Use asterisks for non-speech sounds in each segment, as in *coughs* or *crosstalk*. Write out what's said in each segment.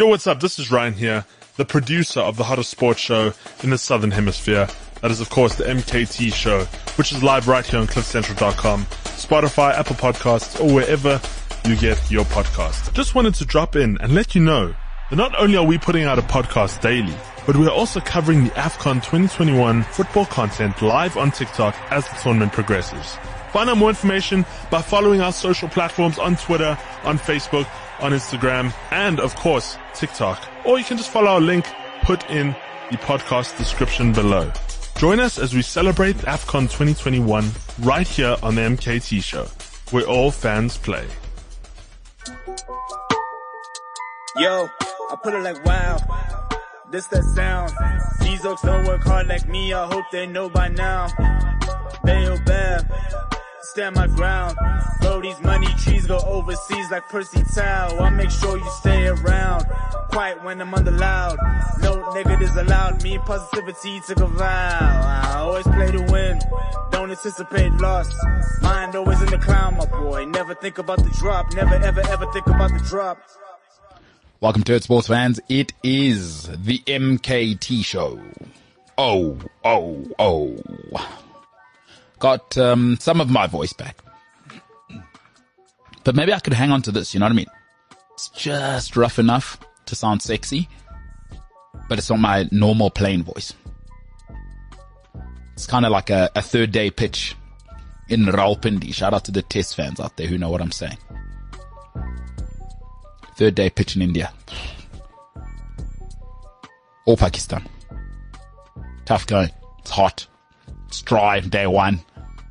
Yo, what's up? This is Ryan here, the producer of the hottest sports show in the Southern Hemisphere. That is, of course, the MKT show, which is live right here on cliffcentral.com, Spotify, Apple Podcasts, or wherever you get your podcast. Just wanted to drop in and let you know that not only are we putting out a podcast daily, but we are also covering the AFCON 2021 football content live on TikTok as the tournament progresses. Find out more information by following our social platforms on Twitter, on Facebook, on Instagram, and of course, TikTok. Or you can just follow our link put in the podcast description below. Join us as we celebrate AFCON 2021 right here on the MKT show, where all fans play. Yo, I put it like wow. This that sound. These oaks don't work hard like me. I hope they know by now. Bab, stand my ground. Bro, these money trees go overseas like Percy Tau. I make sure you stay around. Quiet when I'm under loud. No negatives allowed. Me positivity took a vow. I always play to win. Don't anticipate loss. Mind always in the clown, my boy. Never think about the drop. Never ever ever think about the drop. Welcome to it, sports fans. It is the MKT show. Oh, oh, oh. Got um, some of my voice back. But maybe I could hang on to this, you know what I mean? It's just rough enough to sound sexy, but it's not my normal plain voice. It's kind of like a, a third day pitch in Rawalpindi. Shout out to the test fans out there who know what I'm saying. Third day pitch in India. Or Pakistan. Tough going. It's hot. It's dry day one.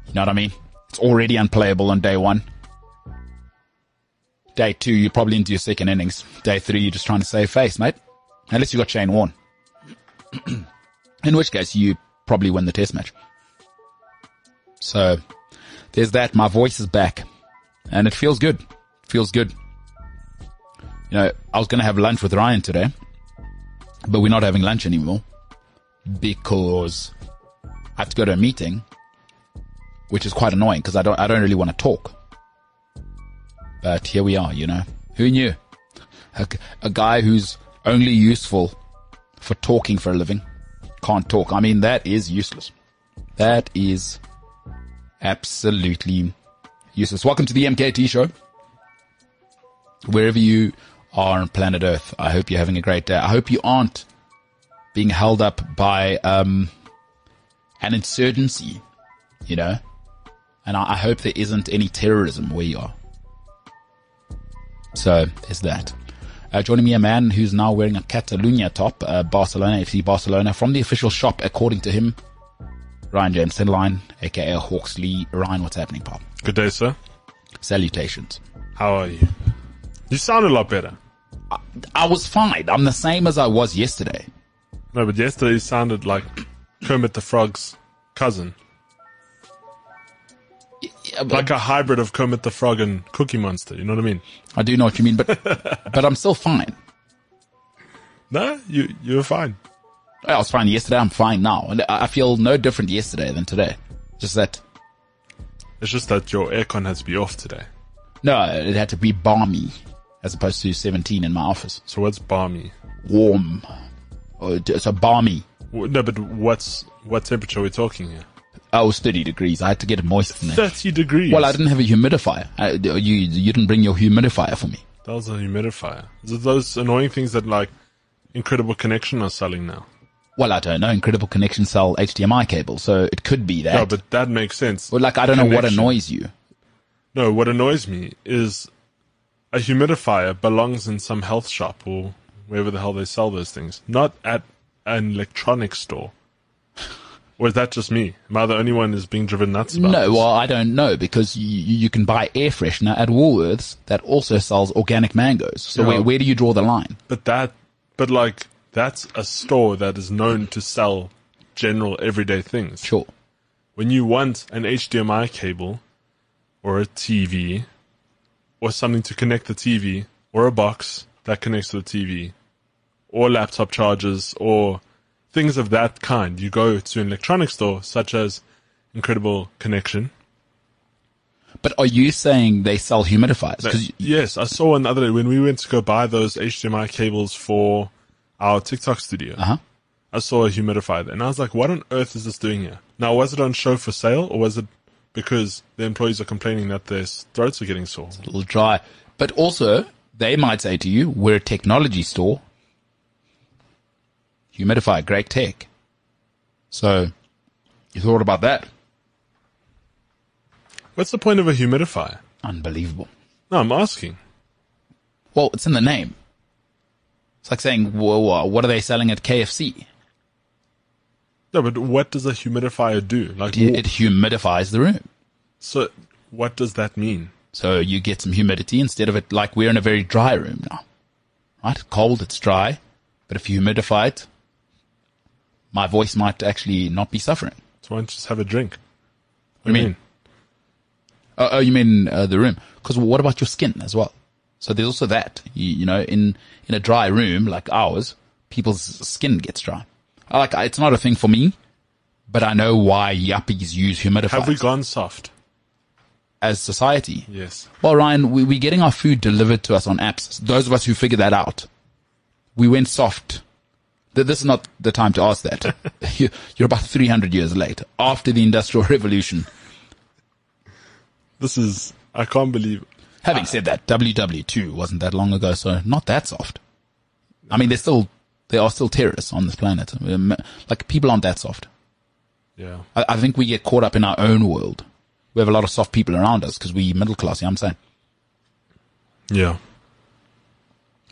You know what I mean? It's already unplayable on day one. Day two, you're probably into your second innings. Day three, you're just trying to save face, mate. Unless you got Shane Warne. *clears throat* In which case, you probably win the test match. So, there's that. My voice is back. And it feels good. Feels good. You know, I was going to have lunch with Ryan today, but we're not having lunch anymore because I have to go to a meeting, which is quite annoying because I don't, I don't really want to talk. But here we are, you know. Who knew? A, a guy who's only useful for talking for a living can't talk. I mean, that is useless. That is absolutely useless. Welcome to the MKT show. Wherever you are on planet Earth, I hope you're having a great day. I hope you aren't being held up by um, an insurgency, you know, and I, I hope there isn't any terrorism where you are. So there's that. Uh, joining me, a man who's now wearing a Catalunya top, uh, Barcelona, FC Barcelona, from the official shop, according to him, Ryan James Headline, aka Hawksley. Ryan, what's happening, pal? Good day, sir. Salutations. How are you? You sound a lot better. I was fine. I'm the same as I was yesterday. No, but yesterday you sounded like Kermit the Frog's cousin. Yeah, Like a hybrid of Kermit the Frog and Cookie Monster. You know what I mean? I do know what you mean, but *laughs* but I'm still fine. No, you you're fine. I was fine yesterday. I'm fine now, and I feel no different yesterday than today. Just that It's just that your aircon has to be off today. no, it had to be balmy as opposed to 17 in my office. So what's balmy? Warm, oh, d- so balmy. No, but what's what temperature are we talking here? Oh, it was 30 degrees. I had to get it moist in there. Thirty degrees. Well, I didn't have a humidifier. I, you you didn't bring your humidifier for me. That was a humidifier. Those annoying things that like Incredible Connection are selling now? Well, I don't know. Incredible Connection sell HDMI cables, so it could be that. No, but that makes sense. But like, I don't know what annoys you. No, what annoys me is a humidifier belongs in some health shop or wherever the hell they sell those things, not at an electronics store. Or is that just me? Am I the only one who's being driven nuts about No, this? well, I don't know because you, you can buy air freshener at Woolworths that also sells organic mangoes. So Yeah. where, where do you draw the line? But that, but like, that's a store that is known to sell general everyday things. Sure. When you want an HDMI cable or a TV or something to connect the TV or a box that connects to the TV or laptop chargers or things of that kind, you go to an electronics store such as Incredible Connection But are you saying they sell humidifiers? Yes, I saw one the other day when we went to go buy those HDMI cables for our TikTok studio. Uh-huh. I saw a humidifier there, and I was like, "What on earth is this doing here?" Now, was it on show for sale, or was it because the employees are complaining that their throats are getting sore? a little dry. But also, they might say to you, we're a technology store. Humidifier, great tech. So, you thought about that? What's the point of a humidifier? Unbelievable. No, I'm asking. Well, it's in the name. It's like saying, whoa, what are they selling at KFC? No, but what does a humidifier do? Like, It, it humidifies the room. so what does that mean? So you get some humidity instead of it like we're in a very dry room now. Right? Cold, it's dry. But if you humidify it, my voice might actually not be suffering. So why don't you just have a drink? What do you mean? Oh, oh you mean uh, the room? Because what about your skin as well? So there's also that. You, you know, in in a dry room like ours, people's skin gets dry. I like it's not a thing for me, but I know why yuppies use humidifiers Have we gone soft? as society. Yes. Well, Ryan, we, we're getting our food delivered to us on apps. Those of us who figured that out, we went soft. Th- This is not the time to ask that. *laughs* You- You're about 300 years late after the Industrial Revolution. This is, I can't believe, Having said that, WW2 wasn't that long ago, so not that soft. I mean, there's still, there are still terrorists on this planet. Um, Like, people aren't that soft. yeah. I, I think we get caught up in our own world. We have a lot of soft people around us because we middle class, you know what I'm saying? Yeah.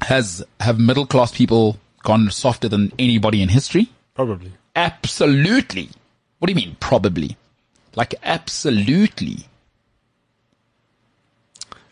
Has, have middle class people gone softer than anybody in history? Probably. Absolutely. What do you mean, probably? Like, absolutely.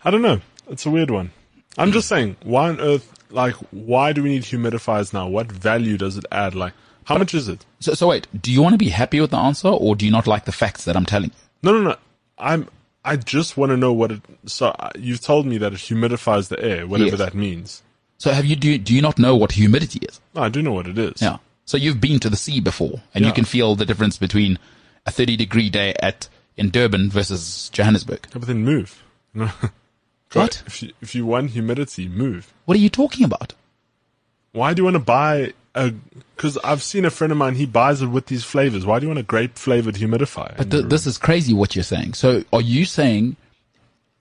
I don't know. It's a weird one. I'm just saying, why on earth, like, why do we need humidifiers now? What value does it add? Like, how much is it? So, so wait, do you want to be happy with the answer or do you not like the facts that I'm telling you? No, no, no. I'm, I just want to know what it, so uh, you've told me that it humidifies the air, whatever Yes. that means. So have you, do, do you not know what humidity is? I do know what it is. Yeah. So you've been to the sea before and you can feel the difference between a 30 degree day at, in Durban versus Johannesburg. Yeah, But then move. *laughs* What? If you, if you want humidity, move. What are you talking about? Why do you want to buy a, cause I've seen a friend of mine, he buys it with these flavors. Why do you want a grape flavored humidifier? But th- this is crazy what you're saying. So are you saying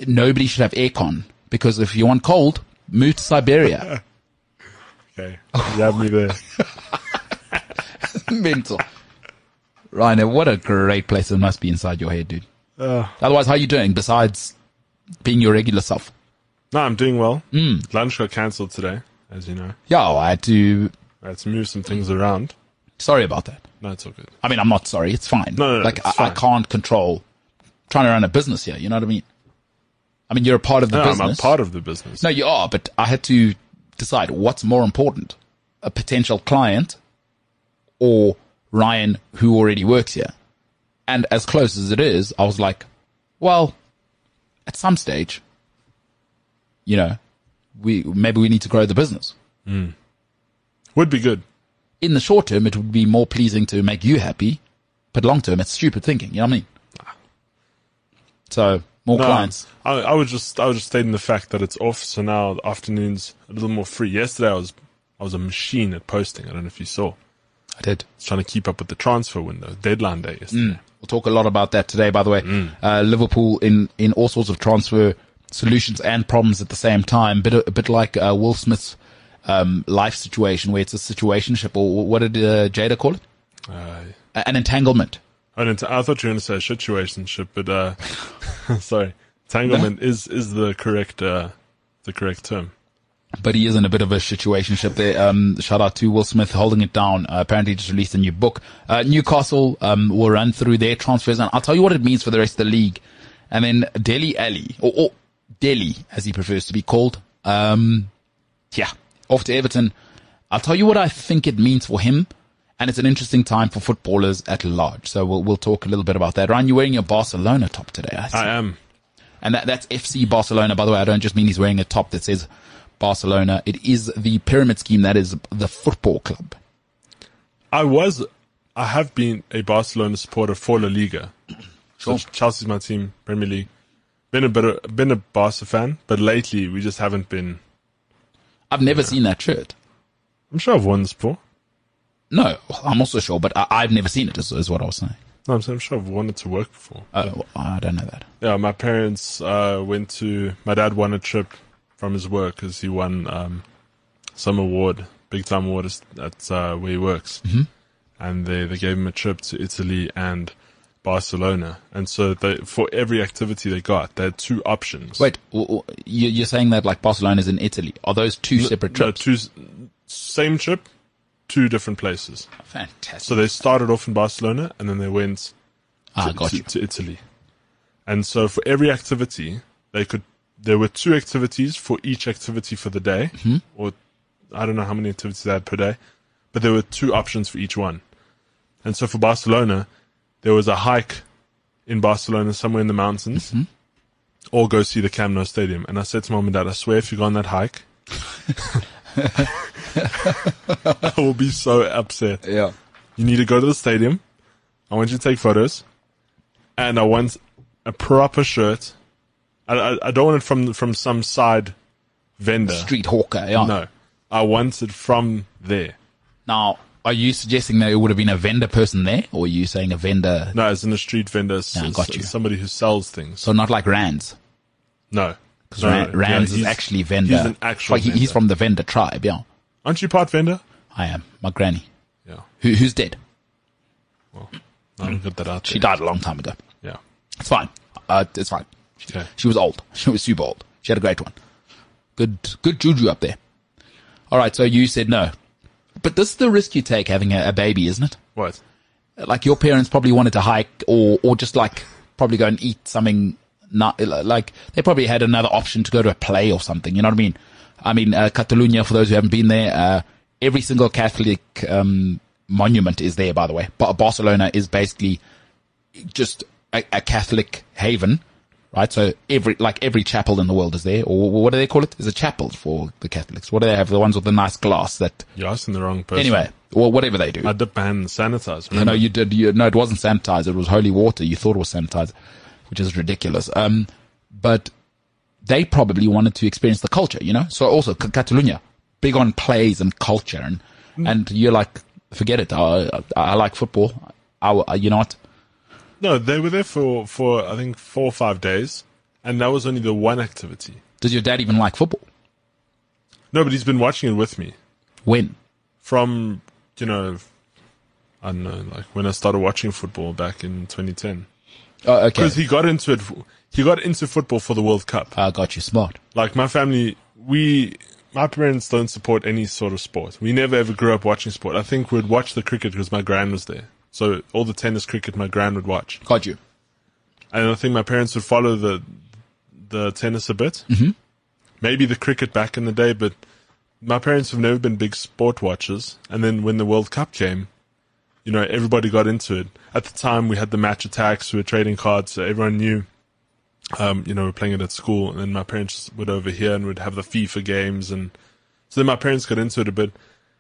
nobody should have aircon? Because if you want cold, move to Siberia. okay. You have me there. *laughs* Mental. Ryan, what a great place it must be inside your head, dude. Uh, Otherwise, how are you doing besides being your regular self? no, I'm doing well. Hmm. Lunch got cancelled today, as you know. Yeah, I had to. I had to move some things around. Sorry about that. No, it's all good. I mean, I'm not sorry. It's fine. No, no, no, like it's I, I can't control trying to run a business here. You know what I mean? I mean, you're a part of the No, I'm a part of the business. No, you are, but I had to decide what's more important: a potential client or Ryan, who already works here. And as close as it is, I was like, well, at some stage, you know, we maybe we need to grow the business. Hmm. Would be good. In the short term, it would be more pleasing to make you happy, but long term, it's stupid thinking. You know what I mean? So more No, clients. I, I was just I was just stating the fact that it's off, so now the afternoons a little more free. Yesterday I was I was a machine at posting. I don't know if you saw. I did. I was trying to keep up with the transfer window, deadline day yesterday. We'll talk a lot about that today, by the way. Mm. Uh, Liverpool in, in all sorts of transfer solutions and problems at the same time. Bit, a bit like uh, Will Smith's um, life situation, where it's a situationship, or what did uh, Jada call it? Uh, An entanglement. I, didn't, I thought you were going to say situationship, but uh, *laughs* sorry, entanglement is is the correct uh, the correct term. But he is in a bit of a situationship there. Um, shout out to Will Smith holding it down. Uh, apparently just released a new book. Uh, Newcastle, um, will run through their transfers and I'll tell you what it means for the rest of the league. And then Dele Alli, or, or Dele as he prefers to be called. Um, yeah, off to Everton. I'll tell you what I think it means for him. And it's an interesting time for footballers at large. So we'll, we'll talk a little bit about that. Ryan, you're wearing your Barcelona top today. I. I am. And that, that's FC Barcelona, by the way. I don't just mean he's wearing a top that says Barcelona. It is the pyramid scheme that is the football club. I was, I have been a Barcelona supporter for La Liga. Sure. *clears throat* So Chelsea's my team, Premier League. Been a bit of, been a Barca fan, but lately we just haven't been. I've never seen that shirt. I'm sure I've worn this before. No, I'm also sure, but I, I've never seen it. Is, is what I was saying. No, I'm, I'm sure I've wanted to work before. Oh, I don't know that. Yeah, my parents uh, went to. My dad won a trip from his work because he won um, some award, big time award is- at uh, where he works, mm-hmm. and they they gave him a trip to Italy and Barcelona, and so they, for every activity they got, they had two options. Wait, w- w- you- you're saying that like Barcelona's in Italy? Are those two separate No, trips? two same trip, two different places. Fantastic. So they started off in Barcelona, and then they went ah, to, to, to Italy. And so for every activity, they could, there were two activities for each activity for the day, Mm-hmm. or I don't know how many activities they had per day, but there were two options for each one. And so for Barcelona, there was a hike in Barcelona somewhere in the mountains, Mm-hmm. or go see the Camp Nou Stadium. And I said to mom and dad, I swear if you go on that hike, *laughs* *laughs* I will be so upset. Yeah. You need to go to the stadium. I want you to take photos, and I want a proper shirt. I, I, I don't want it from from some side vendor. Street hawker. Yeah. No, I want it from there. Now, are you suggesting that it would have been a vendor person there, or are you saying a vendor? No, as in a street vendor, got you. somebody who sells things. So not like Rands. No, Because No, Ran- Rands yeah, is actually Venda. He's an actual. Like he- he's from the Venda tribe. Yeah, Aren't you part Venda? I am. My granny, Yeah. who, who's dead. Well, I'll get that out. She there. died a long time ago. Yeah. It's fine. Uh, it's fine. She, Okay. she was old. *laughs* She was super old. She had a great one. Good, good juju up there. All right. So you said no, but this is the risk you take having a, a baby, isn't it? What? Like your parents probably wanted to hike or, or just like probably go and eat something not like they probably had another option to go to a play or something. You know what I mean? I mean, uh, Catalunya, for those who haven't been there, uh, every single Catholic, um, monument is there, by the way. But Barcelona is basically just a, a Catholic haven, right? So every, like every chapel in the world is there, or what do they call it? Is a chapel for the Catholics? What do they have? The ones with the nice glass that, You're asking the wrong person. anyway, or whatever they do. I dip my hand and sanitize. No, no, you did. You, no, it wasn't sanitizer. It was holy water. You thought it was sanitizer, which is ridiculous. Um, but they probably wanted to experience the culture, you know. So also Catalunya, big on plays and culture, and and you're like, forget it. I, I, I like football. I, I- you know what? No, they were there for, for I think four or five days, and that was only the one activity. Does your dad even like football? No, but he's been watching it with me When? from you know, I don't know, like when I started watching football back in 2010. Oh, okay. Because he got into it, he got into football for the World Cup. I got you smart. Like my family, we, my parents don't support any sort of sport. We never ever grew up watching sport. I think we'd watch the cricket because my grand was there. So all the tennis, cricket, my grand would watch. Got you. and I think my parents would follow the the tennis a bit. Mm-hmm. Maybe the cricket back in the day, but my parents have never been big sport watchers. And then when the World Cup came, you know, everybody got into it. At the time, we had the Match Attax. We were trading cards, so everyone knew. Um, you know, we we're playing it at school, and then my parents would over here and would have the FIFA games, and so then my parents got into it a bit.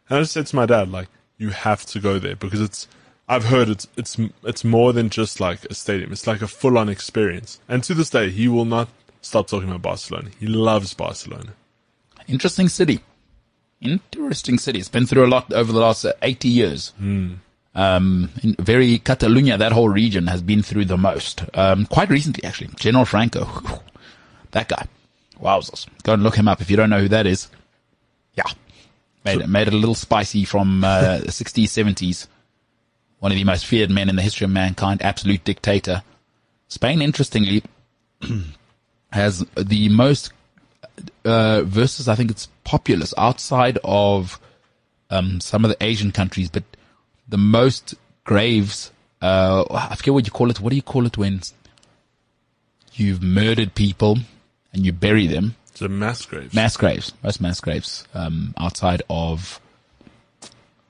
And I just said to my dad, like, you have to go there because it's. I've heard it's it's it's more than just like a stadium. It's like a full on experience. And to this day, he will not stop talking about Barcelona. He loves Barcelona. Interesting city. Interesting city. It's been through a lot over the last uh, 80 years. Um, very Catalunya, that whole region has been through the most. Um, quite recently, actually. General Franco. *laughs* That guy. Wowzers. Go and look him up if you don't know who that is. Yeah. Made it, made it a little spicy from, uh, the *laughs* 60s, 70s. One of the most feared men in the history of mankind. Absolute dictator. Spain, interestingly, *clears throat* has the most uh, versus I think it's populous outside of um, some of the Asian countries, but the most graves. Uh, I forget what you call it. What do you call it when you've murdered people and you bury them? It's a mass grave. Mass graves, most mass graves um, outside of.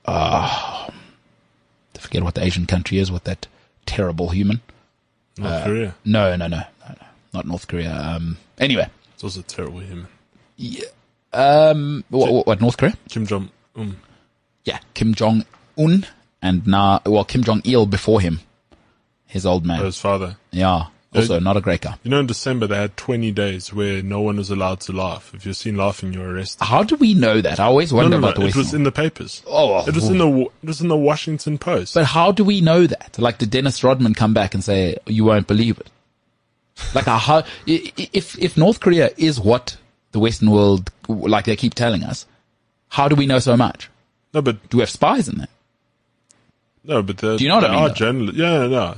Uh, I forget what the Asian country is with that terrible human. North Korea. No, no, no, no, no not North Korea. Um, anyway, It's also a terrible human. Yeah. um, what, what, what North Korea? Kim Jong Un. yeah, Kim Jong Un, and now well Kim Jong Il before him, his old man. Oh, his father. yeah, Also, not a great guy. You know, in December they had 20 days where no one was allowed to laugh. If you're seen laughing, you're arrested. How do we know that? I always No, wonder no, no. about the It was in the papers. Oh, It was in the it was in the Washington Post. But how do we know that? Like, did Dennis Rodman come back and say, you won't believe it? Like, how, if, if North Korea is what the Western world, like they keep telling us, how do we know so much? no, but Do we have spies in there? No, but there, Do you know what I mean, are though? journalists. Yeah, no.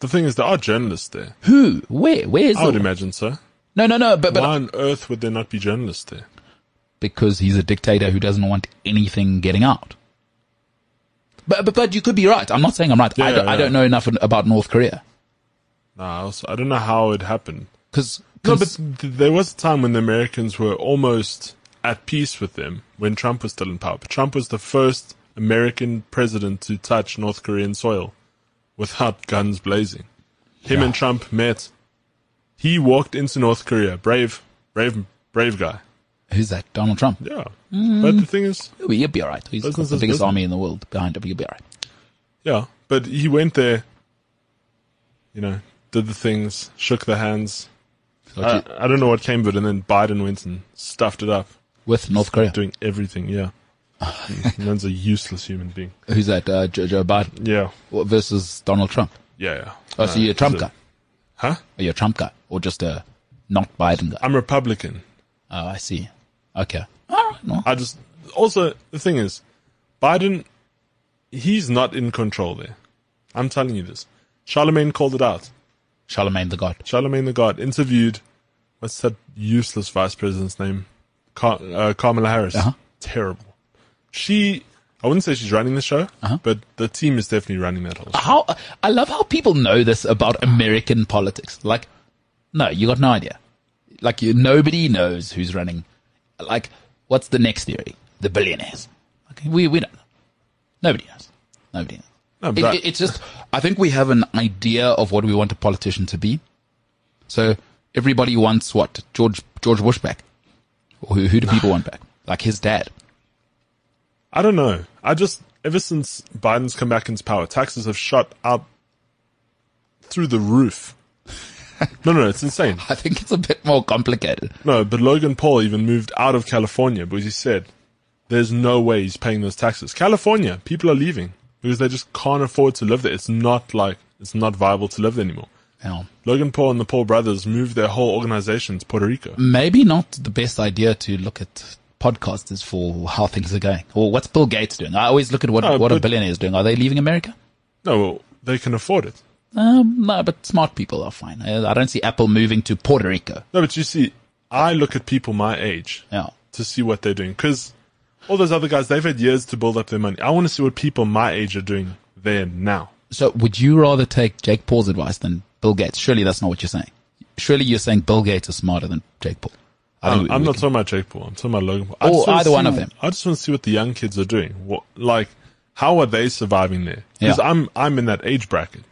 The thing is, there are journalists there. Who? Where? Where is I would it? imagine so. No, no, no, but, but, Why on earth would there not be journalists there? because he's a dictator who doesn't want anything getting out. But, but, but you could be right. I'm not saying I'm right. I, don't, I don't know enough about North Korea. No, I, also, I don't know how it happened. Cause, No, but th- there was a time when the Americans were almost at peace with them when Trump was still in power. But Trump was the first American president to touch North Korean soil without guns blazing. Him Yeah. and Trump met. He walked into North Korea. Brave, brave, brave guy. who's that? Donald Trump. Yeah. Mm. But the thing is, He'll be, he'll be alright. He's got the biggest business. army in the world behind him. He'll be alright. yeah. But he went there, you know, did the things, shook the hands. So I, I don't know what came of it. And then Biden went and stuffed it up, with North Korea. doing everything. Yeah. Man's a useless human being. *laughs* Who's that? Uh, Joe, Joe Biden Yeah. What, versus Donald Trump. Yeah, yeah. Oh, so you're a Trump guy? Huh? Are you a Trump guy or just a not Biden guy? I'm Republican. Oh, I see. Okay. All right. No. I just also the thing is, Biden, he's not in control there. I'm telling you this. Charlemagne called it out. Charlemagne the God. Charlemagne the God interviewed what's that useless vice president's name? Car- uh, Kamala Harris. Uh-huh. Terrible. She, I wouldn't say she's running the show, Uh-huh. but the team is definitely running that whole show. How I love how people know this about American politics. Like, no, you got no idea. Like, you, nobody knows who's running. Like, what's the next theory? The billionaires. Okay, we we don't know. Nobody knows. Nobody knows. No, It- but- it- it's just, I think we have an idea of what we want a politician to be. So everybody wants what George George Bush back, who, who do people want back? Like his dad. I don't know. I just ever since Biden's come back into power, taxes have shot up through the roof. *laughs* no, no, it's insane. I think it's a bit more complicated. No, but Logan Paul even moved out of California because he said there's no way he's paying those taxes. California, people are leaving because they just can't afford to live there. It's not like it's not viable to live there anymore. Know, Logan Paul and the Paul brothers moved their whole organization to Puerto Rico. maybe not the best idea to look at podcasters for how things are going. Or what's Bill Gates doing? I always look at what No, what a billionaire is doing. Are they leaving America? No, well, they can afford it. Um, no, but smart people are fine. I, I don't see Apple moving to Puerto Rico. No, but you see, I look at people my age Yeah. to see what they're doing because all those other guys, they've had years to build up their money. I want to see what people my age are doing there now. So would you rather take Jake Paul's advice than Bill Gates? Surely that's not what you're saying. Surely you're saying Bill Gates is smarter than Jake Paul. I I'm not can- talking about Jake Paul. I'm talking about Logan Paul. I Or either one see- of them. I just want to see what the young kids are doing. What, like, how are they surviving there? Because Yeah. I'm, I'm in that age bracket.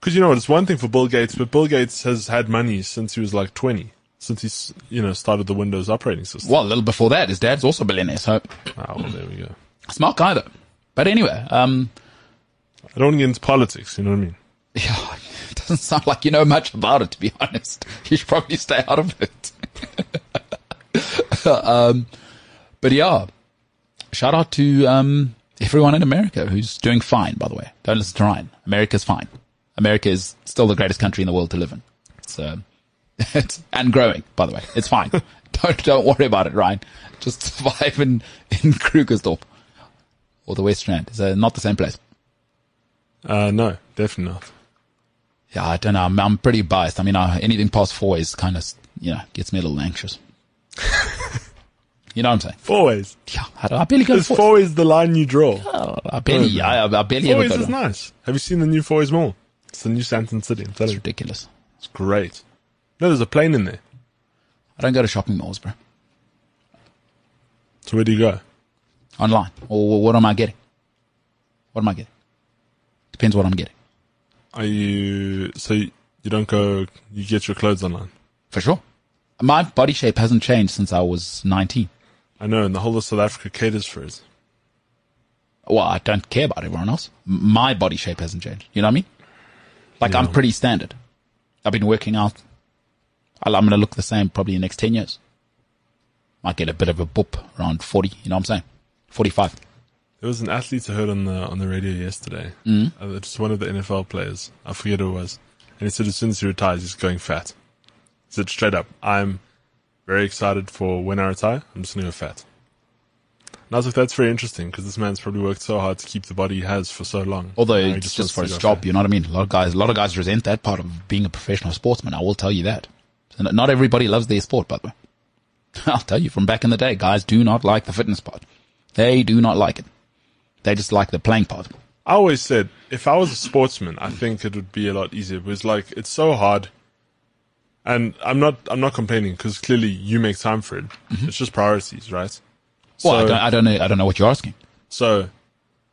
Because you know what? It's one thing for Bill Gates, but Bill Gates has had money since he was like 20, since he's, you know, started the Windows operating system. Well, a little before that, his dad's also a billionaire. So Ah, well, there we go. smart guy though. But anyway, um, I don't want to get into politics. You know what I mean? *laughs* yeah, it doesn't sound like you know much about it, to be honest. You should probably stay out of it. *laughs* um, but yeah, shout out to um, everyone in America who's doing fine. By the way, don't listen to Ryan. America's fine. America is still the greatest country in the world to live in. So, *laughs* it's and growing. By the way, it's fine. *laughs* don't don't worry about it, Ryan. Just survive in in Krugersdorp or the West Rand. It's uh, not the same place. Uh, no, definitely not. Yeah, I don't know. I'm, I'm pretty biased. I mean, uh, anything past four is kind of, you know, gets me a little anxious. you know what I'm saying? Four ways. Yeah, I, don't- I barely go Is four. four ways the line you draw? Oh, I barely, yeah, I, I barely Four ever is to nice. Have you seen the new Four Ways Mall? It's the new Sandton City. I'm telling It's ridiculous. It's great. No, there's a plane in there. I don't go to shopping malls, bro. So where do you go? Online. Or what am I getting? What am I getting? Depends what I'm getting. Are you so you don't go? You get your clothes online. For sure. My body shape hasn't changed since I was 19. I know, and the whole of South Africa caters for it. Well, I don't care about everyone else. My body shape hasn't changed. You know what I mean? Like, I'm pretty standard. I've been working out. I'm going to look the same probably in the next 10 years. Might get a bit of a boop around 40, you know what I'm saying? 45. There was an athlete I heard on the on the radio yesterday. Mm. Uh, just one of the NFL players. I forget who it was. And he said as soon as he retires, he's going fat. Said straight up, I'm very excited for when I retire. I'm just going to go fat. And I was like, that's very interesting because this man's probably worked so hard to keep the body he has for so long. Although it's just wants for his job, fat. you know what I mean? A lot of guys, a lot of guys resent that part of being a professional sportsman. I will tell you that. So not- everybody loves their sport, by the way. I'll tell you from back in the day, guys do not like the fitness part. They do not like it. They just like the playing part. I always said if I was a sportsman, I think it would be a lot easier. Because like it's so hard, and I'm not I'm not complaining because clearly you make time for it. It's just priorities, right? Mm-hmm. Well, I So- don't, I don't know, I don't know what you're asking. So,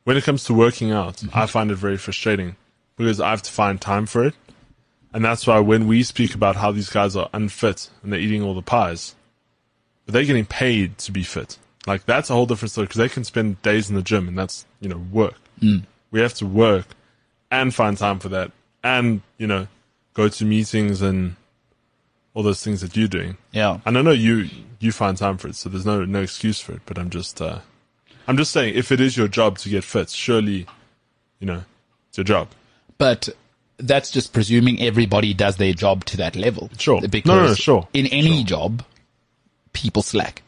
when it comes to working out, Mm-hmm. I find it very frustrating because I have to find time for it. And that's why when we speak about how these guys are unfit and they're eating all the pies, but they're getting paid to be fit. Like, that's a whole different story because they can spend days in the gym and that's, you know, work. Mm. We have to work and find time for that and, you know, go to meetings and all those things that you're doing. Yeah. And I know you you find time for it, so there's no no excuse for it. But I'm just uh, I'm just saying, if it is your job to get fit, surely, you know, it's your job. But that's just presuming everybody does their job to that level. Sure. Because No, no, no, sure. in any job, people slack.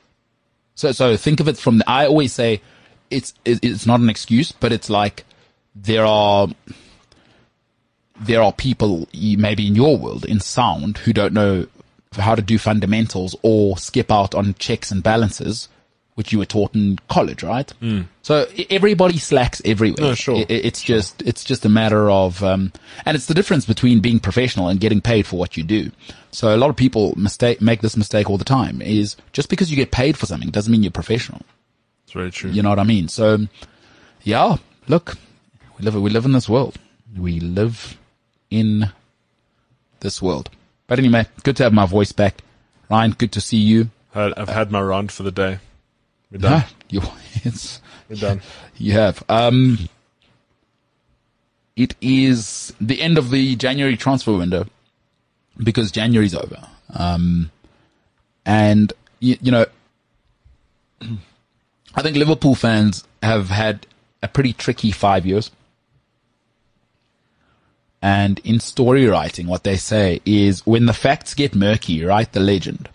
So, so think of it from, the, I always say it's, it's not an excuse, but it's like there are, there are people maybe in your world in sound who don't know how to do fundamentals or skip out on checks and balances, which you were taught in college, right? So e- everybody slacks everywhere. No, sure. It's just, it's just a matter of, um, and it's the difference between being professional and getting paid for what you do. So a lot of people mistake, make this mistake all the time is just because you get paid for something doesn't mean you're professional. It's very true. You know what I mean? So, yeah, look, we live, we live in this world. We live in this world. But anyway, good to have my voice back. Ryan, good to see you. I've had my round for the day. We're done. *laughs* You, it's, We're done. *laughs* you have. Um, it is the end of the January transfer window because January's over. Um, and you, you know, *clears throat* I think Liverpool fans have had a pretty tricky five years. And in story writing, what they say is when the facts get murky, write the legend.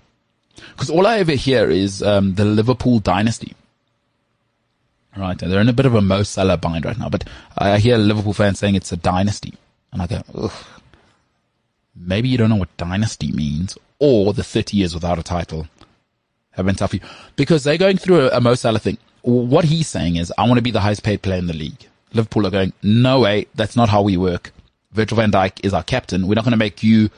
Because all I ever hear is um, the Liverpool dynasty. Right, they're in a bit of a Mo Salah bind right now, but I hear Liverpool fans saying it's a dynasty. And I go, ugh. Maybe you don't know what dynasty means, or the 30 years without a title have been tough for you. Because they're going through a, a Mo Salah thing. What he's saying is, I want to be the highest paid player in the league. Liverpool are going, no way, that's not how we work. Virgil van Dijk is our captain. We're not going to make you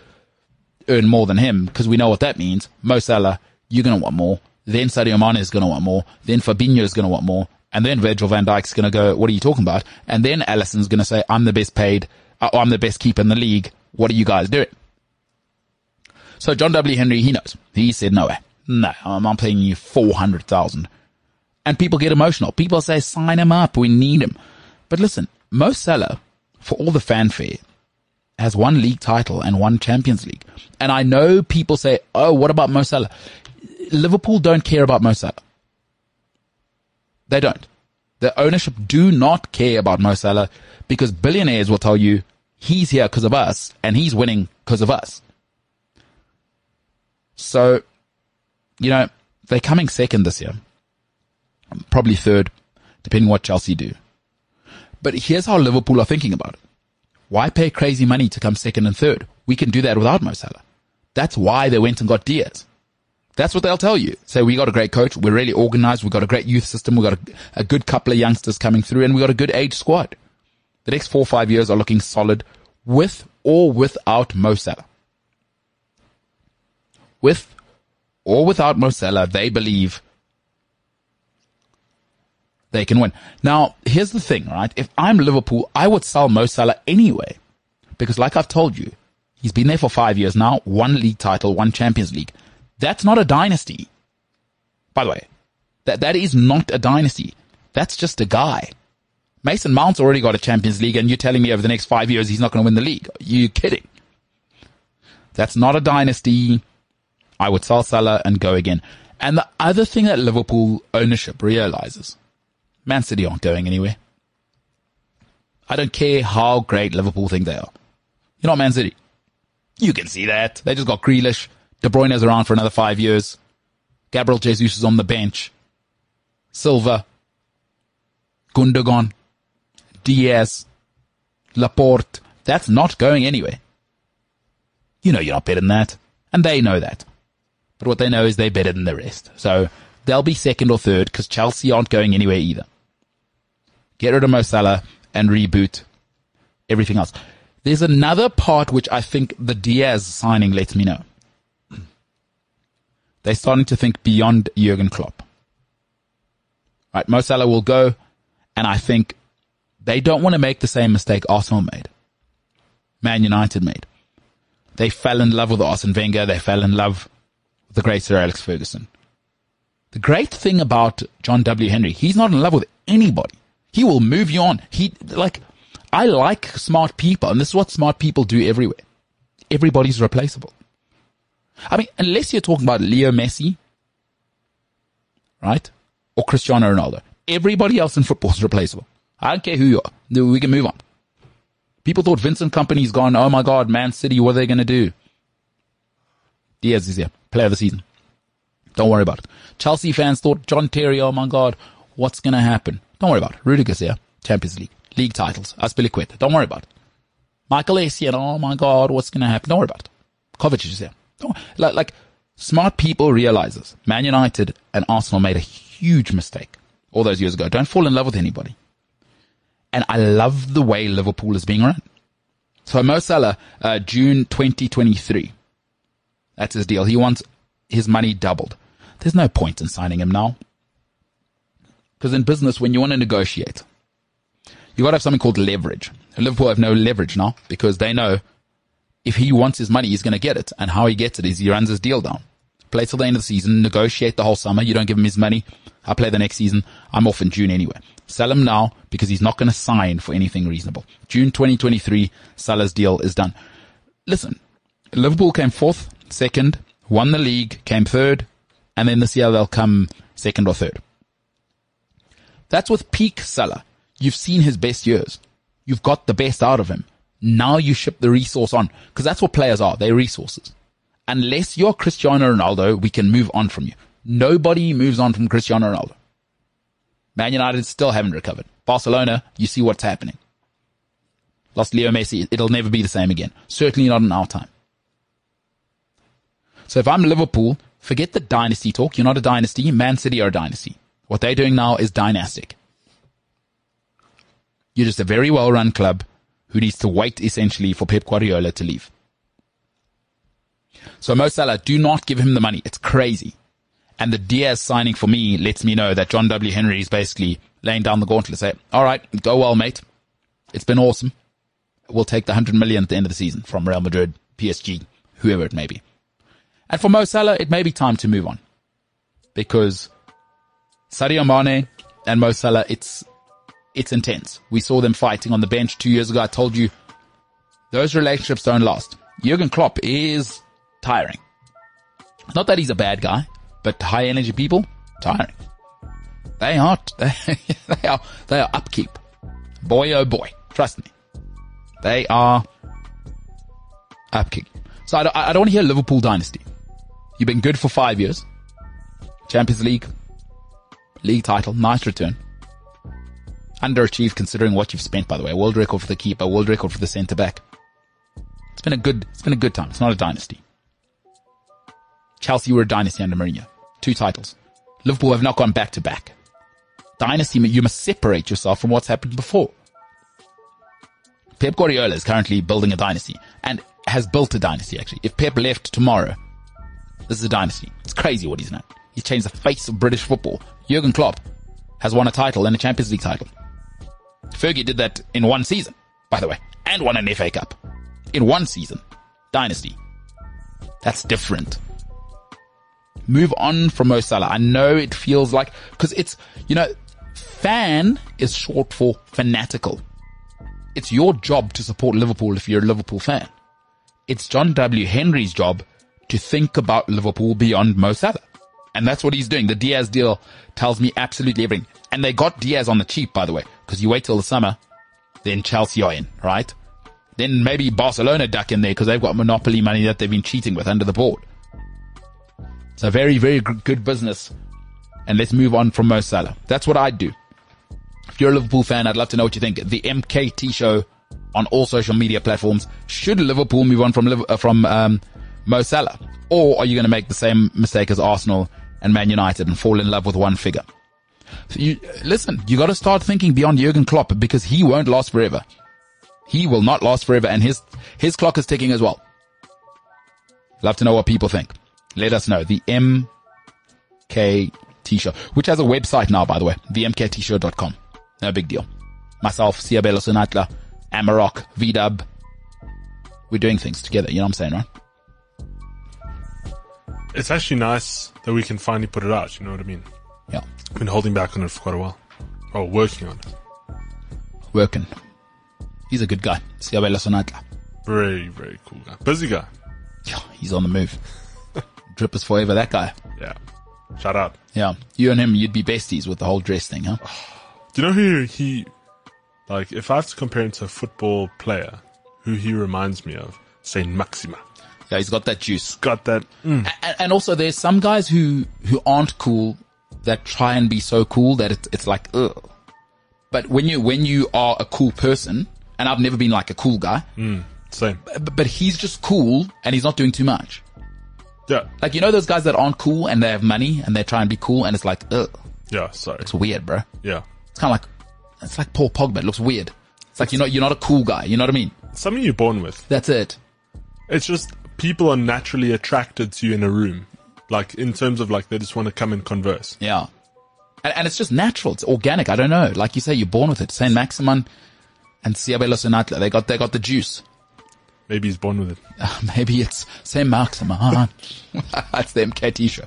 earn more than him because we know what that means. Mo Salah, you're going to want more. Then Sadio Mane is going to want more. Then Fabinho is going to want more. And then Virgil van Dijk's going to go, what are you talking about? And then Alisson's going to say, I'm the best paid, uh, I'm the best keeper in the league. What are you guys doing? So John W. Henry, he knows. He said, no way. No, I'm, paying you 400,000. And people get emotional. People say, sign him up. We need him. But listen, Mo Salah, for all the fanfare, has one league title and one Champions League. And I know people say, oh, what about Mo Salah? Liverpool don't care about Mo Salah. They don't. The ownership do not care about Mo Salah because billionaires will tell you he's here because of us and he's winning because of us. So, you know, they're coming second this year. Probably third, depending what Chelsea do. But here's how Liverpool are thinking about it. Why pay crazy money to come second and third? We can do that without Mo Salah. That's why they went and got Diaz. That's what they'll tell you. Say, we got a great coach. We're really organized. We've got a great youth system. We've got a, a good couple of youngsters coming through and we've got a good age squad. The next four or five years are looking solid with or without Mo Salah. With or without Mo Salah, they believe they can win. Now, here's the thing, right? If I'm Liverpool, I would sell Mo Salah anyway. Because like I've told you, he's been there for five years now, one league title, one Champions League. That's not a dynasty. By the way, that, that is not a dynasty. That's just a guy. Mason Mount's already got a Champions League and you're telling me over the next five years he's not going to win the league. Are you kidding? That's not a dynasty. I would sell Salah and go again. And the other thing that Liverpool ownership realizes, Man City aren't going anywhere. I don't care how great Liverpool think they are. You're not Man City. You can see that. They just got Grealish. De Bruyne is around for another five years. Gabriel Jesus is on the bench. Silva. Gundogan. Dias. Laporte. That's not going anywhere. You know you're not better than that. And they know that. But what they know is they're better than the rest. So they'll be second or third because Chelsea aren't going anywhere either. Get rid of Mo Salah and reboot everything else. There's another part which I think the Diaz signing lets me know. They're starting to think beyond Jurgen Klopp. Right, Mo Salah will go, and I think they don't want to make the same mistake Arsenal made, Man United made. They fell in love with Arsene Wenger. They fell in love with the great Sir Alex Ferguson. The great thing about John W. Henry, he's not in love with anybody. He will move you on. He, like, I like smart people, and this is what smart people do everywhere. Everybody's replaceable. I mean, unless you're talking about Leo Messi, right? Or Cristiano Ronaldo. Everybody else in football is replaceable. I don't care who you are. We can move on. People thought Vincent Kompany's gone. Oh my God, Man City, what are they going to do? Dias is here. Player of the season. Don't worry about it. Chelsea fans thought John Terry, oh my God, what's going to happen? Don't worry about it. Rudiger's here. Champions League. League titles. Azpilicueta. Don't worry about it. Michael Essien, oh my God, what's going to happen? Don't worry about it. Kovacic is here. Like, like, smart people realize this. Man United and Arsenal made a huge mistake all those years ago. Don't fall in love with anybody. And I love the way Liverpool is being run. So Mo Salah, uh, June 2023. That's his deal. He wants his money doubled. There's no point in signing him now. Because in business, when you want to negotiate, you got to have something called leverage. Liverpool have no leverage now because they know if he wants his money, he's going to get it. And how he gets it is he runs his deal down. Play till the end of the season, negotiate the whole summer. You don't give him his money. I play the next season. I'm off in June anyway. Sell him now because he's not going to sign for anything reasonable. June 2023, Salah's deal is done. Listen, Liverpool came fourth, second, won the league, came third, and then this year they'll come second or third. That's with peak Salah. You've seen his best years. You've got the best out of him. Now you ship the resource on because that's what players are. They're resources. Unless you're Cristiano Ronaldo, we can move on from you. Nobody moves on from Cristiano Ronaldo. Man United still haven't recovered. Barcelona, you see what's happening. Lost Leo Messi. It'll never be the same again. Certainly not in our time. So if I'm Liverpool, forget the dynasty talk. You're not a dynasty. Man City are a dynasty. What they're doing now is dynastic. You're just a very well run club who needs to wait essentially for Pep Guardiola to leave. So Mo Salah, do not give him the money. It's crazy. And the Diaz signing for me lets me know that John W. Henry is basically laying down the gauntlet. Say, all right, go well, mate. It's been awesome. We'll take the 100 million at the end of the season from Real Madrid, PSG, whoever it may be. And for Mo Salah, it may be time to move on because Sadio Mane and Mo Salah, it's, it's intense. We saw them fighting on the bench two years ago. I told you those relationships don't last. Jurgen Klopp is tiring. Not that he's a bad guy, but high energy people, tiring. They are, *laughs* they, they are, they are upkeep. Boy, oh boy. Trust me. They are upkeep. So I don't, I don't want to hear Liverpool dynasty. You've been good for five years. Champions League, league title, nice return. Underachieved considering what you've spent, by the way. World record for the keeper, world record for the centre back. It's been a good, it's been a good time. It's not a dynasty. Chelsea were a dynasty under Mourinho. Two titles. Liverpool have not gone back to back. Dynasty, you must separate yourself from what's happened before. Pep Guardiola is currently building a dynasty and has built a dynasty actually. If Pep left tomorrow, this is a dynasty. It's crazy what he's done. He's changed the face of British football. Jurgen Klopp has won a title and a Champions League title. Fergie did that in one season, by the way, and won an FA Cup. In one season. Dynasty. That's different. Move on from Mo Salah. I know it feels like, cause it's, you know, fan is short for fanatical. It's your job to support Liverpool if you're a Liverpool fan. it's John W. Henry's job to think about Liverpool beyond Mo Salah. And that's what he's doing. The Diaz deal tells me absolutely everything. And they got Diaz on the cheap, by the way, because you wait till the summer, then Chelsea are in, right? Then maybe Barcelona duck in there because they've got monopoly money that they've been cheating with under the board. It's a very, very good business. And let's move on from Mo Salah. That's what I'd do. If you're a Liverpool fan, I'd love to know what you think. The MKT show on all social media platforms. Should Liverpool move on from uh, from um, Mo Salah, or are you going to make the same mistake as Arsenal and Man United and fall in love with one figure? So you listen. You got to start thinking beyond Jurgen Klopp because he won't last forever. He will not last forever, and his his clock is ticking as well. Love to know what people think. Let us know. The MKT show, which has a website now, by the way, the mktshow.com. No big deal. Myself, Siabelo Sunatla, Amarok, VDub. We're doing things together. You know what I'm saying, right? It's actually nice that we can finally put it out. You know what I mean? Yeah. I've been holding back on it for quite a while. Oh, working on it. Working. He's a good guy. Siabelo Sunatla. Very, very cool guy. Busy guy. Yeah, he's on the move. Drip is forever, that guy. Yeah. Shout out. Yeah. You and him, you'd be besties with the whole dress thing, huh? *sighs* Do you know who he, like, if I have to compare him to a football player, who he reminds me of? Saint Maximin. Yeah, he's got that juice. Got that. Mm. And, and also there's some guys who, who aren't cool that try and be so cool that it's, it's like, ugh. But when you, when you are a cool person, and I've never been like a cool guy, Same. but, but he's just cool and he's not doing too much. Yeah. Like, you know those guys that aren't cool and they have money and they try and be cool and it's like, ugh, Yeah. Sorry. it's weird, bro. Yeah. It's kind of like, it's like Paul Pogba. It looks weird. It's like, you're not, you're not a cool guy. You know what I mean? Something you're born with. That's it. It's just people are naturally attracted to you in a room. Like, in terms of like, they just want to come and converse. Yeah. And, and it's just natural. It's organic. I don't know. Like you say, you're born with it. Saint Maximin and Siabelo Sonatla, they got, they got the juice. Maybe he's born with it. *laughs* Maybe it's Saint Maximin. *laughs* That's the MKT show.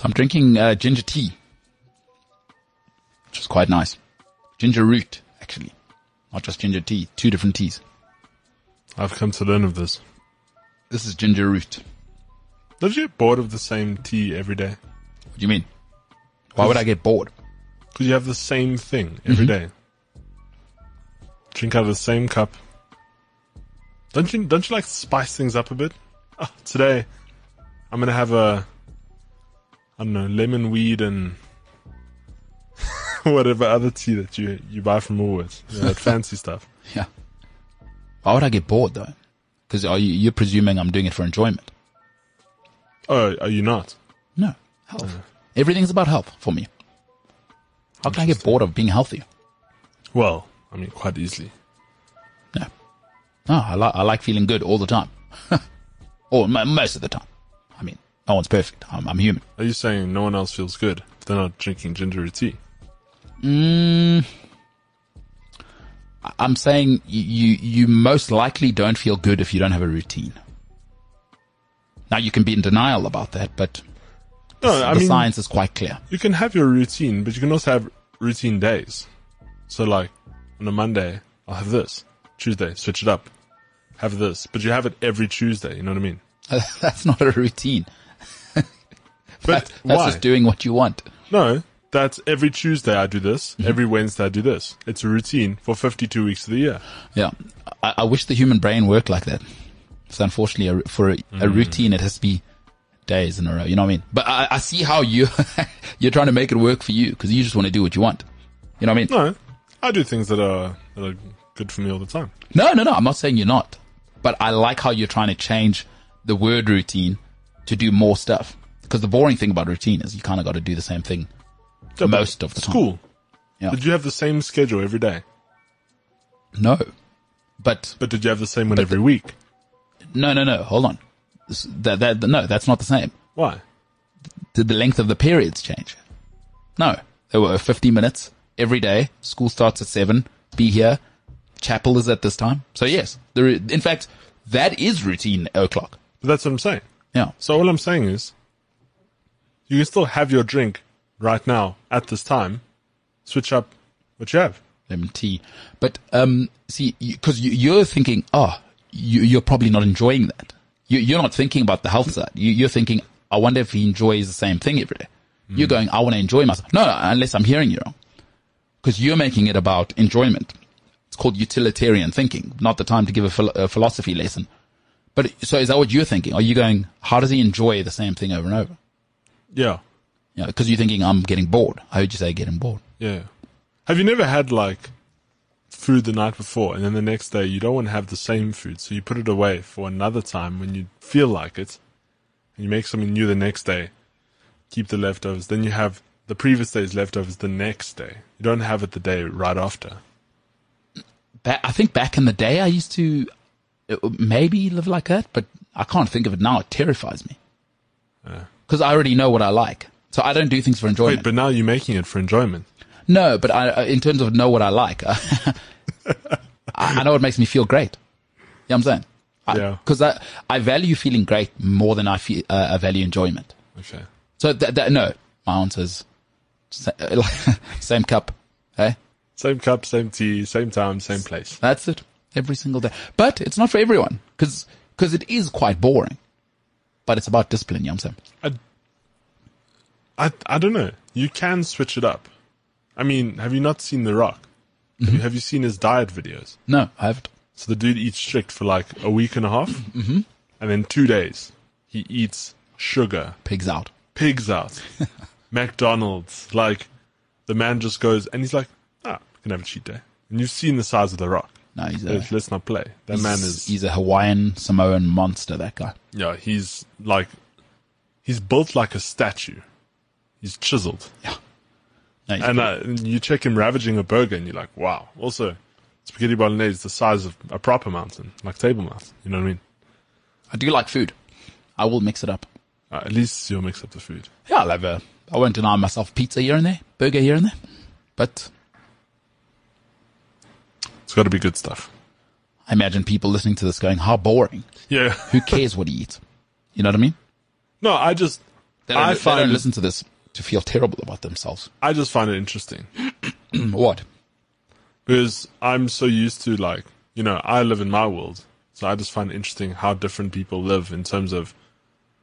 So I'm drinking uh, ginger tea, which is quite nice. Ginger root, actually, not just ginger tea. Two different teas. I've come to learn of this. This is ginger root. Don't you get bored of the same tea every day? What do you mean? Why would I get bored? Because you have the same thing every day. Drink out of the same cup. Don't you? Don't you like spice things up a bit? Ah, today, I'm gonna have a, I don't know, lemon weed and *laughs* whatever other tea that you you buy from Woolworths. You know, that *laughs* fancy stuff. Yeah. Why would I get bored though? Because are you, you're presuming I'm doing it for enjoyment? Oh, are you not? No. Health. Everything's about health for me. How can I get bored of being healthy? Well, I mean, quite easily. No. No, I like, I like feeling good all the time. *laughs* or m- most of the time. No one's perfect. I'm, I'm human. Are you saying no one else feels good? if They're not drinking ginger tea. Mm, I'm saying you, you, most likely don't feel good if you don't have a routine. Now you can be in denial about that, but No, I the mean, science is quite clear. you can have your routine, but you can also have routine days. So like on a Monday, I'll have this. Tuesday, switch it up. Have this, but you have it every Tuesday. You know what I mean? *laughs* That's not a routine. *laughs* But That's just doing what you want. no, that's every Tuesday I do this. Mm-hmm. Every Wednesday I do this. It's a routine for 52 weeks of the year. Yeah. I, I wish the human brain worked like that. So unfortunately, a, for a, a routine, it has to be days in a row. You know what I mean? But I, I see how you, *laughs* you're trying to make it work for you because you just want to do what you want. You know what I mean? No, I do things that are that are good for me all the time. No, no, no. I'm not saying you're not. But I like how you're trying to change the word routine to do more stuff. Because the boring thing about routine is you kind of got to do the same thing Yeah, most of the time. School. Yeah. Did you have the same schedule every day? No. But But did you have the same one every week? no, no, no. Hold on. That, that, no, that's not the same. Why? Did the length of the periods change? No. There were 50 minutes every day. School starts at 7. Be here. Chapel is at this time. So yes. There, in fact, that is routine o'clock. That's what I'm saying. Yeah. So all I'm saying is, you can still have your drink right now at this time. Switch up what you have. lemon tea. But um, see, because you, you're thinking, oh, you, you're probably not enjoying that. You, you're not thinking about the health side. You, you're thinking, I wonder if he enjoys the same thing every day. You're going, I want to enjoy myself. No, no, unless I'm hearing you wrong. Because you're making it about enjoyment. It's called utilitarian thinking, not the time to give a, a philosophy lesson. But so is that what you're thinking? Are you going, how does he enjoy the same thing over and over? Yeah. You know, because you're thinking, I'm getting bored. I heard you say getting bored. Yeah. Have you never had like food the night before and then the next day you don't want to have the same food, so you put it away for another time when you feel like it, and you make something new the next day, keep the leftovers, then you have the previous day's leftovers the next day. You don't have it the day right after. I think back in the day, I used to maybe live like that, but I can't think of it now. It terrifies me because I already know what I like, so I don't do things for enjoyment. Wait, but now you're making it for enjoyment. no, but I, uh, in terms of know what I like, *laughs* I, I know it makes me feel great. You know what I'm saying? Yeah. Because I, I value feeling great more than I feel uh, I value enjoyment. Okay. So that, that no, my answer is *laughs* same cup. Hey, Same cup, same tea, same time, same place. That's it. Every single day. But it's not for everyone because it is quite boring. But it's about discipline, you know what I'm saying? I I don't know. You can switch it up. I mean, have you not seen The Rock? Have, you, have you seen his diet videos? No, I haven't. So the dude eats strict for like a week and a half, mm-hmm. and then two days he eats sugar, Pigs out. pigs out, *laughs* McDonald's. Like the man just goes and he's like, ah, I can have a cheat day. And you've seen the size of The Rock. No, he's a, Let's, not play. That man is he's a Hawaiian Samoan monster, that guy. yeah. He's like he's built like a statue. He's chiseled. Yeah. No, he's And uh, you check him ravaging a burger, and you're like, wow. Also, spaghetti bolognese is the size of a proper mountain, like Table Mountain. You know what I mean? I do like food. I will mix it up. Uh, at least you'll mix up the food. Yeah, I'll have a, I won't deny myself pizza here and there, burger here and there. But It's got to be good stuff. I imagine people listening to this going, how boring. Yeah. Who cares what he eats? You know what I mean? no, I just, They don't, I they find, don't listen to this to feel terrible about themselves. I just find it interesting *clears throat* what? because I'm so used to like, you know, I live in my world, so I just find it interesting how different people live in terms of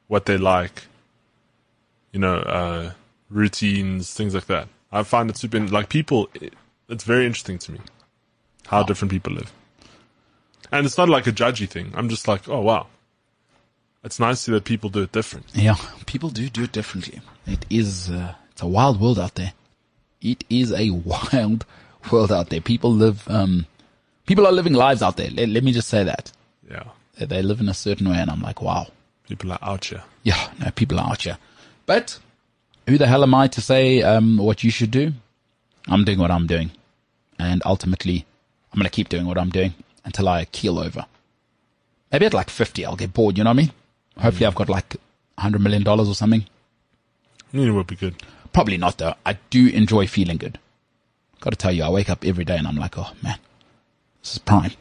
what they like, you know, uh, routines, things like that. I find it super like people. It, it's very interesting to me how different people live, and it's not like a judgy thing. I'm just like, oh wow, it's nice to see that people do it different. Yeah, *laughs* people do do it differently. It is, uh, it's a wild world out there. It is a *laughs* wild world out there. People live, um, people are living lives out there. Let, let me just say that. Yeah, They, they live in a certain way and I'm like, wow. people are out here. Yeah, no, people are out here. But who the hell am I to say, um, what you should do? I'm doing what I'm doing. And ultimately, I'm going to keep doing what I'm doing until I keel over. Maybe at like 50, I'll get bored. You know what I mean? Hopefully mm. I've got like $100 million or something. You know, would be good. Probably not though. I do enjoy feeling good. Got to tell you, I wake up every day and I'm like, oh man, this is prime.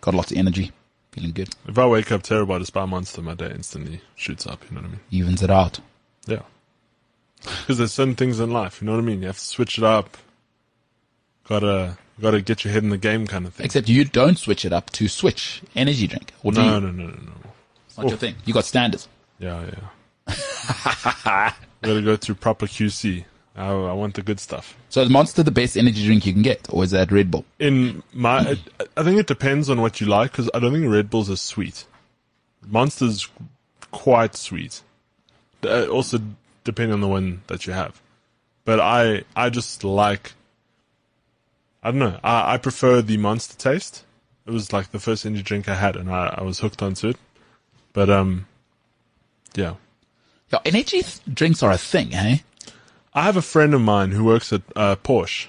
Got lots of energy, feeling good. If I wake up terrible, I just buy monster, my day instantly shoots up. You know what I mean? Evens it out. Yeah. Because there's certain things in life, you know what I mean? You have to switch it up. Gotta, gotta get your head in the game kind of thing. Except you don't switch it up to switch energy drink. Or do No, you? no, no, no, no. It's not your thing. You got standards. Yeah, yeah. *laughs* gotta go through proper QC. I, I want the good stuff. So is Monster the best energy drink you can get? Or is that Red Bull? In my, it, I think it depends on what you like, because I don't think Red Bulls are sweet. Monster's quite sweet. Uh, also, depending on the one that you have. But I, I just like, I don't know, I, I prefer the Monster taste. It was like the first energy drink I had, and I, I was hooked onto it. But, um, yeah. Yeah, energy th- drinks are a thing, eh? I have a friend of mine who works at uh, Porsche.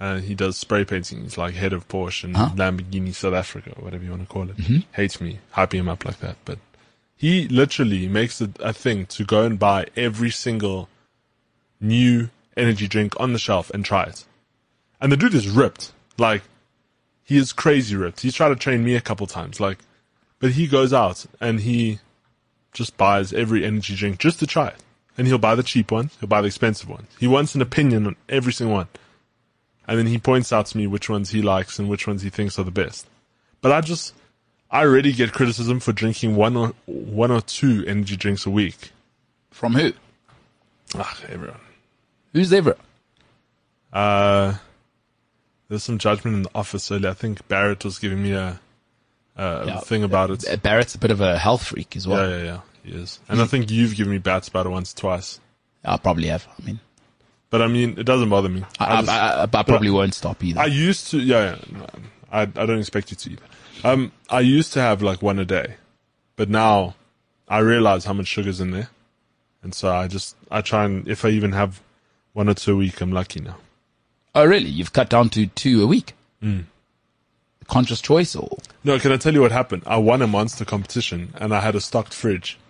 And he does spray painting. He's like head of Porsche and Huh? Lamborghini South Africa, whatever you want to call it. Hates me hyping him up like that. But he literally makes it a thing to go and buy every single new energy drink on the shelf and try it. And the dude is ripped. Like, he is crazy ripped. He's tried to train me a couple times. Like, but he goes out and he, just buys every energy drink just to try it. And he'll buy the cheap ones, he'll buy the expensive ones. He wants an opinion on every single one. And then he points out to me which ones he likes and which ones he thinks are the best. But I just, I already get criticism for drinking one or, one or two energy drinks a week. From who? Ah, everyone. Who's everyone? Uh, there's some judgment in the office earlier. I think Barrett was giving me a, a Yeah. thing about it. Uh, Barrett's a bit of a health freak as well. Yeah, yeah, yeah. He is. And I think you've given me bats about it once, twice. I probably have. I mean, But I mean, it doesn't bother me. I, I, just- I, I probably won't stop either. I used to, yeah, yeah I, I don't expect you to either. Um, I used to have like one a day, but now I realize how much sugar's in there. And so I just, I try and, if I even have one or two a week, I'm lucky now. Oh, really? You've cut down to two a week? Hmm. Conscious choice or? No, can I tell you what happened? I won a monster competition and I had a stocked fridge. *laughs*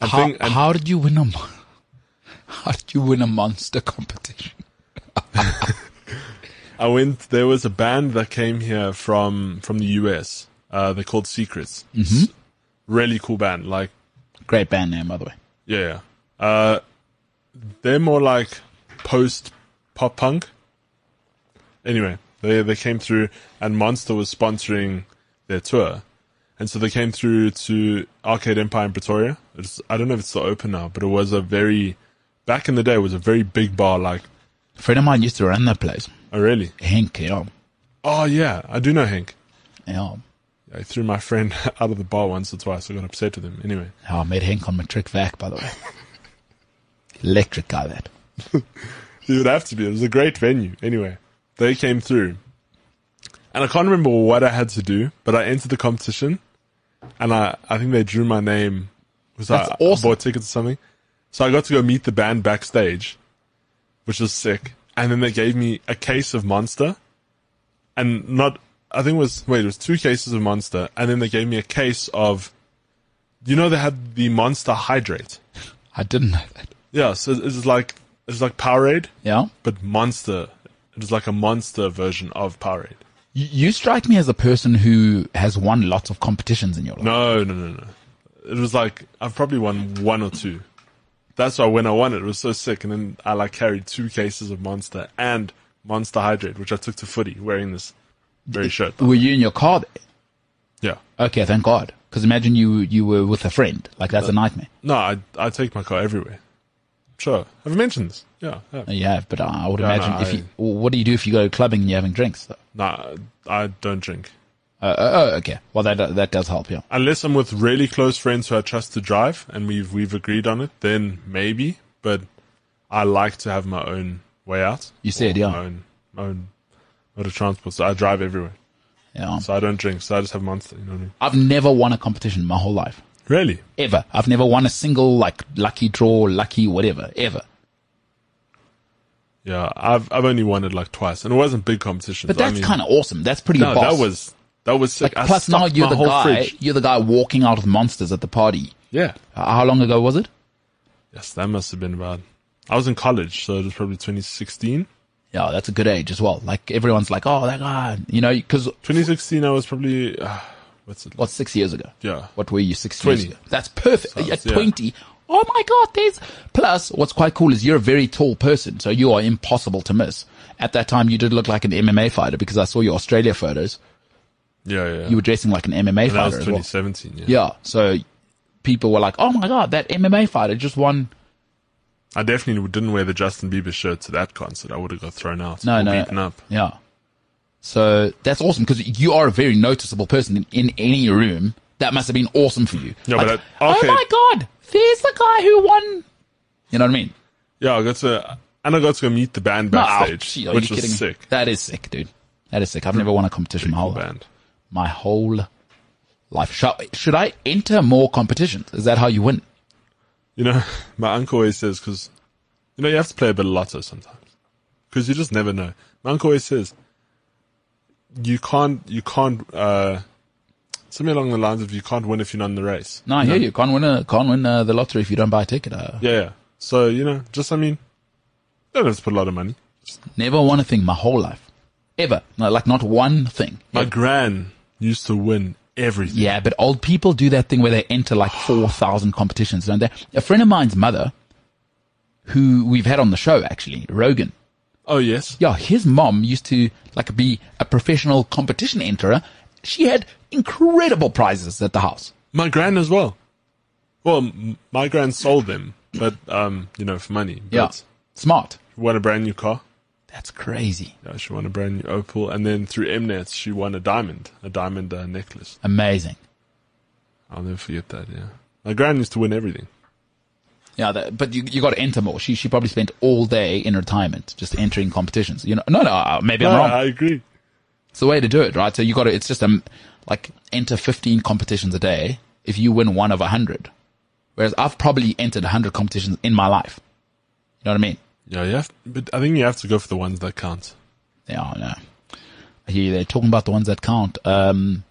How, think, how did you win a mon- *laughs* How did you win a monster competition? *laughs* I went, there was a band that came here from, from the US. Uh, they're called Secrets. S- Really cool band. Like, Great band name, by the way. Yeah, yeah. Uh, they're more like post pop punk. Anyway, they they came through, and Monster was sponsoring their tour, and so they came through to Arcade Empire in Pretoria. It's, I don't know if it's still open now, but it was a very back in the day. It was a very big bar. Like, A friend of mine used to run that place. oh really? Hank, know. Oh yeah, I do know Hank. Yeah. I threw my friend *laughs* out of the bar once or twice. I got upset with him. Anyway, Oh, I met Hank on my trick Vac, by the way. *laughs* Electric guy, that. *laughs* It would have to be. It was a great venue. Anyway, they came through. And I can't remember what I had to do, but I entered the competition and I, I think they drew my name. Was That's I, awesome. I bought tickets or something. So I got to go meet the band backstage, which was sick. And then they gave me a case of Monster and not, I think it was, wait, it was two cases of Monster. And then they gave me a case of, you know, they had the Monster Hydrate. I didn't know that. Yeah. So it's like, it's like Powerade Yeah. but monster. It was like a monster version of Powerade. You, you strike me as a person who has won lots of competitions in your life. No, no, no, no. It was like I've probably won one or two. That's why when I won it, it was so sick. And then I like carried two cases of Monster and Monster Hydrate, which I took to footy wearing this very shirt. Were you in your car there? Yeah. Okay, thank God. Because imagine you you were with a friend. Like that's a uh, nightmare. No, I I take my car everywhere. Sure. Have I mentioned this? Yeah. yeah. You have, but I would imagine no, if I- you. What do you do if you go clubbing and you're having drinks? Though? Nah, I don't drink. Uh, uh, oh, okay. Well, that that does help. Yeah. Unless I'm with really close friends who I trust to drive and we've we've agreed on it, then maybe. But I like to have my own way out. You said, yeah. My own, my own mode of transport. So I drive everywhere. Yeah. So I don't drink. So I just have Monster. You know what I mean? I've never won a competition my whole life. Really? Ever. I've never won a single like lucky draw, lucky whatever. Ever. Yeah. I've I've only won it like twice, and it wasn't big competitions. But that's kind of awesome. That's pretty no. boss. That was that was sick. Like, plus now you're the guy. fridge. You're the guy walking out with monsters at the party. Yeah. How long ago was it? Yes, that must have been about. I was in college, so it was probably 2016. Yeah, that's a good age as well. Like everyone's like, oh, that guy, you know, because 2016, I was probably uh, what's it? what's six years ago? Yeah. What were you six 20. years ago? That's perfect. At yeah. 20. Oh my God, there's, plus what's quite cool is you're a very tall person. So you are impossible to miss. At that time, you did look like an MMA fighter because I saw your Australia photos. Yeah, yeah. You were dressing like an MMA and that was fighter as well. 2017. Yeah. Yeah. So people were like, oh my God, that MMA fighter just won. I definitely didn't wear the Justin Bieber shirt to that concert. I would have got thrown out. No, no. beaten up. Yeah. So that's awesome because you are a very noticeable person in, in any room. That must have been awesome for you. Yeah, Like, but okay. oh my God, there's the guy who won. You know what I mean? Yeah, I got to, and I got to go meet the band oh, backstage, No, are which you was kidding sick. That is sick, dude. That is sick. I've never won a competition my whole life. band. My whole life. Should, should I enter more competitions? Is that how you win? You know, *laughs* my uncle always says, because, you know, you have to play a bit of lotto sometimes. Because you just never know. My uncle always says, you can't, you can't, uh, something along the lines of you can't win if you're not in the race. No, I hear you. Can't win a, can't win uh, the lottery if you don't buy a ticket. Uh, Yeah, yeah. So, you know, just, I mean, don't have to put a lot of money. Never won a thing my whole life. Ever. No, like not one thing. My gran used to win everything. Yeah, but old people do that thing where they enter like *sighs* 4,000 competitions, don't they? A friend of mine's mother, who we've had on the show actually, Rogan. Oh yes. Yeah, his mom used to like be a professional competition enterer. She had incredible prizes at the house. My gran as well. Well, my gran sold them, but um, you know, for money. But Yeah. Smart. Won a brand new car. That's crazy. Yeah, she won a brand new Opel, and then through Mnet, she won a diamond, a diamond uh, necklace. Amazing. I'll never forget that. Yeah, my gran used to win everything. Yeah, that, but you you got to enter more. She she probably spent all day in retirement just entering competitions. You know, no, no, uh, maybe I'm wrong. I agree. It's the way to do it, right? So you got to. It's just um like enter 15 competitions a day if you win one of a hundred. Whereas I've probably entered a hundred competitions in my life. You know what I mean? Yeah, you have, but I think you have to go for the ones that count. Yeah, I know. I hear you. They're talking about the ones that count. Um,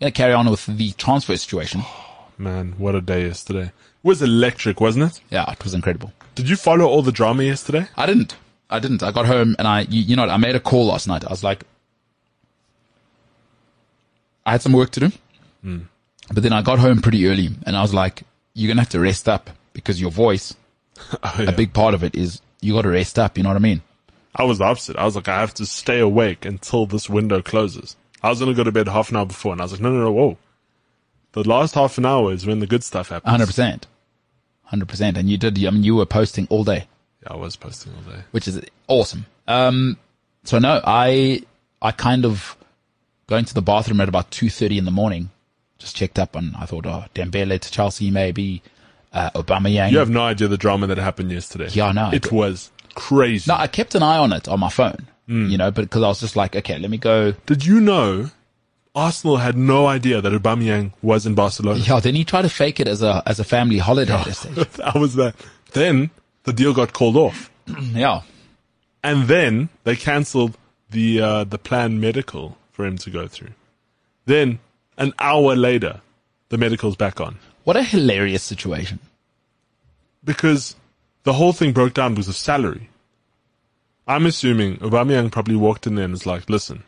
gonna carry on with the transfer situation. *sighs* Man, what a day yesterday. Was electric, wasn't it? Yeah, it was incredible. Did you follow all the drama yesterday? I didn't. I didn't. I got home and I, you, you know what? I made a call last night. I was like, I had some work to do, hmm. but then I got home pretty early and I was like, you're going to have to rest up because your voice, *laughs* Oh, yeah. a big part of it is you got to rest up. You know what I mean? I was the opposite. I was like, I have to stay awake until this window closes. I was gonna go to bed half an hour before, and I was like, no, no, no, whoa. The last half an hour is when the good stuff happens. 100%. 100%. And you did, I mean, you were posting all day. Yeah, I was posting all day. which is awesome. Um, so no, I, I kind of going to the bathroom at about 2.30 in the morning, just checked up and I thought, oh, Dembele to Chelsea, maybe, uh, Aubameyang. You have no idea the drama that happened yesterday. Yeah, no. know. It was crazy. no, I kept an eye on it on my phone, you know, but because I was just like, okay, let me go. Did you know Arsenal had no idea that Aubameyang was in Barcelona? Yeah, then he tried to fake it as a, as a family holiday at this stage. *laughs* that was that. Then the deal got called off, *clears throat* Yeah. and then they cancelled the uh, the planned medical for him to go through. Then an hour later, the medical's back on What a hilarious situation. because the whole thing broke down because of salary. I'm assuming Aubameyang probably walked in there and was like, "Listen,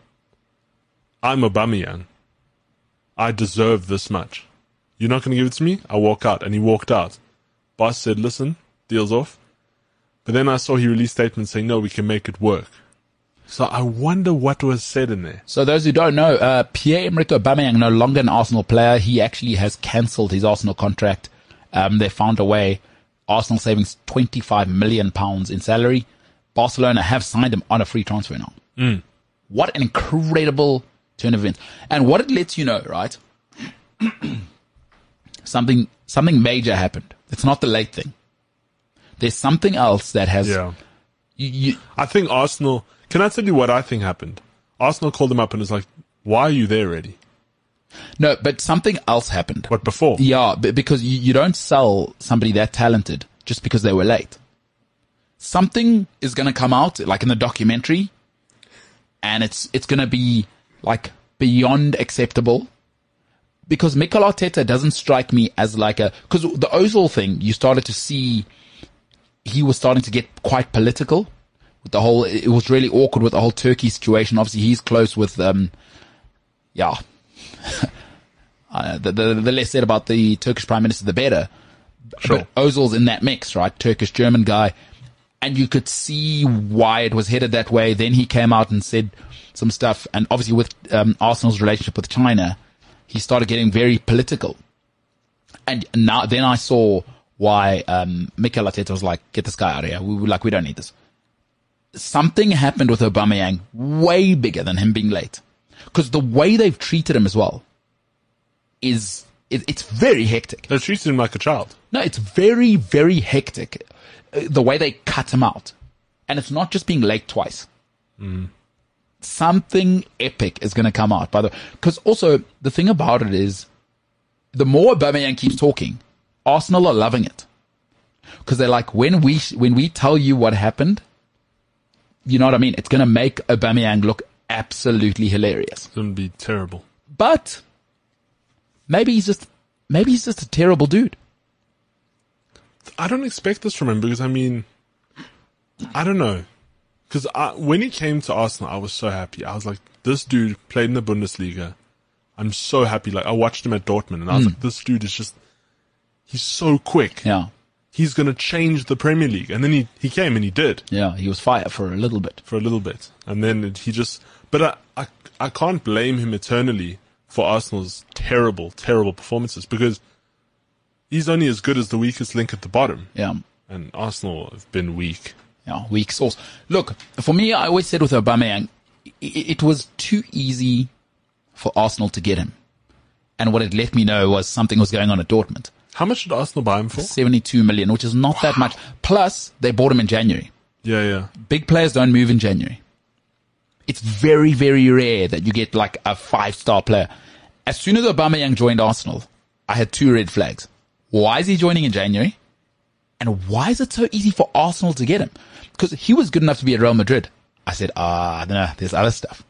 I'm Aubameyang. I deserve this much. You're not going to give it to me? I'll walk out." And he walked out. Boss said, "Listen, deal's off." But then I saw he released statements saying, "No, we can make it work." So I wonder what was said in there. So those who don't know, uh, Pierre-Emerick Aubameyang no longer an Arsenal player. He actually has cancelled his Arsenal contract. Um, they found a way. Arsenal saving 25 million pounds in salary. Barcelona have signed him on a free transfer now. What an incredible turn of events. And what it lets you know, right? *clears throat* something, something major happened. It's not the late thing. There's something else that has, Yeah. you, you, I think Arsenal. Can I tell you what I think happened? Arsenal called him up and was like, "Why are you there already? no, but something else happened. What before?" Yeah, because you, you don't sell somebody that talented just because they were late. Something is going to come out, like in the documentary, and it's it's going to be like beyond acceptable. Because Mikel Arteta doesn't strike me as like a because the Ozil thing, you started to see he was starting to get quite political with the whole. It was really awkward with the whole Turkey situation. Obviously, he's close with um, yeah, *laughs* uh, the, the the less said about the Turkish prime minister, the better. Sure. But Ozil's in that mix, right? Turkish German guy, and you could see why it was headed that way. Then he came out and said some stuff, and obviously with um, Arsenal's relationship with China, he started getting very political. And now, then I saw why um, Mikel Arteta was like, "Get this guy out of here. We were like, we don't need this." Something happened with Aubameyang way bigger than him being late, because the way they've treated him as well is it, it's very hectic. They treated him like a child. No, it's very, very hectic. The way they cut him out. And it's not just being late twice. Something epic is going to come out by the, way. cause also the thing about it is the more Aubameyang keeps talking, Arsenal are loving it. Cause they're like, when we, when we tell you what happened, you know what I mean? It's going to make Aubameyang look absolutely hilarious. It's gonna be terrible. But maybe he's just, maybe he's just a terrible dude. I don't expect this from him because I mean, I don't know. Because when he came to Arsenal, I was so happy. I was like, this dude played in the Bundesliga, I'm so happy. Like I watched him at Dortmund and I was hmm. like, this dude is just, he's so quick. Yeah. He's going to change the Premier League. And then he, he came and he did Yeah. He was fired for a little bit. for a little bit. And then it, he just, but I, I, I can't blame him eternally for Arsenal's terrible, terrible performances because he's only as good as the weakest link at the bottom. Yeah. And Arsenal have been weak. Yeah, weak sauce. Look, for me, I always said with Aubameyang, i- it was too easy for Arsenal to get him. And what it let me know was something was going on at Dortmund. How much did Arsenal buy him for? 72 million, which is not that much. Plus, they bought him in January. Yeah, yeah. Big players don't move in January. It's very, very rare that you get like a five star player. As soon as Aubameyang joined Arsenal, I had two red flags. Why is he joining in January? And why is it so easy for Arsenal to get him? Because he was good enough to be at Real Madrid. I said, ah, no, there's other stuff.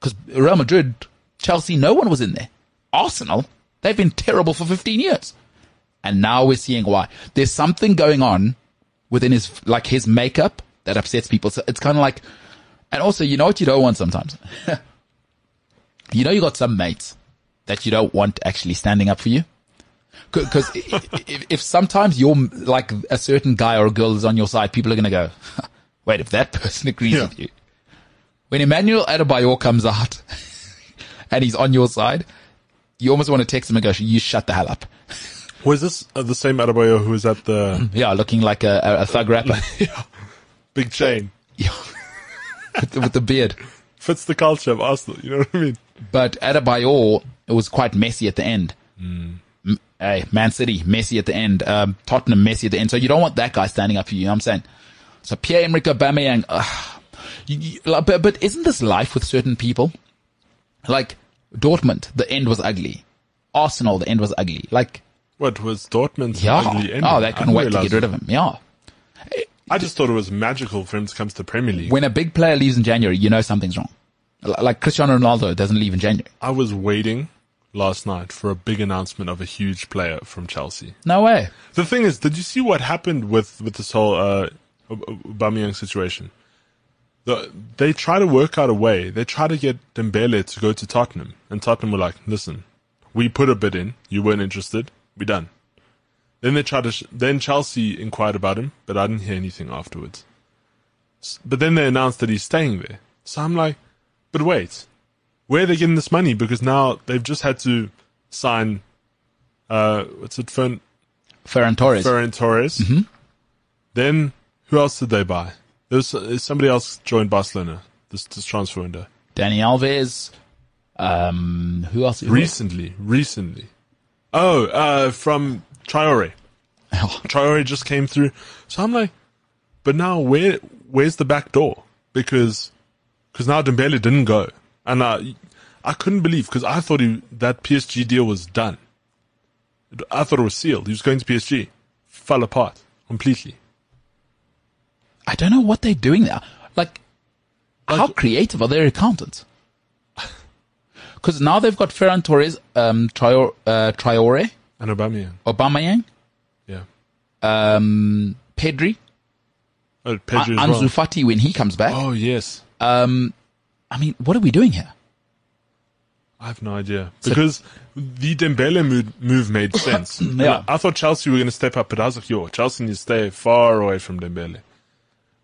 Because Real Madrid, Chelsea, no one was in there. Arsenal, they've been terrible for 15 years. And now we're seeing why. There's something going on within his, like his makeup that upsets people. So it's kind of like, and also, you know what you don't want sometimes? *laughs* you know, you got some mates that you don't want actually standing up for you. Because if, if sometimes you're like a certain guy or a girl is on your side, people are going to go, wait, if that *laughs* person agrees Yeah. with you. When Emmanuel Adebayor comes out *laughs* and he's on your side, you almost want to text him and go, you shut the hell up. Was this uh, the same Adebayor who was at the *clears throat* Yeah, looking like a, a, a thug rapper *laughs* big chain? Yeah. with, the, with the beard. Fits the culture of Arsenal. You know what I mean? But Adebayor, it was quite messy at the end. M- Hey, Man City, messy at the end. Um, Tottenham, messy at the end. So you don't want that guy standing up for you. You know what I'm saying? So Pierre-Emerick Aubameyang, uh, you, you, but, but isn't this life with certain people? Like Dortmund, the end was ugly. Arsenal, the end was ugly. Like, What was Dortmund's yeah. ugly ending? Oh, they couldn't wait to get rid of him. Yeah. I just thought it was magical for him to come to the Premier League. When a big player leaves in January, you know something's wrong. Like Cristiano Ronaldo doesn't leave in January. I was waiting last night for a big announcement of a huge player from Chelsea. No way. The thing is, did you see what happened with, with this whole uh, Aubameyang situation? The, they try to work out a way. They try to get Dembele to go to Tottenham, and Tottenham were like, "Listen, we put a bid in. You weren't interested. We done." Then they tried to. Sh- then Chelsea inquired about him, but I didn't hear anything afterwards. But then they announced that he's staying there. So I'm like, but wait, where are they getting this money? Because now they've just had to sign. Uh, what's it? Fern, Ferran Torres. Ferran Torres. Then who else did they buy? There was uh, somebody else joined Barcelona this, this transfer window Dani Alves. Um, who else? recently. Recently. Oh, uh, from Traore. Oh, Traore just came through. So I'm like, but now where where's the back door? Because because now Dembele didn't go, and I I couldn't believe because I thought he, that PSG deal was done. I thought it was sealed. He was going to PSG. Fell apart completely. I don't know what they're doing there. Like, how creative are their accountants? *laughs* Because now they've got Ferran Torres, um, Traore, uh, Traore, And Aubameyang. Aubameyang, Yeah. um, Pedri, Oh, Pedri A- as well. Fati when he comes back. Oh yes. I mean, what are we doing here? I have no idea because the Dembele move, move made *coughs* sense. Yeah. I, I thought Chelsea were going to step up, but I was like, yo, Chelsea needs to stay far away from Dembele.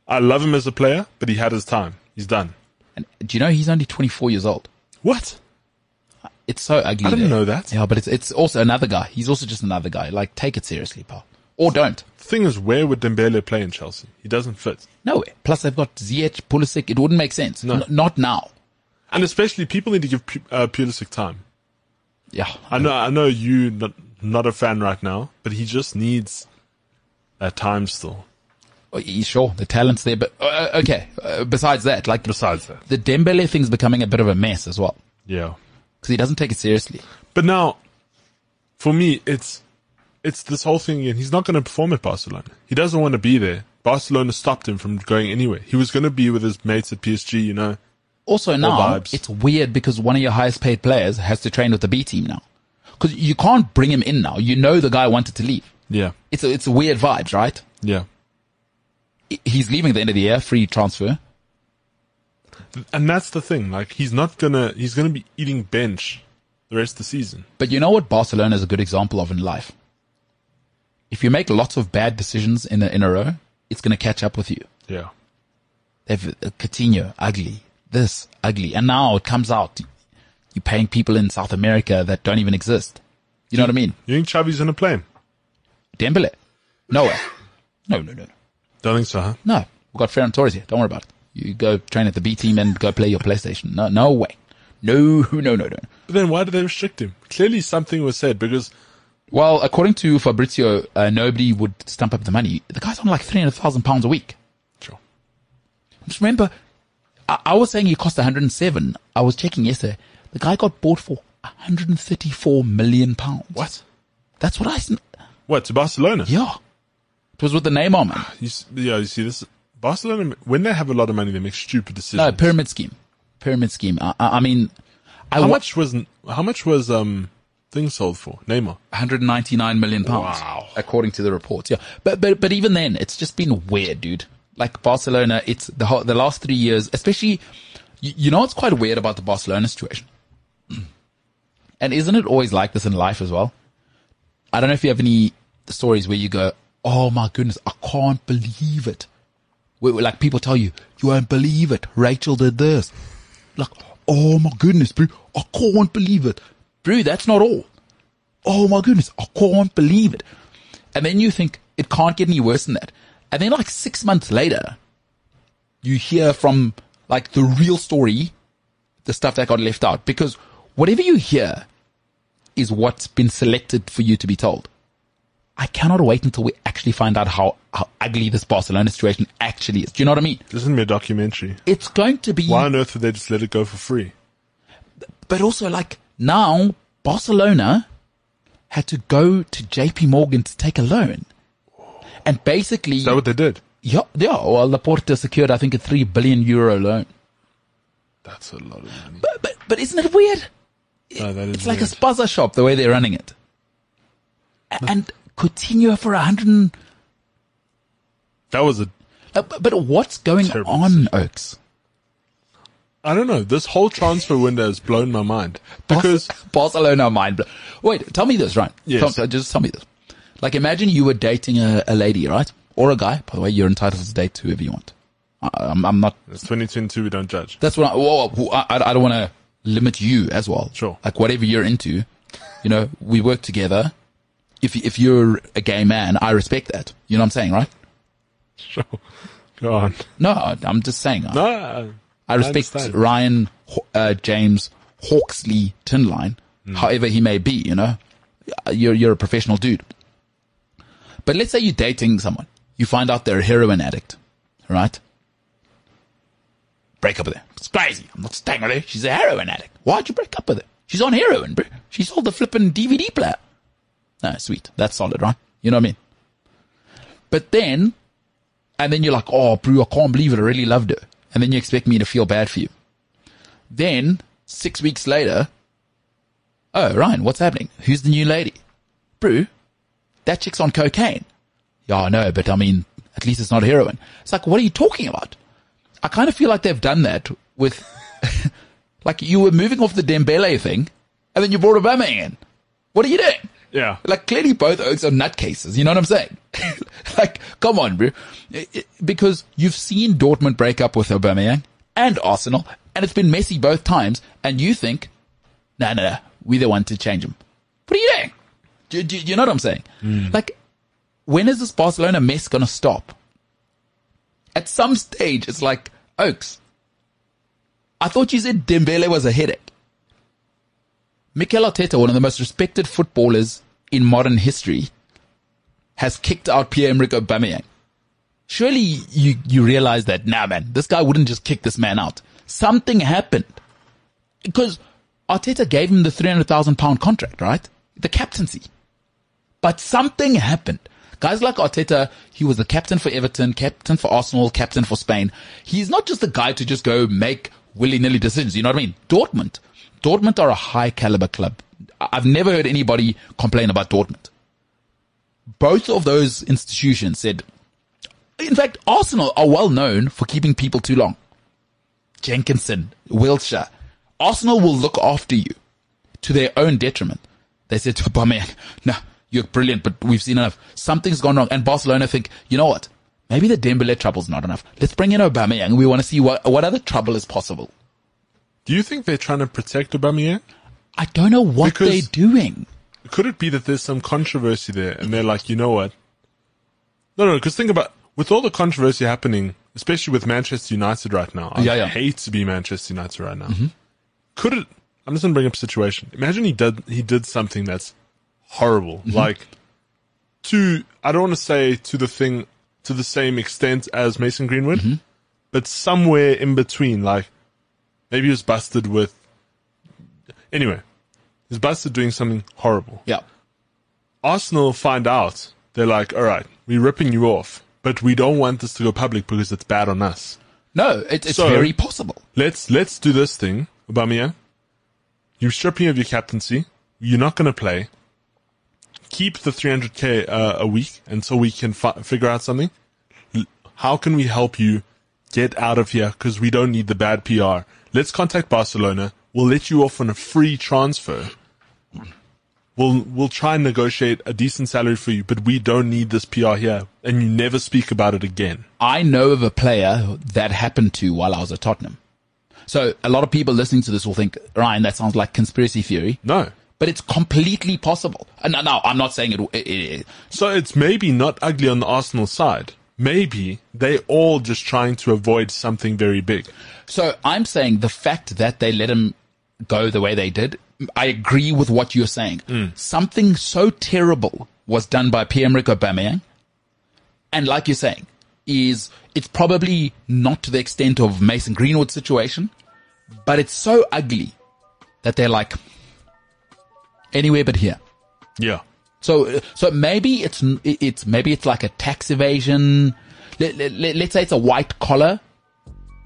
I love him as a player, but he had his time. He's done. And do you know he's only 24 years old? What? It's so ugly. I didn't there. know that. Yeah, but it's it's also another guy. He's also just another guy. Like, take it seriously, pal. Or don't. The thing is, where would Dembele play in Chelsea? He doesn't fit. Nowhere. Plus, they've got Ziyech, Pulisic. It wouldn't make sense. No. N- not now. And especially, people need to give Pu- uh, Pulisic time. Yeah. I know, I know you not, not a fan right now, but he just needs that time still. Oh, Sure, the talent's there, but uh, okay. Uh, besides that, like Besides that, the Dembele thing's becoming a bit of a mess as well yeah. because he doesn't take it seriously. But now, for me, it's it's this whole thing again. He's not going to perform at Barcelona. He doesn't want to be there. Barcelona stopped him from going anywhere. He was going to be with his mates at PSG, you know. Also now it's weird because one of your highest paid players has to train with the B team now because you can't bring him in now. You know the guy wanted to leave. Yeah, It's a, it's a weird vibes, right? yeah. He's leaving at the end of the year, free transfer. And that's the thing. Like, he's not gonna. He's gonna be eating bench the rest of the season. But you know what Barcelona is a good example of in life? If you make lots of bad decisions in a, in a row, it's going to catch up with you. Yeah. They've uh, Coutinho, ugly. This, ugly. And now it comes out. You're paying people in South America that don't even exist. You know what I mean? You think Xavi's going to play him? Dembele. No way. No, no, no. Don't think so, huh? No. We've got Ferran Torres here. Don't worry about it. You go train at the B team and go play your PlayStation. No, no way. No, *laughs* no, no, no. But then why did they restrict him? Clearly something was said because Well, according to Fabrizio, uh, nobody would stump up the money. The guy's on like 300,000 pounds a week. Sure. Just remember, I, I was saying he cost 107. I was checking yesterday. The guy got bought for 134 million pounds. What? That's what I, What, to Barcelona? yeah. It was with the Neymar man. *sighs* You, yeah, you see this Barcelona when they have a lot of money they make stupid decisions. No, pyramid scheme. Pyramid scheme. I, I, I mean, I how wa- much was how much was um thing sold for? Neymar. 199 million pounds. Wow. According to the reports. Yeah. But, but, but even then, it's just been weird, dude. Like Barcelona, it's the whole, the last three years, especially, you, you know what's quite weird about the Barcelona situation? And isn't it always like this in life as well? I don't know if you have any stories where you go, Oh my goodness, I can't believe it. Where, like people tell you, you won't believe it. Rachel did this. Like, oh my goodness, bro, I can't believe it. Bro, that's not all. Oh my goodness, I can't believe it. And then you think it can't get any worse than that. And then like six months later, you hear from like the real story, the stuff that got left out. Because whatever you hear is what's been selected for you to be told. I cannot wait until we actually find out how, how ugly this Barcelona situation actually is. Do you know what I mean? This isn't a documentary. It's going to be, Why on earth would they just let it go for free? but also like now Barcelona had to go to JP Morgan to take a loan. And basically, Is that what they did? yeah, yeah, well, Laporta secured, I think, a three billion euro loan. That's a lot of money. But, but, but isn't it weird? No, that is It's like a weird. spaza shop the way they're running it. And Coutinho for a hundred and, that was a uh, but but what's going on, Oaks? I don't know. This whole transfer window has blown my mind because Barcelona mind blow. Wait, tell me this, right? Yes. Tell- just tell me this. Like, imagine you were dating a, a lady, right? Or a guy. By the way, you're entitled to date whoever you want. I, I'm, I'm not. it's 2022. We don't judge. That's what I. Whoa, whoa, I, I don't want to limit you as well. Sure. Like whatever you're into, you know, we work together. If if you're a gay man, I respect that. You know what I'm saying, right? Sure. Go on. No, I'm just saying. I- No, I respect understand. Ryan uh, James Hawksley Tinline, Hmm. however he may be, you know, you're, you're a professional dude. But let's say you're dating someone. You find out they're a heroin addict, right? Break up with her. It's crazy. I'm not staying with her. She's a heroin addict. Why'd you break up with her? She's on heroin, bro. She sold the flipping DVD player. No, sweet. That's solid, right? You know what I mean? But then, and then you're like, oh, bro, I can't believe it. I really loved her. And then you expect me to feel bad for you. Then, six weeks later, oh, Ryan, what's happening? Who's the new lady? Brew, that chick's on cocaine. Yeah, I know, but I mean, at least it's not heroin. It's like, what are you talking about? I kind of feel like they've done that with, *laughs* like you were moving off the Dembele thing, and then you brought Obama in. What are you doing? Yeah. Like clearly both Oaks are nutcases. You know what I'm saying? *laughs* like, come on, bro. I- I- Because you've seen Dortmund break up with Aubameyang and Arsenal, and it's been messy both times. And you think, no, no, no, we the one to change him. What are you doing? Do, do, you know what I'm saying? Hmm. Like, when is this Barcelona mess gonna stop? At some stage, it's like Oaks. I thought you said Dembele was a headache. Mikel Arteta, one of the most respected footballers in modern history, has kicked out Pierre-Emerick Aubameyang. Surely you, you realize that, nah man, this guy wouldn't just kick this man out. Something happened. Because Arteta gave him the 300,000 pound contract, right? The captaincy. But something happened. Guys like Arteta, he was the captain for Everton, captain for Arsenal, captain for Spain. He's not just the guy to just go make willy-nilly decisions. You know what I mean? Dortmund. Dortmund are a high caliber club. I've never heard anybody complain about Dortmund. Both of those institutions said, in fact, Arsenal are well known for keeping people too long. Jenkinson, Wilshere. Arsenal will look after you. to their own detriment. They said to Aubameyang, no, you're brilliant, but we've seen enough. Something's gone wrong. And Barcelona think, you know what? Maybe the Dembele trouble's not enough. Let's bring in Aubameyang. We want to see what, what other trouble is possible. Do you think they're trying to protect Aubameyang? I don't know what Because- they're doing. Could it be that there's some controversy there and they're like, you know what? No, no, because think about, with all the controversy happening, especially with Manchester United right now, I Yeah, yeah. hate to be Manchester United right now. Mm-hmm. Could it, I'm just going to bring up a situation. Imagine he did, he did something that's horrible. Mm-hmm. Like, to, I don't want to say to the thing, to the same extent as Mason Greenwood, mm-hmm. but somewhere in between, like, maybe he was busted with, anyway, his was busted doing something horrible. Yeah. Arsenal find out, they're like, all right, we're ripping you off, but we don't want this to go public because it's bad on us. No, it, it's So- very possible. Let's let's do this thing, Aubameyang. You're stripping of your captaincy. You're not going to play. Keep the 300k uh, a week until we can fi- figure out something. How can we help you get out of here? Because we don't need the bad PR. Let's contact Barcelona. We'll let you off on a free transfer. We'll we'll try and negotiate a decent salary for you, but we don't need this PR here, and you never speak about it again. I know of a player that happened to while I was at Tottenham. So a lot of people listening to this will think, Ryan, that sounds like conspiracy theory, No, but it's completely possible. Uh, and now I'm not saying it, it, it So it's maybe not ugly on the Arsenal side. Maybe they all just trying to avoid something very big. So I'm saying the fact that they let him go the way they did, I agree with what you're saying. Mm. Something so terrible was done by Pierre-Emerick Aubameyang. And like you're saying, is it's probably not to the extent of Mason Greenwood's situation, but it's so ugly that they're like anywhere but here. Yeah. So, so maybe it's it's maybe it's like a tax evasion. Let, let, let, let's say it's a white collar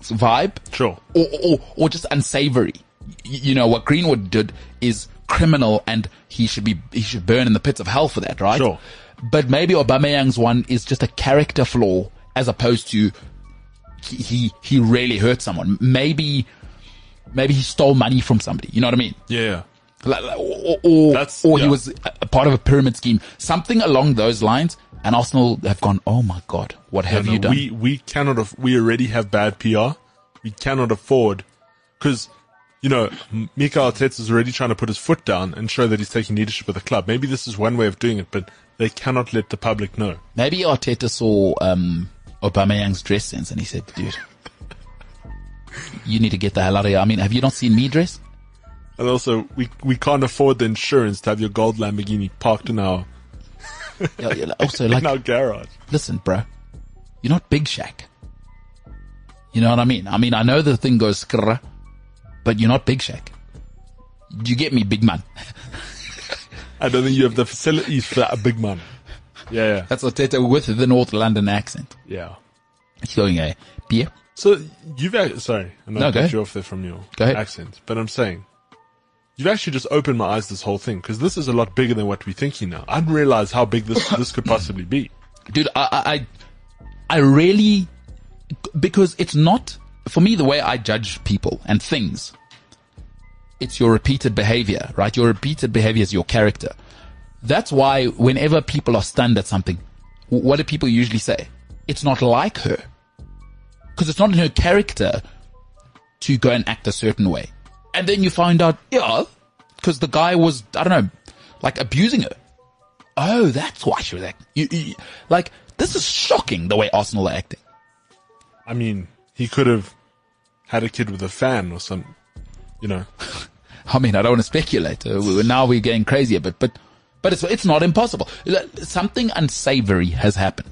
vibe Sure. or, or, or just unsavory. You know, what Greenwood did is criminal and he should be, he should burn in the pits of hell for that, right? Sure. But maybe Aubameyang's one is just a character flaw as opposed to he, he, he really hurt someone. Maybe, maybe he stole money from somebody. You know what I mean? Yeah. Like, or, or, That's- or he was a, a part of a pyramid scheme. Something along those lines. And Arsenal have gone, oh my God, what have No, you done? We we cannot. Af- we already have bad PR. We cannot afford because you know Mikel Arteta is already trying to put his foot down and show that he's taking leadership of the club. Maybe this is one way of doing it, but they cannot let the public know. Maybe Arteta saw um, Aubameyang's dress sense and he said, dude, you need to get the hell out of here. I mean, have you not seen me dress? And also, we we can't afford the insurance to have your gold Lamborghini parked in our *laughs* Yeah, yeah, Also, *laughs* like, in our garage. listen, bro, you're not Big Shaq. You know what I mean? I mean, I know the thing goes skrrr, but you're not Big Shaq. You get me, big man. *laughs* I don't think you have the facilities for a big man. Yeah, yeah, That's Arteta with the North London accent. yeah. He's going a beer. So you've act- sorry, I'm not go you off there from your accent, but I'm saying you've actually just opened my eyes this whole thing because this is a lot bigger than what we're thinking now. I didn't realize how big this this could possibly be. dude, I, I, I- I really, because it's not, for me, the way I judge people and things, it's your repeated behavior, right? Your repeated behavior is your character. That's why whenever people are stunned at something, what do people usually say? It's not like her. Cause it's not in her character to go and act a certain way. And then you find out, yeah, cause the guy was, I don't know, like abusing her. Oh, that's why she was acting. Like, this is shocking the way Arsenal are acting. I mean, he could have had a kid with a fan or some, you know. *laughs* I mean, I don't want to speculate. Uh, now we're getting crazy a bit, but, but it's, it's not impossible. Something unsavory has happened.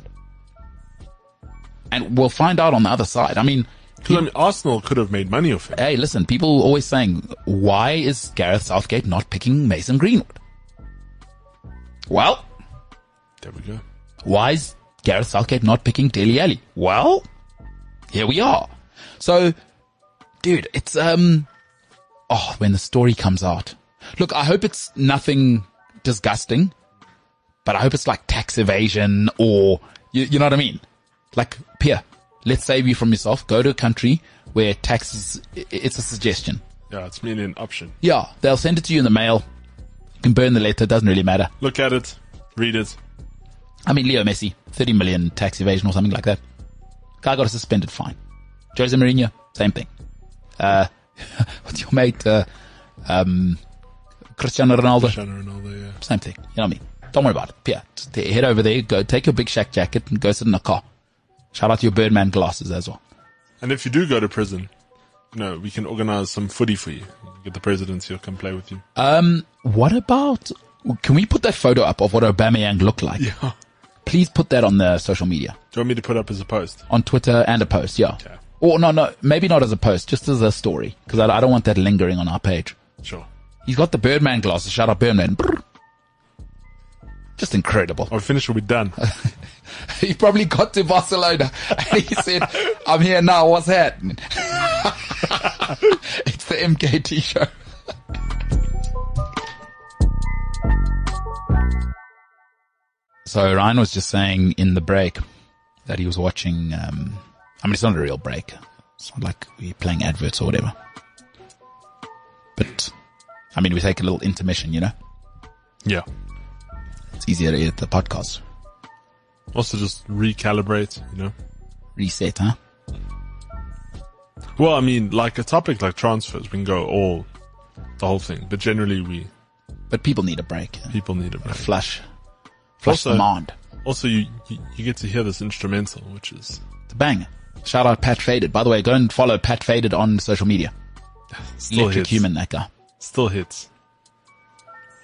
And we'll find out on the other side. I mean, I mean, Arsenal could have made money off it. hey, listen, people always saying, why is Gareth Southgate not picking Mason Greenwood? Well, There we go. Why is Gareth Southgate not picking Dele Alli? Well, here we are. So, dude, it's, um, oh, when the story comes out. Look, I hope it's nothing disgusting, but I hope it's like tax evasion or, you, you know what I mean? Like, Pierre, let's save you from yourself. Go to a country where taxes, it's a suggestion. Yeah, it's merely an option. Yeah, they'll send it to you in the mail. You can burn the letter. Doesn't really matter. Look at it, read it. I mean, Leo Messi, 30 million tax evasion or something like that. Guy got a suspended fine. Jose Mourinho, same thing. Uh, *laughs* what's your mate, uh, um, Cristiano Ronaldo? Cristiano Ronaldo, yeah. Same thing. You know what I mean? Don't worry about it. Yeah, just head over there, go take your Big Shaq jacket and go sit in a car. Shout out to your Birdman glasses as well. And if you do go to prison, you know, we can organize some footy for you. Get the presidency will come play with you. Um, what about, can we put that photo up of what Obama Aubameyang looked like? Yeah. Please put that on the social media. Do you want me to put up as a post? on Twitter and a post, yeah. Okay. Or no, no, maybe not as a post, just as a story, because I, I don't want that lingering on our page. Sure. He's got the Birdman glasses. Shout out Birdman. Just incredible. I'll finish, we'll be done. *laughs* He probably got to Barcelona and he *laughs* said, "I'm here now. What's happening?" *laughs* it's the MKT show. So Ryan was just saying in the break that he was watching. Um, I mean, it's not a real break. It's not like we're playing adverts or whatever. But I mean, we take a little intermission. You know, yeah. it's easier to edit the podcast. Also just recalibrate, you know. Reset, huh? Well, I mean, like a topic like transfers, we can go all, the whole thing. But generally we, But people need a break. people need a break. Flush. Flush Also- the mind. Also, you, you, you get to hear this instrumental, which is It's a banger. Shout out Pat Faded. By the way, go and follow Pat Faded on social media. still Electric hits. Human, that guy. Still hits.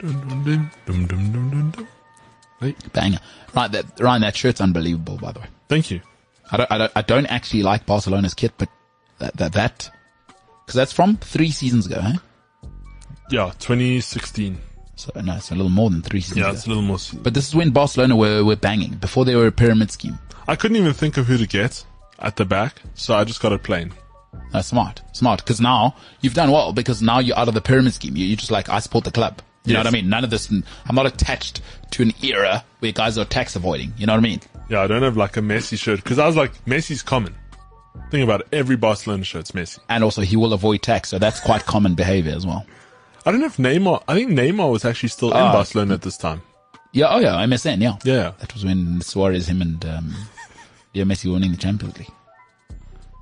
Dun, dun, dun, dun, dun, dun, dun, dun. Hey, Banger. Right, that, Ryan, that shirt's unbelievable, by the way. thank you. I don't, I don't, I don't actually like Barcelona's kit, but that, that, that, cause that's from three seasons ago, huh? Yeah, 2016. So, no, it's a little more than three seasons Yeah, ago. it's a little more. But this is when Barcelona were, were banging, before they were a pyramid scheme. I couldn't even think of who to get at the back, so I just got it plain. That's smart, smart. Because now you've done well because now you're out of the pyramid scheme. You, you're just like, I support the club. You know what I mean? None of this. I'm not attached to an era where guys are tax avoiding. You know what I mean? Yeah, I don't have like a Messi shirt because I was like, Messi's common. Think about it. Every Barcelona shirt's Messi. And also, he will avoid tax, so that's quite common behavior as well. I don't know if Neymar. I think Neymar was actually still in Ah. Barcelona at this time. Yeah. Oh yeah. MSN. Yeah. Yeah. That was when Suarez, him, and um, Leo Messi winning the Champions League.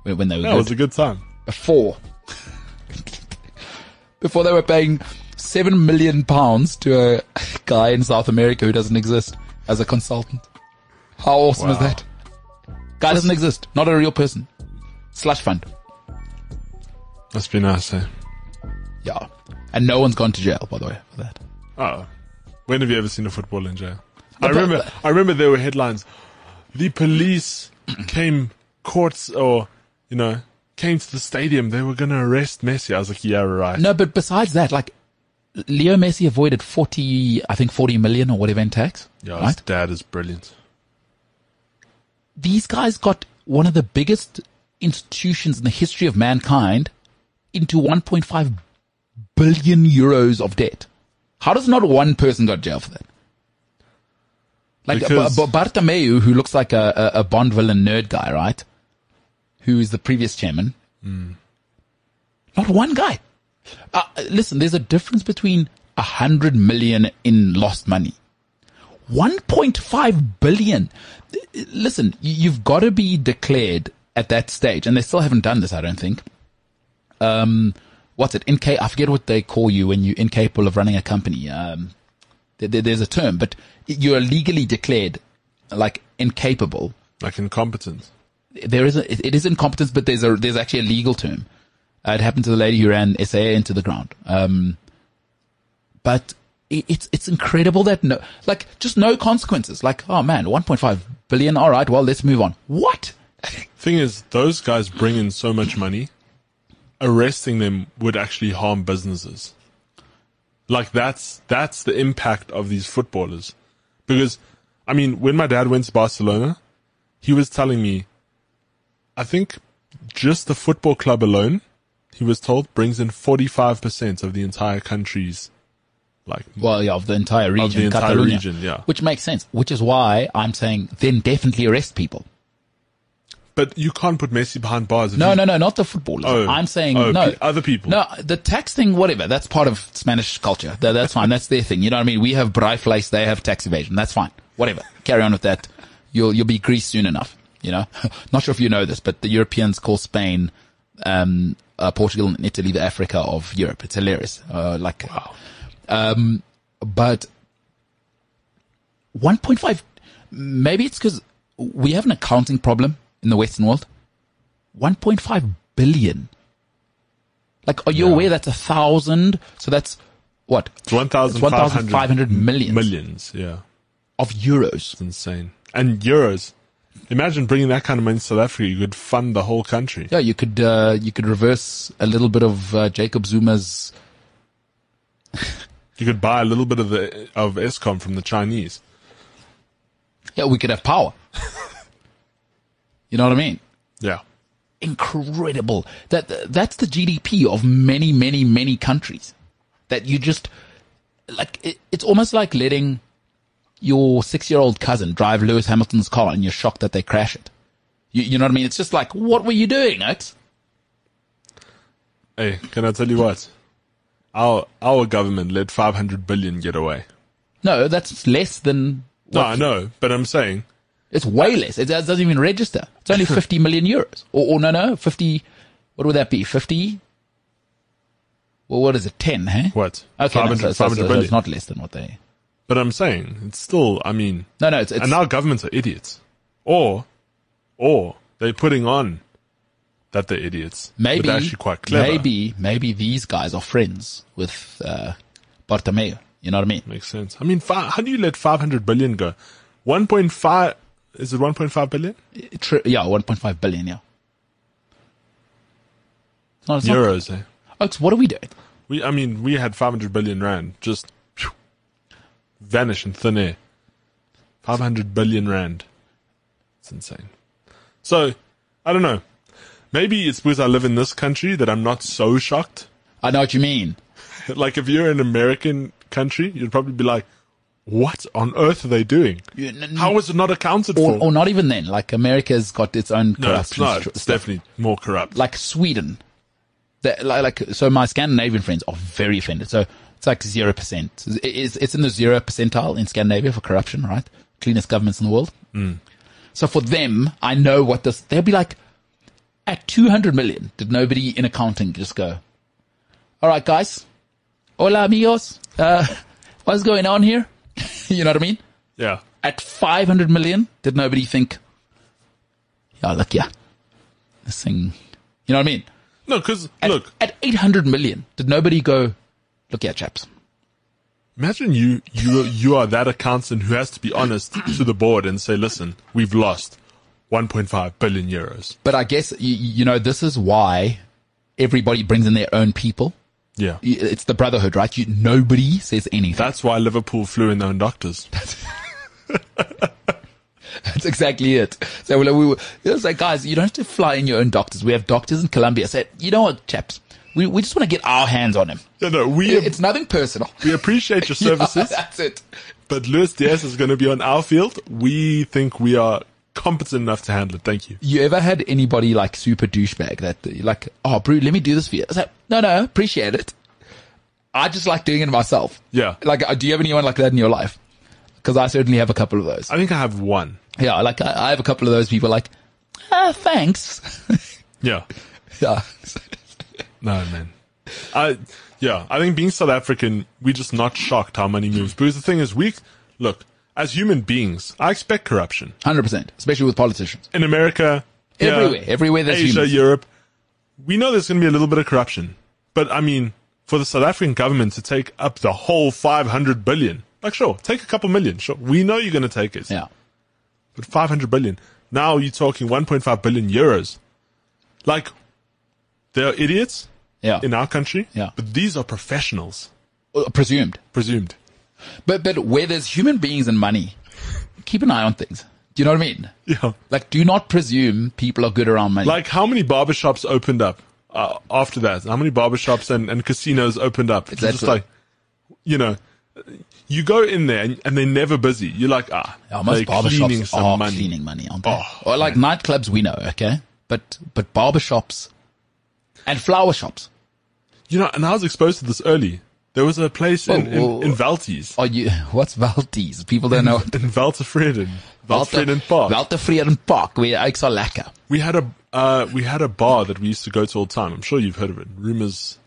When when they were That good. was a good time. before *laughs* before they were paying seven million pounds to a guy in South America who doesn't exist as a consultant. How awesome is that? Guy doesn't exist. Not a real person. Slush fund. Must be nice. Eh? Yeah. And no one's gone to jail, by the way, for that. Oh, when have you ever seen a football in jail? I remember. I remember there were headlines. The police came courts or you know came to the stadium. They were going to arrest Messi. I was like, yeah, right. No, but besides that, like, Leo Messi avoided 40, I think 40 million or whatever in tax. Yeah, his right? dad is brilliant. these guys got one of the biggest institutions in the history of mankind into 1.5 billion euros of debt. How does not one person got jail for that? Like Because- B- B- Bartomeu, who looks like a, a, Bond villain nerd guy, right? Who is the previous chairman? Not one guy. Uh, listen, there's a difference between a hundred million in lost money 1.5 billion. Listen, you- you've got to be declared at that stage, and they still haven't done this, I don't think. Um, what's it? Inca- I forget what they call you when you're incapable of running a company. Um, there, there- there's a term, but you're legally declared like incapable. Like incompetent. There is a, it, is incompetence, but there's a, there's actually a legal term. Uh, it happened to the lady who ran SAA into the ground. Um, but it, it's, it's incredible that no, like just no consequences. Like, oh man, 1.5 billion. All right. Well, let's move on. What? *laughs* Thing is, those guys bring in so much money. Arresting them would actually harm businesses. Like that's that's the impact of these footballers. Because I mean, when my dad went to Barcelona, he was telling me I think just the football club alone, he was told brings in 45% of the entire country's like Well, yeah, of the entire region, of the entire Catalonia. region, yeah. Which makes sense. Which is why I'm saying then definitely arrest people. But you can't put Messi behind bars. No, you, no, no, not the footballers. Oh. I'm saying Oh, no. other people. No, the tax thing, whatever. That's part of Spanish culture. That, that's fine. That's their thing. You know what I mean? We have braaivleis, they have tax evasion. That's fine. Whatever. Carry on with that. You'll you'll be Greece soon enough. You know. *laughs* Not sure if you know this, but the Europeans call Spain, um, uh, Portugal and Italy the Africa of Europe. It's hilarious. Uh, like, um, but 1.5. Maybe it's because we have an accounting problem in the Western world. 1.5 billion. Like, are you Yeah. aware that's a thousand? So that's what? It's 1,500 1,500 millions millions. Yeah. of euros. It's insane. And euros. Imagine bringing that kind of money to South Africa. You could fund the whole country. Yeah, you could, uh, you could reverse a little bit of, uh, Jacob Zuma's, *laughs* You could buy a little bit of the of Eskom from the Chinese. yeah, we could have power. *laughs* you know what I mean? Yeah. incredible. That that's the GDP of many, many, many countries. That you just like it, it's almost like letting your six-year-old cousin drive Lewis Hamilton's car, and you're shocked that they crash it. You, you know what I mean? It's just like, what were you doing, Oaks? Hey, can I tell you what? Our our government let 500 billion get away. No, that's less than. No, I know, but I'm saying It's way less. It doesn't even register. It's only *laughs* 50 million euros. Or, or no, no, 50. What would that be? 50? Well, what is it? 10, hey? what? Okay, no, 500, so, so- 500 so- so billion. it's not less than what they. But I'm saying it's still. I mean, No, no, it's, it's and our governments are idiots, or or they're putting on that they're idiots. but maybe they're actually quite clever. Maybe maybe these guys are friends with uh, Bartomeu. You know what I mean? makes sense. I mean, fi- how do you let 500 billion go? 1.5 is it 1.5 billion Tri- yeah, 1.5 billion. Yeah. No, it's not. euros? Eh? Oaks, what are we doing? We, I mean, we had 500 billion rand just phew, vanish in thin air. 500 billion rand. It's insane. So, I don't know. Maybe it's because I live in this country that I'm not so shocked. I know what you mean. *laughs* Like, if you're an American country, you'd probably be like, what on earth are they doing? How is it not accounted Or, for? or not even then. Like America's got its own no, it's corruption. not. stru- It's stuff. definitely more corrupt. like Sweden. Like, like so my Scandinavian friends are very offended. So it's like zero percent. It's it's in the zero percentile in Scandinavia for corruption, right? Cleanest governments in the world. So for them, I know what this. They'll be like, at two hundred million, did nobody in accounting just go? All right, guys. Hola, amigos. Uh, *laughs* what's going on here? *laughs* you know what I mean? yeah. At five hundred million, did nobody think? Yeah, look, yeah, this thing. You know what I mean? No, because, look, at 800 million, did nobody go, look here, chaps. Imagine you you you are that accountant who has to be honest *clears throat* to the board and say, listen, we've lost 1.5 billion euros. But I guess, you, you know, this is why everybody brings in their own people. Yeah. It's the brotherhood, right? You, nobody says anything. That's why Liverpool flew in their own doctors. *laughs* That's exactly it. So we were, it was like, guys, you don't have to fly in your own doctors. We have doctors in Colombia. I said, you know what, chaps? We, we just want to get our hands on him. No, no, we It's nothing personal. we appreciate your *laughs* Yeah, services, that's it. but Luis Diaz is going to be on our field. We think we are competent enough to handle it. Thank you. You ever had anybody like super douchebag that like, oh, bro, let me do this for you? I was like, no, no, appreciate it. I just like doing it myself. Yeah. Like, uh, do you have anyone like that in your life? Because I certainly have a couple of those. I think I have one. Yeah, like I, I have a couple of those people like, ah, thanks. *laughs* Yeah. yeah. *laughs* No, man. I yeah, I think being South African, we're just not shocked how money moves. Because the thing is, we look as human beings. I expect corruption 100%, especially with politicians. in America, yeah, Everywhere, everywhere there's Asia, humans. Europe. We know there's going to be a little bit of corruption, but I mean, for the South African government to take up the whole 500 billion, like sure, take a couple million, sure. We know you're going to take it, Yeah. but 500 billion. Now you're talking 1.5 billion euros. Like, they're idiots Yeah. in our country, Yeah. but these are professionals, Uh, Presumed. presumed. But, but where there's human beings and money, keep an eye on things. Do you know what I mean? Yeah. Like, do not presume people are good around money. Like, how many barbershops opened up uh, after that? How many barbershops and, and casinos opened up? It's just like, you know, you go in there and, and they're never busy. You're like, ah, Yeah, most barbershops are money. cleaning money, aren't they? Oh, or like nightclubs, we know, okay? But, but barbershops and flower shops. You know, and I was exposed to this early. There was a place in, Whoa, whoa, in, in Valties. Are you, *laughs* what's Valties? People don't know. In Weltevreden. Weltevreden Park. Weltevreden Park, where ek sal lekker. we had a, uh, we had a bar that we used to go to all the time. I'm sure you've heard of it. Rumors.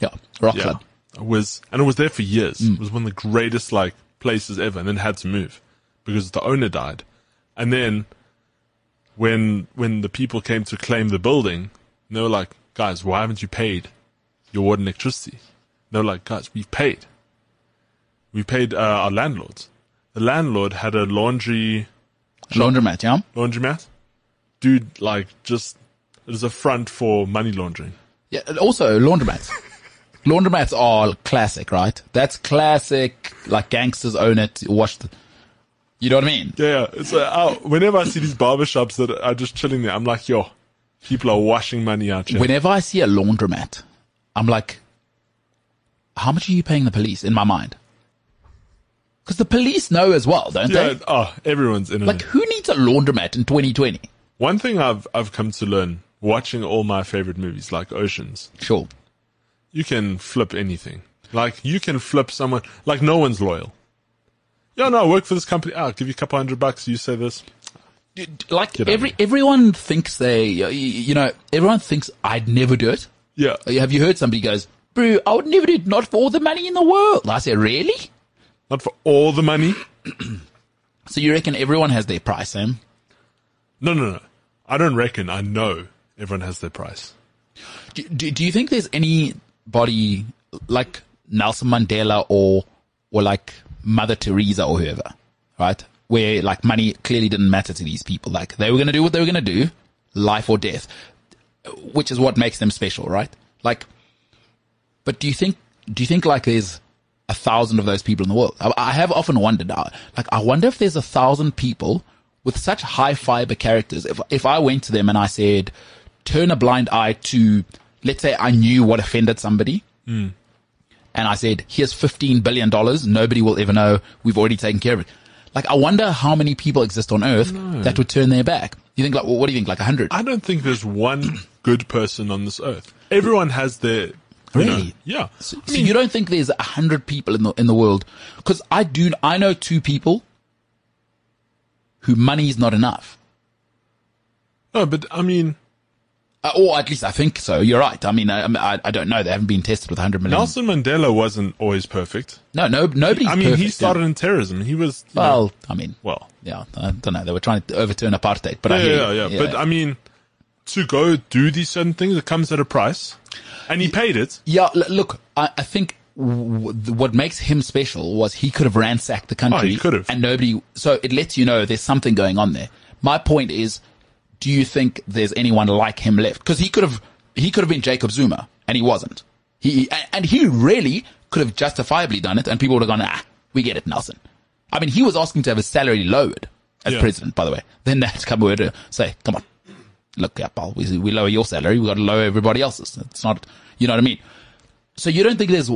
Yeah, rock Yeah. club. It was, and it was there for years. Mm. It was one of the greatest, like, places ever, and then had to move because the owner died. And then when, when the people came to claim the building, they were like, guys, why haven't you paid your water and electricity? They were like, guys, we've paid. We paid, uh, our landlords. The landlord had a laundry, Laundromat, yeah? laundromat. Dude, like, just, it was a front for money laundering. Yeah, and also laundromats. *laughs* laundromats are classic, right? That's classic, like gangsters own it, wash the, you know what I mean? Yeah, yeah. It's like, oh, whenever I see these barbershops that are just chilling there, I'm like, yo, people are washing money out here. Whenever I see a laundromat, I'm like, how much are you paying the police in my mind? Because the police know as well, don't yeah, they? oh, everyone's in it. Like, who needs a laundromat in 2020? One thing I've I've come to learn watching all my favorite movies, like Oceans, Sure. you can flip anything. Like you can flip someone. Like no one's loyal. Yeah, no, I work for this company. Ah, I'll give you a couple hundred bucks. You say this. Like, Get out of every, everyone thinks they, you know, everyone thinks I'd never do it. Yeah, Have you heard somebody goes, bro, I would never do it, not for all the money in the world. I said, really? not for all the money. *clears throat* So you reckon everyone has their price, Sam? No, no, no. I don't reckon. I know everyone has their price. Do, do, do you think there's anybody like Nelson Mandela or or like Mother Teresa or whoever, right? Where like money clearly didn't matter to these people. Like they were going to do what they were going to do, life or death, which is what makes them special, right? Like, but do you think do you think like there's a thousand of those people in the world? I, I have often wondered, uh, like I wonder if there's a thousand people with such high fiber characters. If if I went to them and I said, turn a blind eye to, let's say I knew what offended somebody. And I said, here's $15 billion. Nobody will ever know. We've already taken care of it. Like, I wonder how many people exist on earth that would turn their back. You think like, what do you think? Like a hundred? I don't think there's one good person on this earth. Everyone has their. You know- Really? yeah. So, so you don't think there's a hundred people in the, in the world? Cause I do, I know two people who money is not enough. No, but I mean, Uh, or at least I think so. You're right. I mean, I, I, I don't know. They haven't been tested with 100 million. Nelson Mandela wasn't always perfect. no, no, nobody. I mean, he started in terrorism. He was. you know, Well, I mean, well. yeah, I don't know. They were trying to overturn apartheid, but I Yeah, yeah, you. yeah, But I mean, to go do these certain things, it comes at a price. And he paid it. yeah, look, I, I think what makes him special was he could have ransacked the country. Oh, he could have. And nobody, so it lets you know there's something going on there. My point is, do you think there's anyone like him left? Because he could have, he could have been Jacob Zuma, and he wasn't. He, and he really could have justifiably done it, and people would have gone, ah, we get it, Nelson. I mean, he was asking to have his salary lowered as Yeah. president, by the way. Then that's *laughs* come over to say, come on, look, yeah, pal, we, we lower your salary, we got to lower everybody else's. It's not, you know what I mean? So you don't think there's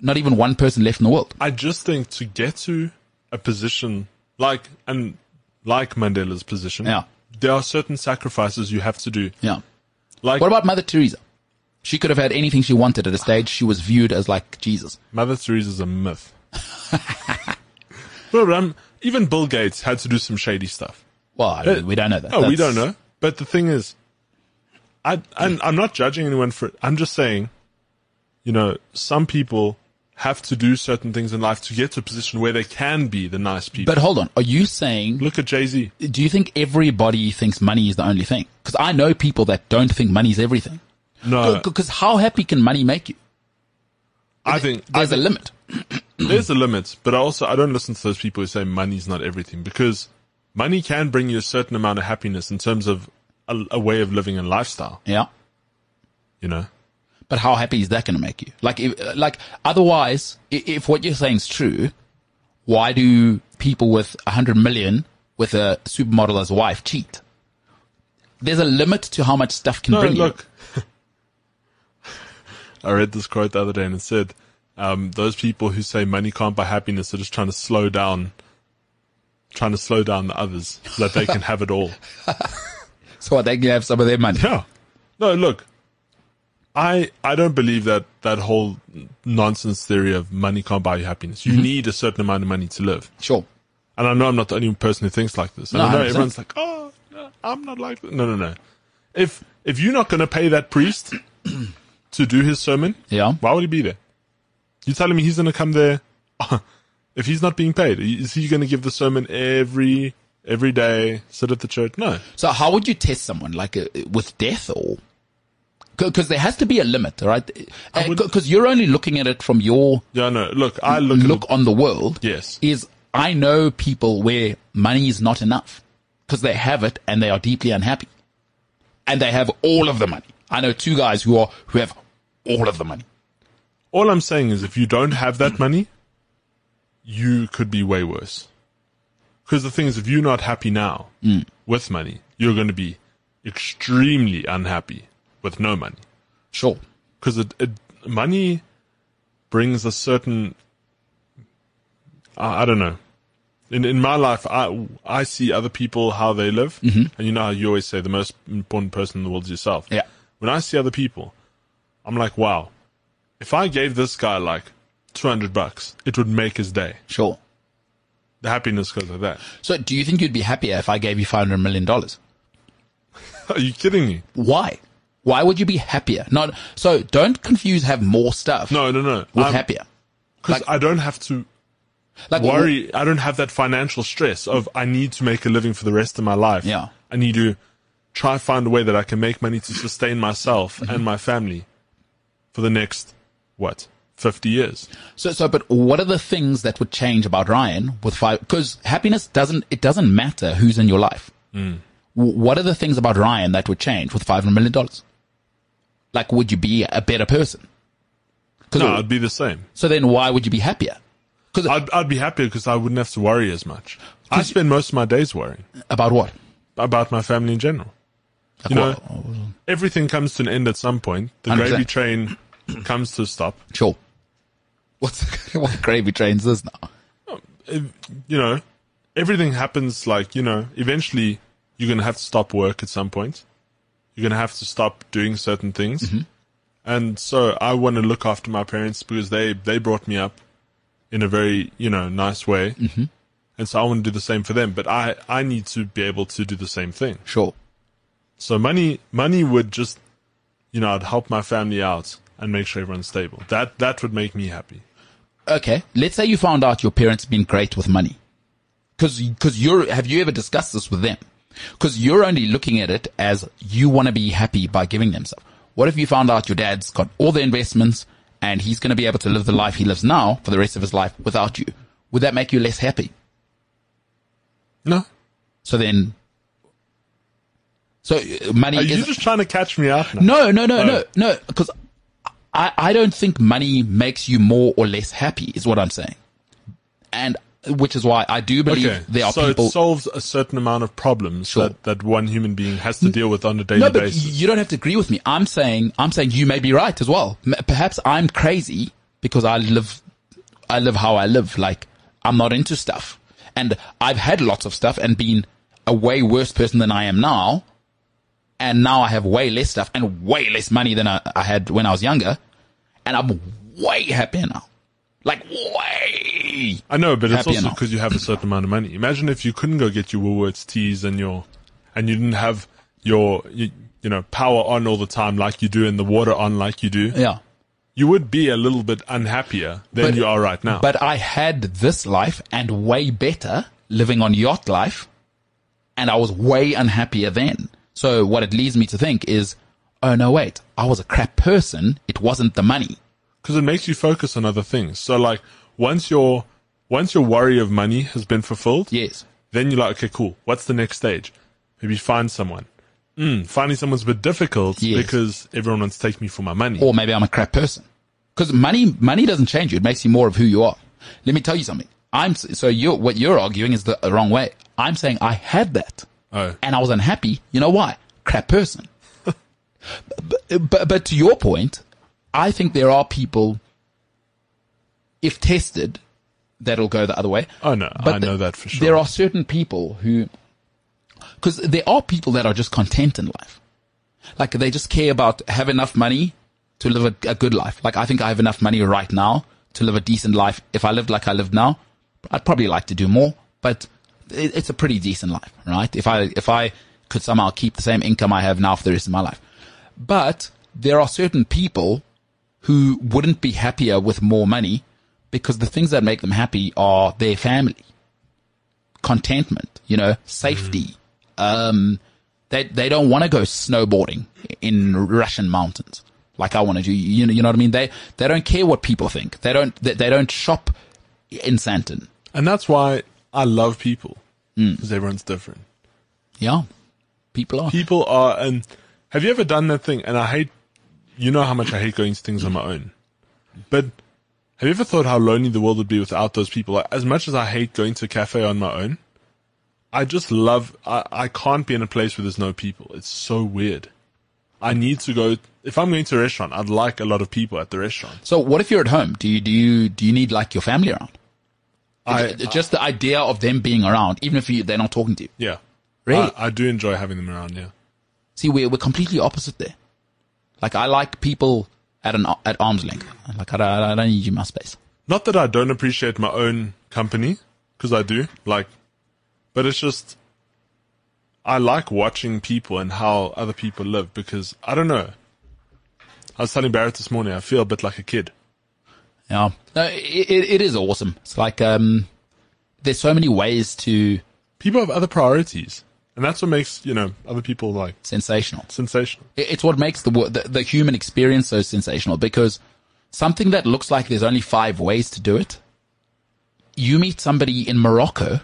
not even one person left in the world? I just think to get to a position like, and like Mandela's position, Yeah. there are certain sacrifices you have to do. Yeah. Like, What about Mother Teresa? She could have had anything she wanted at a stage. She was viewed as like Jesus. Mother Teresa's a myth. *laughs* no, but um, even Bill Gates had to do some shady stuff. Well, I mean, we don't know that. Oh, we don't know. But the thing is, I, I'm, I'm not judging anyone for it. I'm just saying, you know, some people have to do certain things in life to get to a position where they can be the nice people. But hold on. Are you saying, Look at Jay Z. do you think everybody thinks money is the only thing? Because I know people that don't think money is everything. No, Because how happy can money make you? I think I There's a limit. there's a limit. But I also I don't listen to those people who say money's not everything because money can bring you a certain amount of happiness in terms of a, a way of living and lifestyle. Yeah. You know. But how happy is that going to make you? Like, if, like otherwise, if what you're saying is true, why do people with a hundred million with a supermodel as a wife cheat? There's a limit to how much stuff can No, bring look. *laughs* I read this quote the other day and it said, um, those people who say money can't buy happiness are just trying to slow down, trying to slow down the others so that they can have it all. *laughs* So what, they can have some of their money. Yeah. No, look, I I don't believe that that whole nonsense theory of money can't buy you happiness. Mm-hmm. You need a certain amount of money to live. Sure. And I know I'm not the only person who thinks like this. And No, I know 100%. everyone's like, oh, no, I'm not like that. No, no, no. If if you're not going to pay that priest *clears throat* to do his sermon, Yeah. why would he be there? You telling me he's going to come there? *laughs* if he's not being paid, is he going to give the sermon every every day? Sit at the church? No. So how would you test someone like uh, with death or? Because there has to be a limit, right? Because you're only looking at it from your Yeah, no. Look, I look. look At on the world. Yes. Is I know people where money is not enough because they have it and they are deeply unhappy, and they have all of the money. I know two guys who are who have all of the money. all I'm saying is, if you don't have that money, you could be way worse. Because the thing is, if you're not happy now mm. with money, you're going to be extremely unhappy with no money. Sure. because it, it money brings a certain I, I don't know in in my life i i see other people how they live mm-hmm. and you know how you always say the most important person in the world is yourself Yeah. when i see other people i'm like wow if i gave this guy like 200 bucks it would make his day Sure. the happiness goes like that So do you think you'd be happier if I gave you five hundred million dollars? *laughs* are you kidding me Why? Why would you be happier? Not so. Don't confuse have more stuff no no no with I'm, happier. because like- i don't have to Like worry. I don't have that financial stress of I need to make a living for the rest of my life. Yeah. I need to try find a way that I can make money to sustain myself and my family for the next what fifty years. So, so, but what are the things that would change about Ryan with five? Because happiness doesn't, it doesn't matter who's in your life. Mm. W- What are the things about Ryan that would change with $500 million? Like, would you be a better person? No, I'd be the same. so then why would you be happier? Because I'd I'd be happier because I wouldn't have to worry as much. I spend most of my days worrying about what? about my family in general. You know, Well, everything comes to an end at some point. The 100%. gravy train comes to a stop. sure. *laughs* What's *laughs* what gravy trains this now? you know, everything happens like, you know, eventually you're going to have to stop work at some point. You're going to have to stop doing certain things. Mm-hmm. And so I want to look after my parents because they, they brought me up in a very, you know, nice way. Mm-hmm. And so I want to do the same for them, but I, I need to be able to do the same thing. Sure. So money, money would just, you know, I'd help my family out and make sure everyone's stable. That, that would make me happy. Okay. Let's say you found out your parents have been great with money. Cause, cause you're, have you ever discussed this with them? Cause you're only looking at it as you want to be happy by giving them stuff. What if you found out your dad's got all the investments and he's going to be able to live the life he lives now for the rest of his life without you? Would that make you less happy? No. So then, so uh, money Are you is, just trying to catch me out now? no, no, no, Oh. no, no, because I, I don't think money makes you more or less happy is what I'm saying. And which is why I do believe Okay. there are so people. So it solves a certain amount of problems Sure. that, that one human being has to deal with on a daily no, but basis. you don't have to agree with me. I'm saying, I'm saying you may be right as well. Perhaps I'm crazy because I live, I live how I live. Like I'm not into stuff and I've had lots of stuff and been a way worse person than I am now. And now I have way less stuff and way less money than I, I had when I was younger. And I'm way happier now. Like way. I know, but it's also because you have a certain amount of money. Imagine if you couldn't go get your Woolworths teas and your, and you didn't have your, you, you know, power on all the time like you do and the water on like you do. Yeah. You would be a little bit unhappier than But- you are right now. But I had this life and way better living on yacht life. And I was way unhappier then. So what it leads me to think is, oh no, wait, I was a crap person. It wasn't the money. because it makes you focus on other things. So like once your, once your worry of money has been fulfilled, Yes. then you're like, okay, cool. What's the next stage? Maybe find someone. Mm, finding someone's a bit difficult Yes. because everyone wants to take me for my money. Or maybe I'm a crap person. Cause money, money doesn't change you. It makes you more of who you are. Let me tell you something. I'm, so you're, what you're arguing is the wrong way. I'm saying I had that. Oh. and I was unhappy. You know why? Crap person. But, but, but to your point, I think there are people if tested, that'll go the other way. Oh no, But I know that for sure. There are certain people who, because there are people that are just content in life. Like they just care about have enough money to live a, a good life. Like I think I have enough money right now to live a decent life. If I lived like I live now, I'd probably like to do more, but it, it's a pretty decent life, right? If I, if I could somehow keep the same income I have now for the rest of my life. But there are certain people who wouldn't be happier with more money because the things that make them happy are their family, contentment, you know, safety. Um, they, they don't want to go snowboarding in Russian mountains like I want to do. You know, you know what I mean? They, they don't care what people think. They don't, they, they don't shop in Sandton. and that's why I love people because everyone's different. Yeah. People are. People are, and have you ever done that thing? And I hate, you know how much I hate going to things on my own, but have you ever thought how lonely the world would be without those people? Like, as much as I hate going to a cafe on my own, I just love, I, I can't be in a place where there's no people. It's so weird. I need to go, if I'm going to a restaurant, I'd like a lot of people at the restaurant. So what if you're at home? Do you, do you, do you need like your family around? I, Ju- just the idea of them being around, even if you, they're not talking to you. yeah. Really? I, I do enjoy having them around, yeah. See, we're, we're completely opposite there. Like I like people at an, at arm's length. Like I don't, I don't need you in my space. Not that I don't appreciate my own company, because I do, like, but it's just, I like watching people and how other people live because I don't know. I was telling Barrett this morning, I feel a bit like a kid. Yeah. No, it, it, it is awesome. It's like, um, there's so many ways to People have other priorities, and that's what makes, you know, other people like sensational. sensational. It's what makes the, the, the human experience so sensational because something that looks like there's only five ways to do it. You meet somebody in Morocco.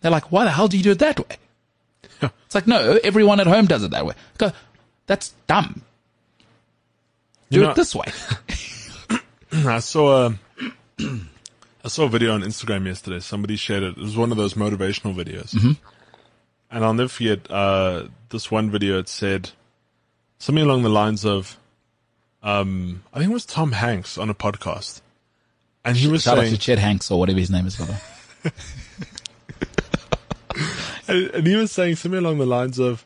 They're like, why the hell do you do it that way? It's like, no, everyone at home does it that way. Go, that's dumb. Do You know- it this way. *coughs* I saw uh, a, *clears throat* I saw a video on Instagram yesterday. Somebody shared it. It was one of those motivational videos. Mm-hmm. And I'll never forget, uh, this one video, it said something along the lines of, um, I think it was Tom Hanks on a podcast. And he was Shout out saying, to Chet Hanks or whatever his name is. brother. *laughs* and and he was saying something along the lines of,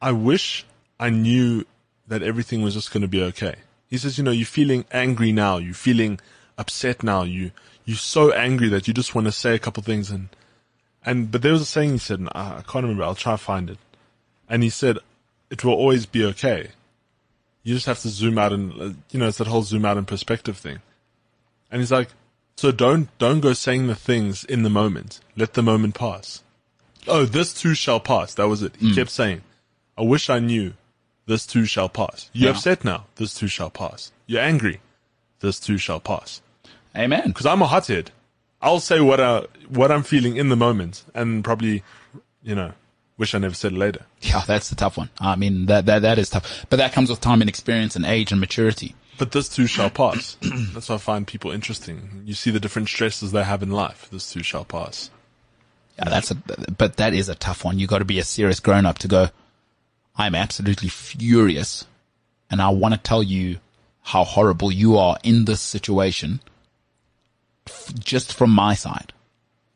I wish I knew that everything was just going to be okay. He says, you know, you're feeling angry now. You're feeling upset now. You, you're so angry that you just want to say a couple things and, and, but there was a saying he said, and I, I can't remember. I'll try to find it. And he said, it will always be okay. You just have to zoom out and, uh, you know, it's that whole zoom out and perspective thing. And he's like, so don't, don't go saying the things in the moment. Let the moment pass. Oh, this too shall pass. That was it. He kept saying, I wish I knew this too shall pass. You're Yeah. upset now. This too shall pass. You're angry. This too shall pass. Amen. Cause I'm a hothead. I'll say what I, what I'm feeling in the moment and probably, you know, wish I never said it later. Yeah, that's the tough one. I mean, that, that, that is tough. But that comes with time and experience and age and maturity. But this too shall pass. *clears throat* That's why I find people interesting. You see the different stresses they have in life. This too shall pass. Yeah, that's a, but that is a tough one. You got to be a serious grown up to go, I'm absolutely furious and I want to tell you how horrible you are in this situation f- just from my side.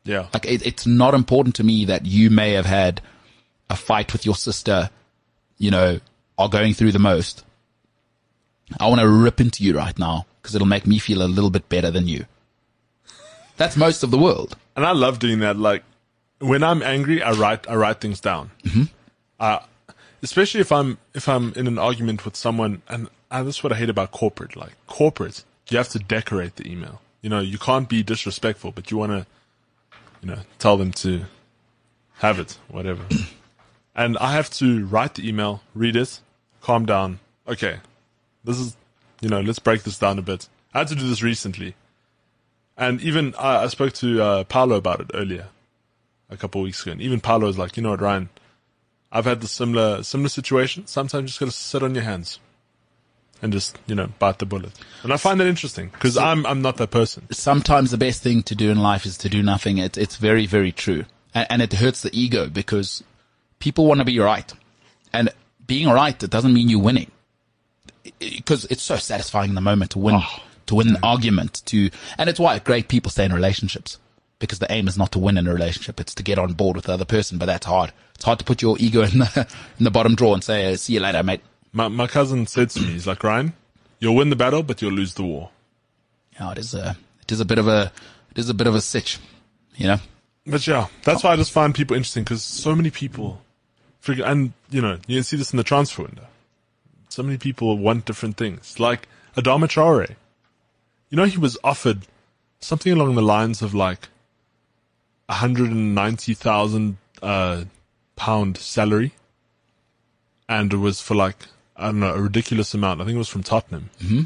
Yeah. Like it, it's not important to me that you may have had a fight with your sister, you know, are going through the most. I want to rip into you right now because it'll make me feel a little bit better than you. That's most of the world. And I love doing that. Like when I'm angry, I write I write things down. Mm-hmm. Uh, especially if I'm if I'm in an argument with someone, and uh, that's what I hate about corporate. Like corporate, you have to decorate the email. You know, you can't be disrespectful, but you want to, you know, tell them to have it, whatever. *clears throat* and I have to write the email, read it, calm down. Okay, this is, you know, let's break this down a bit. I had to do this recently. And even I, I spoke to uh, Paolo about it earlier, a couple of weeks ago. And even Paolo was like, you know what, Ryan, I've had the similar similar situation. Sometimes you just gotta sit on your hands and just you know bite the bullet. And I find that interesting because I'm I'm not that person. sometimes the best thing to do in life is to do nothing. It, it's very, very true. And, and it hurts the ego because people want to be right. And being right, it doesn't mean you're winning. Because it's so satisfying in the moment to win, oh. to win an argument, to, and it's why great people stay in relationships because the aim is not to win in a relationship. It's to get on board with the other person, but that's hard. It's hard to put your ego in the, *laughs* in the bottom drawer and say, see you later, mate. My, my cousin said to me, he's like, Ryan, you'll win the battle, but you'll lose the war. Yeah, it is a, it is a bit of a, it is a bit of a sitch, you know? But yeah, that's why I just find people interesting because so many people figure, and you know, you can see this in the transfer window. So many people want different things. Like Adama Traore. You know, he was offered something along the lines of like 190,000 uh, pound salary. And it was for like, I don't know, a ridiculous amount. I think it was from Tottenham. Mm-hmm.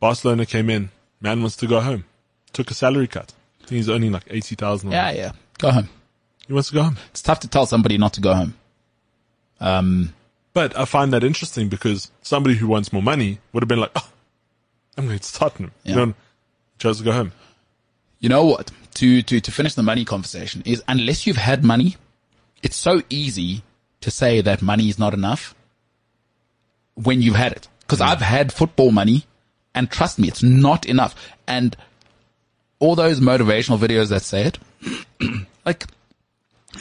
Barcelona came in. Man wants to go home. Took a salary cut. I think he's earning like 80,000. Yeah, yeah. Go home. He wants to go home. It's tough to tell somebody not to go home. Um, But I find that interesting because somebody who wants more money would have been like, oh, I'm going to Tottenham. Yeah. You know, chose to go home. you know what? To, to, to finish the money conversation is unless you've had money, it's so easy to say that money is not enough when you've had it. Cause mm. I've had football money and trust me, it's not enough. And all those motivational videos that say it, *clears throat* like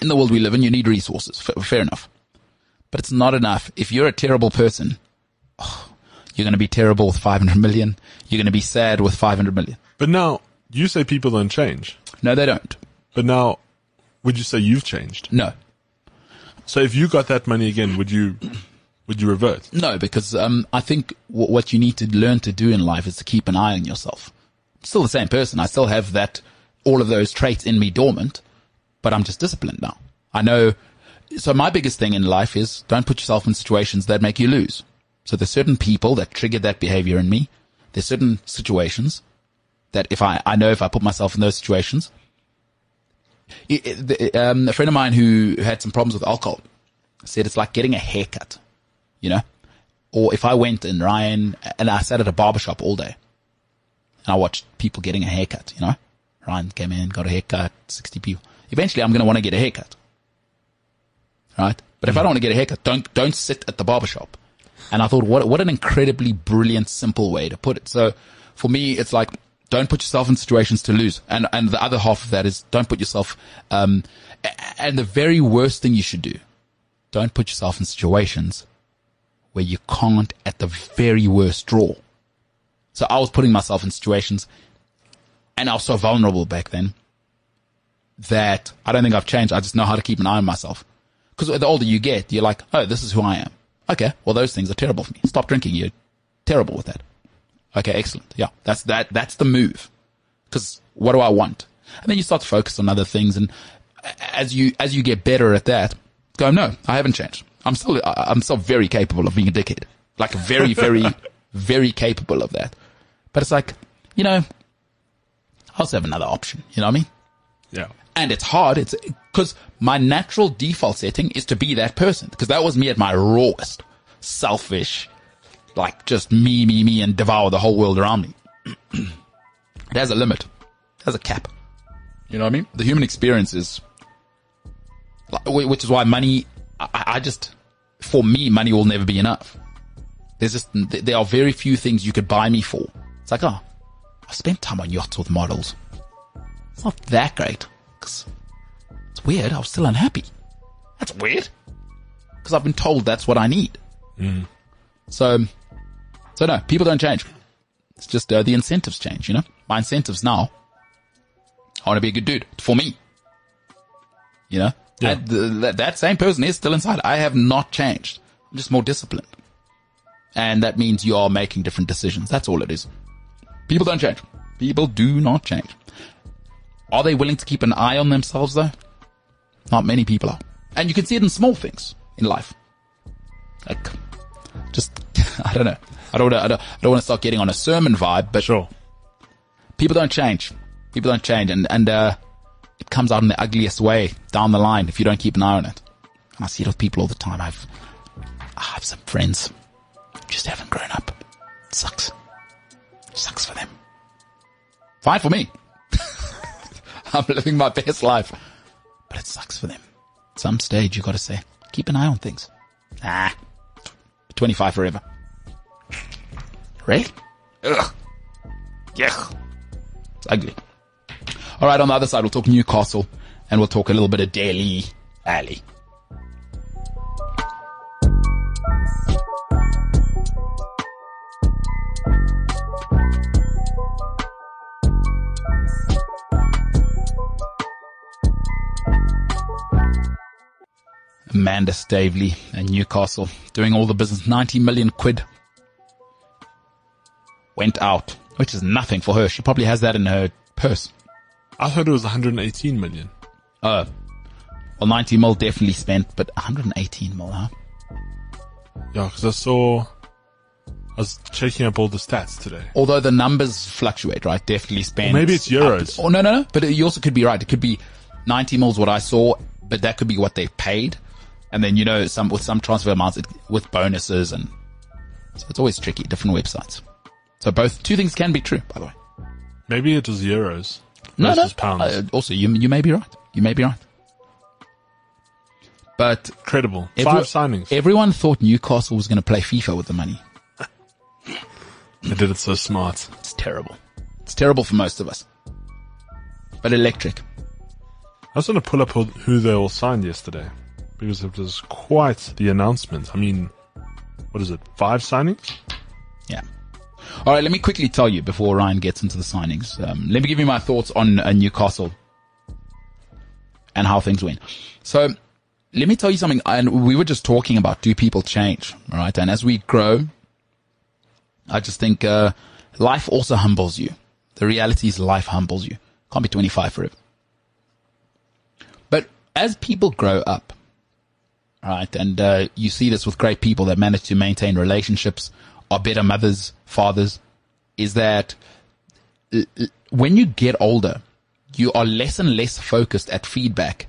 in the world we live in, you need resources. F- fair enough. But it's not enough. If you're a terrible person, oh, you're going to be terrible with 500 million. You're going to be sad with 500 million. But now you say people don't change. No, they don't. But now would you say you've changed? No, So if you got that money again, would you, would you revert? no, because um, I think w- what you need to learn to do in life is to keep an eye on yourself. I'm still the same person. I still have that, all of those traits in me dormant, but I'm just disciplined now. I know. So my biggest thing in life is don't put yourself in situations that make you lose. So there's certain people that trigger that behavior in me. There's certain situations that if I, I know if I put myself in those situations, it, it, um, a friend of mine who had some problems with alcohol said it's like getting a haircut, you know? Or if I went and Ryan, and I sat at a barbershop all day and I watched people getting a haircut, you know? Ryan came in, got a haircut, 60 people. Eventually I'm going to want to get a haircut. Right? But if I don't want to get a haircut, don't, don't sit at the barbershop. And I thought, what, what an incredibly brilliant, simple way to put it. So for me, it's like, don't put yourself in situations to lose. And, and the other half of that is don't put yourself, um, and the very worst thing you should do, don't put yourself in situations where you can't at the very worst draw. So I was putting myself in situations and I was so vulnerable back then that I don't think I've changed. I just know how to keep an eye on myself. Because the older you get, you're like, oh, this is who I am. Okay, well, those things are terrible for me. Stop drinking. You're terrible with that. Okay, excellent. Yeah, that's that. That's the move. Because what do I want? And then you start to focus on other things, and as you as you get better at that, go, no, I haven't changed. I'm still I'm still very capable of being a dickhead. Like very, very, *laughs* very capable of that. But it's like, you know, I also have another option. You know what I mean? Yeah. and it's hard. It's because my natural default setting is to be that person because that was me at my rawest, selfish, like just me, me, me, and devour the whole world around me. *clears throat* There's a limit. There's a cap. You know what I mean? The human experience is, which is why money. I, I just, for me, money will never be enough. There's just there are very few things you could buy me for. It's like, oh, I spent time on yachts with models. It's not that great. 'Cause It's weird. I was still unhappy. That's weird. Because I've been told that's what I need. So, so no, people don't change. It's just uh, the incentives change. You know, my incentives now. I want to be a good dude for me. You know, Yeah. Th- that, that same person is still inside. I have not changed. I'm just more disciplined, and that means you are making different decisions. That's all it is. People don't change. People do not change. Are they willing to keep an eye on themselves though? Not many people are. And you can see it in small things in life. Like, just, *laughs* I don't know. I don't, wanna, I don't, I don't want to start getting on a sermon vibe, but Sure. people don't change. People don't change. And, and, uh, it comes out in the ugliest way down the line if you don't keep an eye on it. And I see it with people all the time. I've, I have some friends just haven't grown up. It sucks. It sucks for them. Fine for me. *laughs* I'm living my best life. But it sucks for them. At some stage you gotta say, keep an eye on things. Ah. 25 forever. Really? Ugh. Yeah. It's ugly. All right, on the other side, we'll talk Newcastle and we'll talk a little bit of Dele Alli. Amanda Staveley and Newcastle doing all the business. 90 million quid went out, which is nothing for her. She probably has that in her purse. I thought it was 118 million. Uh, well, 90 mil definitely spent, but 118 mil, huh? Yeah, because I saw, I was checking up all the stats today. Although the numbers fluctuate, right? Definitely spent. Or maybe it's euros. Up, oh, no, no, no. But you also could be right. It could be 90 mils what I saw, but that could be what they paid. And then, you know, some, with some transfer amounts, it, with bonuses and, so it's always tricky, different websites. So both, two things can be true, by the way. Maybe it was euros No, no. pounds. Uh, also, you, you may be right. You may be right. But Credible. every- Five signings. everyone thought Newcastle was going to play FIFA with the money. they did it so smart. It's terrible. It's terrible for most of us. But electric. I was going to pull up who- who they all signed yesterday because it was quite the announcement. I mean, what is it? Five signings? Yeah. All right, let me quickly tell you before Ryan gets into the signings. Um, let me give you my thoughts on uh, Newcastle and how things went. So, let me tell you something. And we were just talking about do people change, all right? And as we grow, I just think uh, life also humbles you. The reality is life humbles you. Can't be 25 forever. But as people grow up, right, and uh, you see this with great people that manage to maintain relationships, are better mothers, fathers, is that when you get older, you are less and less focused at feedback,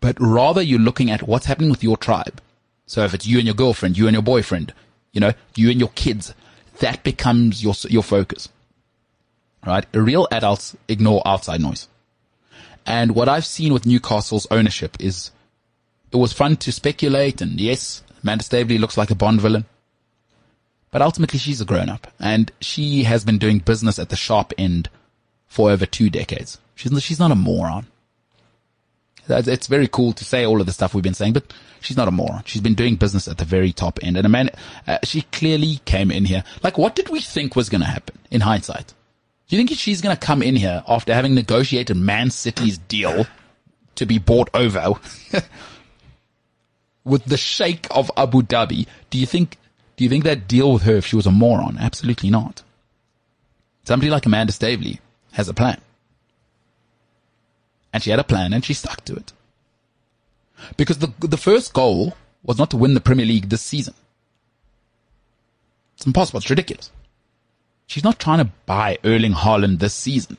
but rather you're looking at what's happening with your tribe. So if it's you and your girlfriend, you and your boyfriend, you know, you and your kids, that becomes your your focus. Right? Real adults ignore outside noise. And what I've seen with Newcastle's ownership is it was fun to speculate and yes, Amanda Staveley looks like a Bond villain. But ultimately she's a grown up and she has been doing business at the sharp end for over two decades. She's, she's not a moron. It's very cool to say all of the stuff we've been saying, but she's not a moron. She's been doing business at the very top end. And a man, uh, she clearly came in here. Like, what did we think was going to happen in hindsight? Do you think she's going to come in here after having negotiated Man City's deal to be bought over *laughs* with the Sheikh of Abu Dhabi? Do you think, do you think that deal with her if she was a moron? Absolutely not. Somebody like Amanda Staveley has a plan. And she had a plan and she stuck to it. Because the, the first goal was not to win the Premier League this season. It's impossible. It's ridiculous. She's not trying to buy Erling Haaland this season.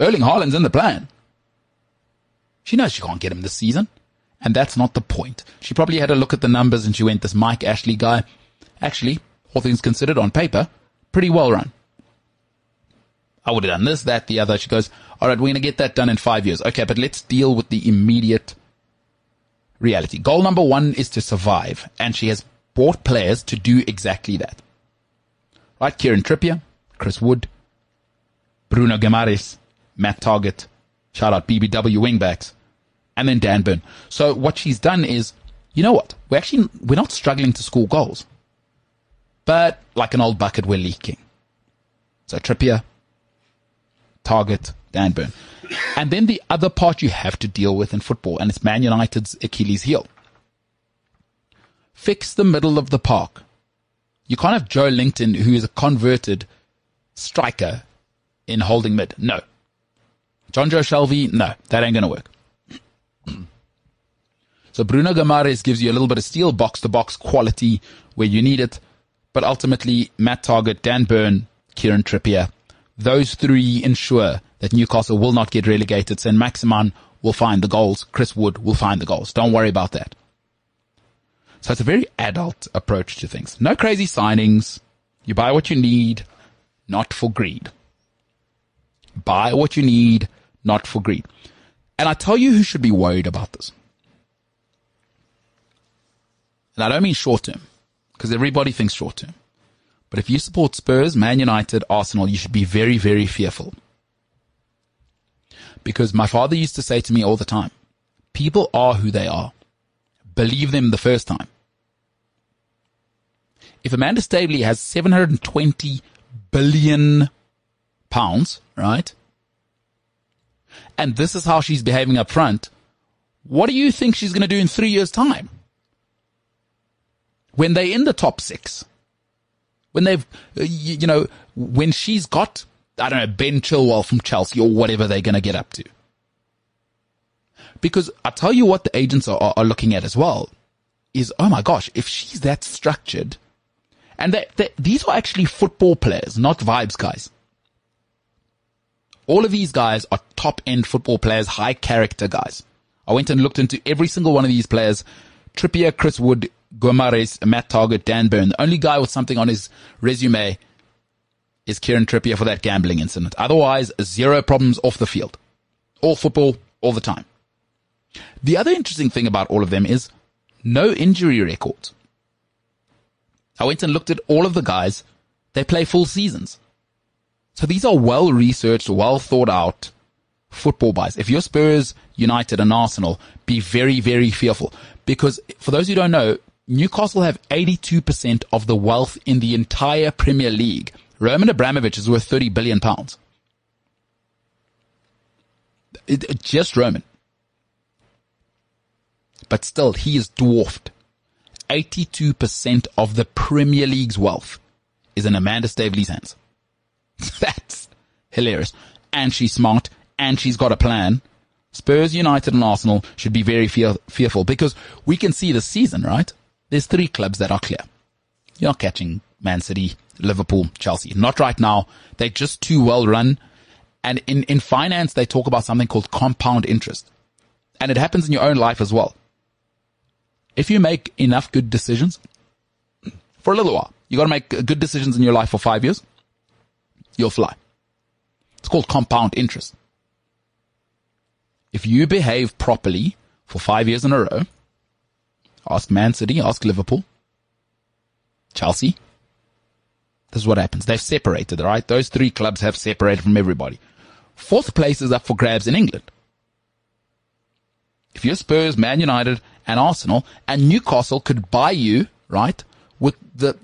Erling Haaland's in the plan. She knows she can't get him this season. And that's not the point. She probably had a look at the numbers and she went, this Mike Ashley guy, actually, all things considered on paper, pretty well run. I would have done this, that, the other. She goes, all right, we're going to get that done in five years. Okay, but let's deal with the immediate reality. Goal number one is to survive. And she has bought players to do exactly that. Right? Kieran Trippier, Chris Wood, Bruno Guimaraes, Matt Targett, shout out BBW wingbacks, and then Dan Burn. So what she's done is, you know what? We're actually, we're not struggling to score goals. But like an old bucket, we're leaking. So Trippier, Targett, Dan Burn. And then the other part you have to deal with in football, and it's Man United's Achilles heel. Fix the middle of the park. You can't have Joelinton, who is a converted striker, in holding mid. No. Jonjo Shelvey, no, that ain't gonna work. *clears throat* so Bruno Guimaraes gives you a little bit of steel box to box quality where you need it. But ultimately, Matt Targett, Dan Burn, Kieran Trippier, those three ensure that Newcastle will not get relegated. Saint Maximin will find the goals. Chris Wood will find the goals. Don't worry about that. So it's a very adult approach to things. No crazy signings. You buy what you need, not for greed. Buy what you need, not for greed. And I tell you who should be worried about this. And I don't mean short term, because everybody thinks short term. But if you support Spurs, Man United, Arsenal, you should be very, very fearful. Because my father used to say to me all the time, people are who they are. Believe them the first time. If Amanda Staveley has 720 billion pounds, right? And this is how she's behaving up front. What do you think she's going to do in three years time? When they're in the top six, when they've, uh, you know, when she's got, I don't know, Ben Chilwell from Chelsea or whatever they're going to get up to. Because I tell you what the agents are, are looking at as well is, oh my gosh, if she's that structured, and they, these are actually football players, not vibes guys. All of these guys are top end football players, high character guys. I went and looked into every single one of these players. Trippier, Chris Wood, Guimaraes, Matt Targett, Dan Burn. The only guy with something on his resume is Kieran Trippier for that gambling incident. Otherwise, zero problems off the field. All football, all the time. The other interesting thing about all of them is no injury records. I went and looked at all of the guys. They play full seasons. So these are well researched, well thought out football buys. If you're Spurs, United and Arsenal, be very, very fearful because for those who don't know, Newcastle have 82% of the wealth in the entire Premier League. Roman Abramovich is worth 30 billion pounds. Just Roman. But still, he is dwarfed. 82% of the Premier League's wealth is in Amanda Staveley's hands. *laughs* That's hilarious. And she's smart and she's got a plan. Spurs, United and Arsenal should be very fear- fearful because we can see the season, right? There's three clubs that are clear. You're not catching Man City, Liverpool, Chelsea. Not right now. They're just too well run. And in, in finance, they talk about something called compound interest. And it happens in your own life as well. If you make enough good decisions for a little while, you got to make good decisions in your life for five years you'll fly. It's called compound interest. If you behave properly for five years in a row, ask Man City, ask Liverpool, Chelsea, this is what happens. They've separated, right? Those three clubs have separated from everybody. Fourth place is up for grabs in England. If you're Spurs, Man United, and Arsenal, and Newcastle could buy you, right, with the,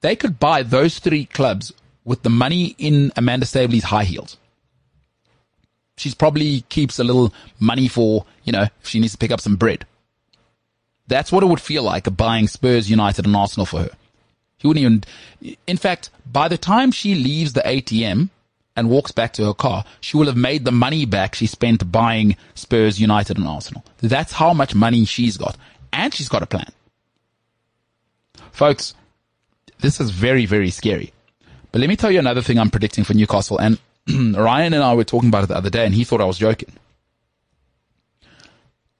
they could buy those three clubs with the money in Amanda Staveley's high heels. She's probably keeps a little money for, you know, if she needs to pick up some bread. That's what it would feel like buying Spurs, United and Arsenal for her. He wouldn't even, in fact, by the time she leaves the ATM and walks back to her car, she will have made the money back she spent buying Spurs, United and Arsenal. That's how much money she's got. And she's got a plan. Folks, this is very, very scary. But let me tell you another thing I'm predicting for Newcastle. And *clears throat* Ryan and I were talking about it the other day, and he thought I was joking.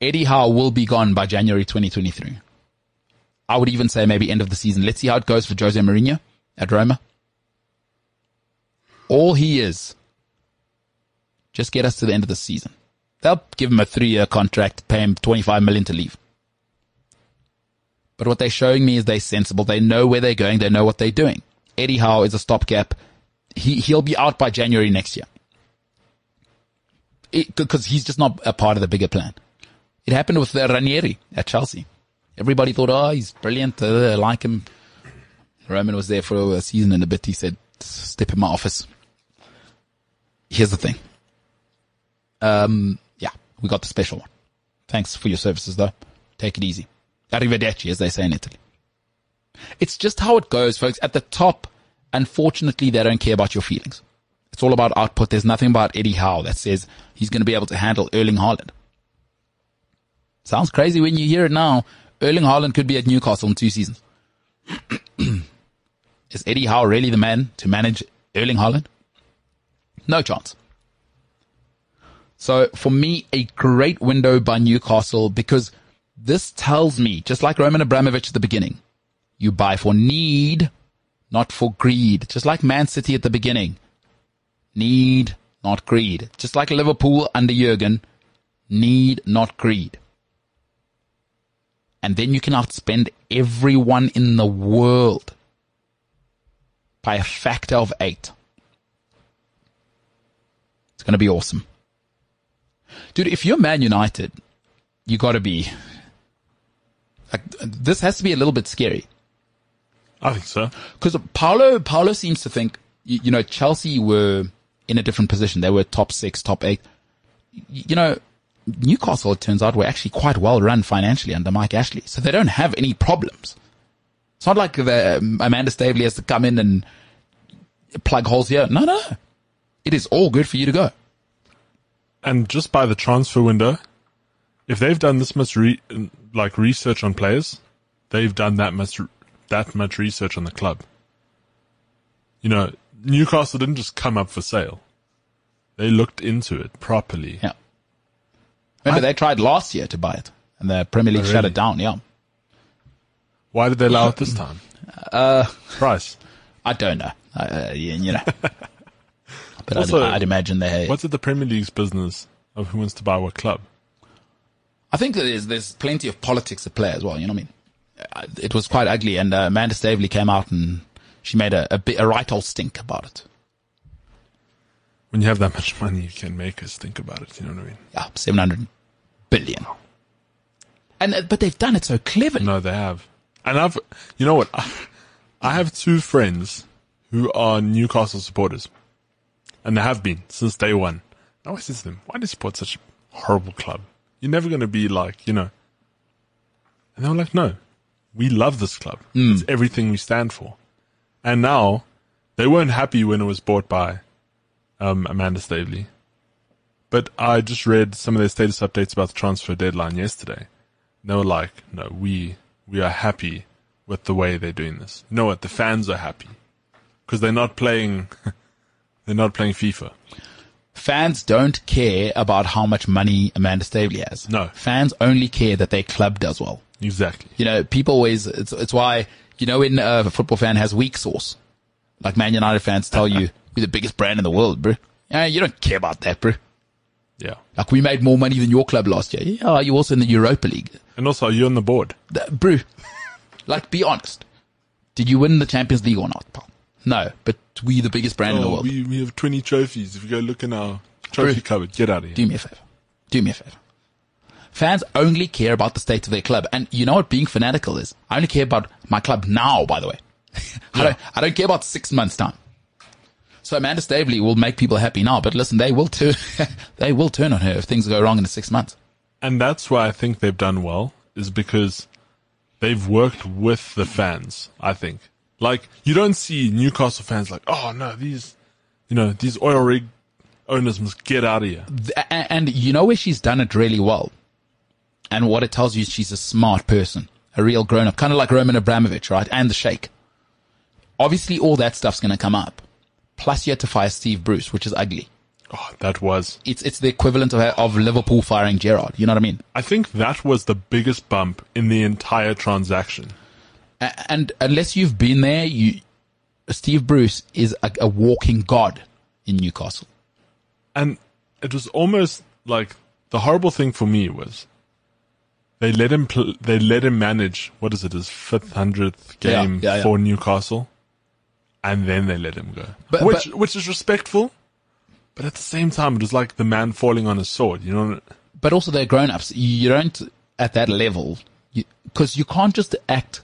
Eddie Howe will be gone by January 2023. I would even say maybe end of the season. Let's see how it goes for Jose Mourinho at Roma. All he is, just get us to the end of the season. They'll give him a three-year contract, pay him 25 million to leave. But what they're showing me is they're sensible. They know where they're going. They know what they're doing. Eddie Howe is a stopgap. He, he'll be out by January next year. Because he's just not a part of the bigger plan. It happened with uh, Ranieri at Chelsea. Everybody thought, oh, he's brilliant. Uh, I like him. Roman was there for a season and a bit. He said, step in my office. Here's the thing. Um, yeah, we got the special one. Thanks for your services though. Take it easy. Arrivederci, as they say in Italy. It's just how it goes, folks. At the top, unfortunately, they don't care about your feelings. It's all about output. There's nothing about Eddie Howe that says he's going to be able to handle Erling Haaland. Sounds crazy when you hear it now. Erling Haaland could be at Newcastle in two seasons. *clears throat* Is Eddie Howe really the man to manage Erling Haaland? No chance. So for me, a great window by Newcastle because this tells me, just like Roman Abramovich at the beginning, you buy for need, not for greed. Just like Man City at the beginning. Need, not greed. Just like Liverpool under Jurgen. Need, not greed. And then you can outspend everyone in the world. by a factor of eight. It's going to be awesome. Dude, if you're Man United, you got to be. Like, this has to be a little bit scary. I think so. Because Paulo, Paulo seems to think, you, you know, Chelsea were in a different position. They were top six, top eight. You know, Newcastle, it turns out, were actually quite well run financially under Mike Ashley. So they don't have any problems. It's not like the, um, Amanda Staveley has to come in and plug holes here. No, no. It is all good for you to go. And just by the transfer window, if they've done this much re- like research on players, they've done that much that much research on the club. You know, Newcastle didn't just come up for sale; they looked into it properly. Yeah. Remember, I- they tried last year to buy it and the Premier League shut really? it down. Yeah. Why did they allow it this time? *laughs* Uh, price. I don't know. Uh, you, you know. *laughs* but Also, I'd, I'd imagine they. What's it the Premier League's business of who wants to buy what club? I think that there's there's plenty of politics at play as well. You know what I mean? Uh, It was quite ugly, and uh, Amanda Staveley came out and she made a a, bit, a right old stink about it. When you have that much money, you can make us think about it. You know what I mean? Yeah, seven hundred billion. And uh, but they've done it so cleverly. No, they have. And I've, you know what? I, I have two friends who are Newcastle supporters. And they have been since day one. I always say to them, why do you support such a horrible club? You're never going to be like, you know. And they were like, no, we love this club. It's everything we stand for. And now they weren't happy when it was bought by um, Amanda Staveley. But I just read some of their status updates about the transfer deadline yesterday. They were like, no, we, we are happy with the way they're doing this. You know what? The fans are happy because they're not playing, *laughs* they're not playing FIFA. Fans don't care about how much money Amanda Staveley has. No. Fans only care that their club does well. Exactly. You know, people always, it's, it's why, you know, when a football fan has weak sauce, like Man United fans tell you, *laughs* we're the biggest brand in the world, bro. Yeah, you don't care about that, bro. Yeah. Like we made more money than your club last year. Yeah, you also in the Europa League. And also, are you on the board? Bro, *laughs* like be honest. Did you win the Champions League or not, pal? No, but we the biggest brand in the Oh, world. we, we have 20 trophies. If you go look in our trophy True. cupboard, get out of here. Do me a favor. Do me a favor. Fans only care about the state of their club. And you know what being fanatical is? I only care about my club now, by the way. *laughs* I don't, I don't care about six months time. So Amanda Staveley will make people happy now, but listen, they will turn, *laughs* they will turn on her if things go wrong in the six months. And that's why I think they've done well, is because they've worked with the fans, I think. Like, you don't see Newcastle fans like, oh no, these, you know, these oil rig owners must get out of here. Th- a- And you know where she's done it really well? And what it tells you is she's a smart person, a real grown up, kind of like Roman Abramovich, right? And the Sheikh. Obviously, all that stuff's going to come up. Plus, you had to fire Steve Bruce, which is ugly. Oh, that was. It's it's the equivalent of, of Liverpool firing Gerrard. You know what I mean? I think that was the biggest bump in the entire transaction. And unless you've been there, you Steve Bruce is a, a walking god in Newcastle. And it was almost like the horrible thing for me was they let him pl- they let him manage what is it his fifth hundredth game yeah, yeah. for Newcastle, and then they let him go, But- which but- which is respectful, but at the same time it was like the man falling on his sword. You know, but also they're grown ups. You don't at that level because you, can't just act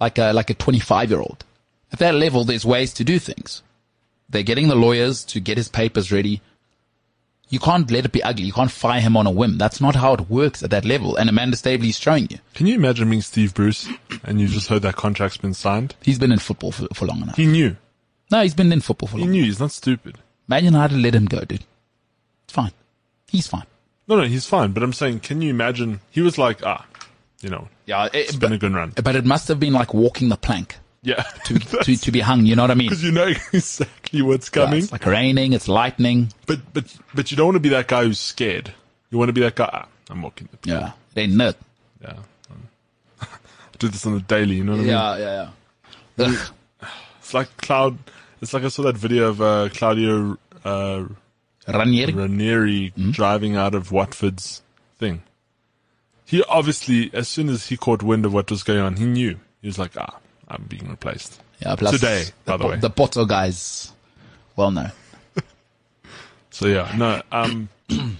like a like a 25 year old. At that level, there's ways to do things. They're getting the lawyers to get his papers ready. You can't let it be ugly. You can't fire him on a whim. That's not how it works at that level. And Amanda Staveley's showing you. can you imagine being Steve Bruce and you just heard that contract's been signed? He's been in football for, for long enough. He knew, No, he's been in football for he long. He knew. He's not stupid. Man United let him go, dude. It's fine. He's fine. No, no, he's fine. But I'm saying, can you imagine? He was like, ah, you know, Yeah, it, it's been a good run. but it must have been like walking the plank Yeah, to, to, to be hung. You know what I mean? because you know *laughs* exactly what's Yeah, coming. it's like raining, it's lightning. But but but you don't want to be that guy who's scared. You want to be that guy. Ah, I'm walking the Yeah, it ain't nut. yeah. I *laughs* do this on the daily. You know what I mean? Yeah, yeah, yeah. It's like Cloud. It's like I saw that video of uh, Claudio uh, Ranieri. Ranieri Hmm? driving out of Watford's thing. He obviously, as soon as he caught wind of what was going on, he knew. He was like, ah, I'm being replaced. Yeah, plus Today, by the way. the Porto guys, well known. *laughs* So yeah, no, um, *clears throat*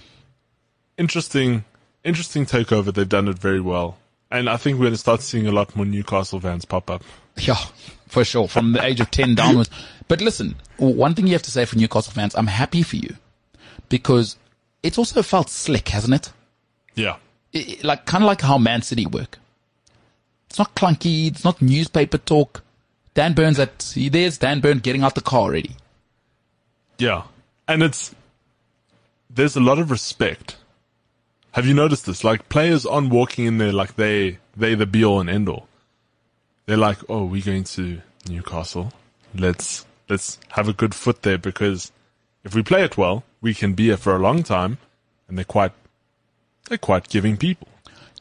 interesting, interesting takeover. They've done it very well, and I think we're gonna start seeing a lot more Newcastle fans pop up. Yeah, for sure. From the age of 10 *laughs* downwards. But listen, one thing you have to say for Newcastle fans, I'm happy for you because it's also felt slick, hasn't it? Yeah, I- I- like, kind of like how Man City work. It's not clunky. It's not newspaper talk. Dan Burns at, see, there's Dan Burns getting out the car already. yeah, and it's there's a lot of respect. Have you noticed this? Like players aren't walking in there like they they the be all and end all. They're like, oh, we're going to Newcastle. Let's let's have a good foot there because if we play it well, we can be here for a long time, and they're quite they're quite giving people.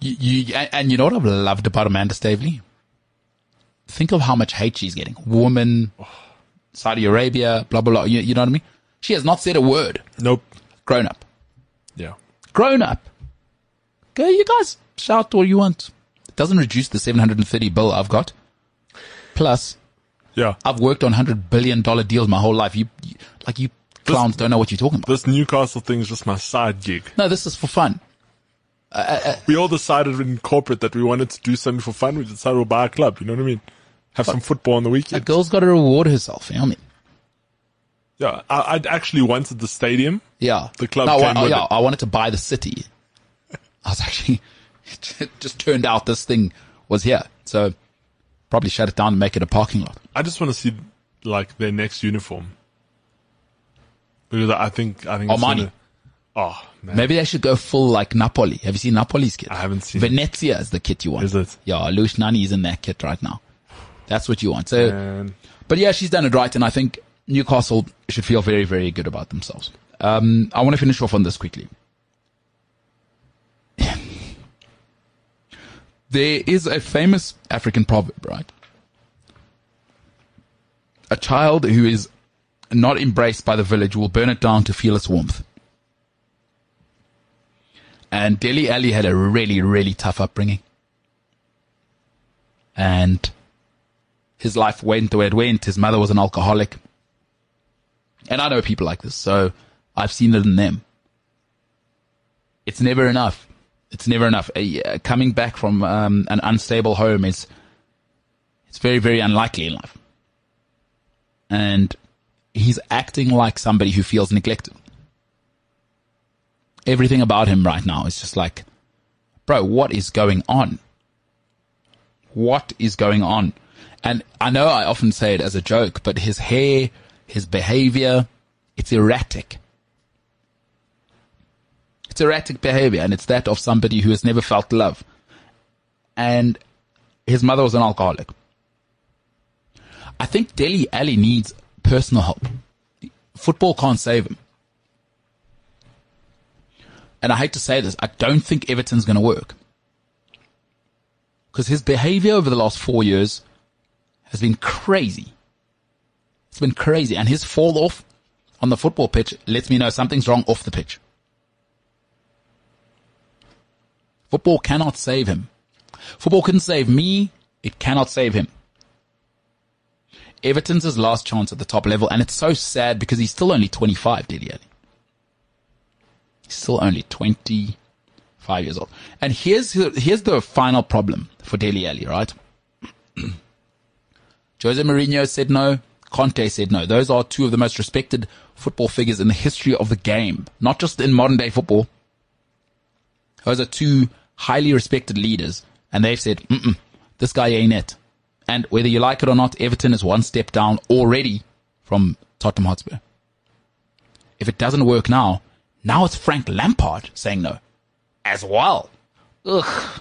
You, you, and and you know what I've loved about Amanda Staveley? Think of how much hate she's getting. Woman, Saudi Arabia, blah, blah, blah. You, you know what I mean? She has not said a word. Nope. Grown up. Yeah. grown up. Go, you guys shout all you want. It doesn't reduce the 730 bill I've got. Plus, Yeah. I've worked on hundred billion dollar deals my whole life. You, you like you clowns don't know what you're talking about. This Newcastle thing is just my side gig. No, this is for fun. We all decided in corporate that we wanted to do something for fun. We decided we'll buy a club. You know what I mean? Have some football on the weekend. A girl's got to reward herself. You know what I mean? Yeah. I, I'd actually wanted the stadium. Yeah. The club No, I, oh, with yeah, it. I wanted to buy the city. I was actually, *laughs* it just turned out this thing was here. So probably shut it down and make it a parking lot. I just want to see like their next uniform because I think I think oh, it's Armani. gonna- oh man, Maybe they should go full like Napoli. Have you seen Napoli's kit? I haven't seen it. Venezia is the kit you want. Is it? Yeah, Luis Nani is in that kit right now. That's what you want. So, And but yeah, she's done it right, and I think Newcastle should feel very, very good about themselves. Um, I want to finish off on this quickly. *sighs* there is a famous African proverb, right? A child who is not embraced by the village will burn it down to feel its warmth. And Dele Alli had a really, really tough upbringing. And his life went the way it went. His mother was an alcoholic. And I know people like this, so I've seen it in them. It's never enough. It's never enough. Uh, coming back from um, an unstable home is it's very, very unlikely in life. And he's acting like somebody who feels neglected. Everything about him right now is just like, bro, what is going on? What is going on? And I know I often say it as a joke, but his hair, his behavior, it's erratic. It's erratic behavior, and it's that of somebody who has never felt love. And his mother was an alcoholic. I think Dele Alli needs personal help. Football can't save him. And I hate to say this, I don't think Everton's going to work. Because his behavior over the last four years has been crazy. It's been crazy. And his fall off on the football pitch lets me know something's wrong off the pitch. Football cannot save him. Football couldn't save me. It cannot save him. Everton's his last chance at the top level, and it's so sad because he's still only 25, Dele Alli. He's still only 25 years old. And here's, here's the final problem for Dele Alli, right? *clears throat* Jose Mourinho said no. Conte said no. Those are two of the most respected football figures in the history of the game, not just in modern day football. Those are two highly respected leaders, and they've said, this guy ain't it. And whether you like it or not, Everton is one step down already from Tottenham Hotspur. If it doesn't work now, now it's Frank Lampard saying no as well. Ugh.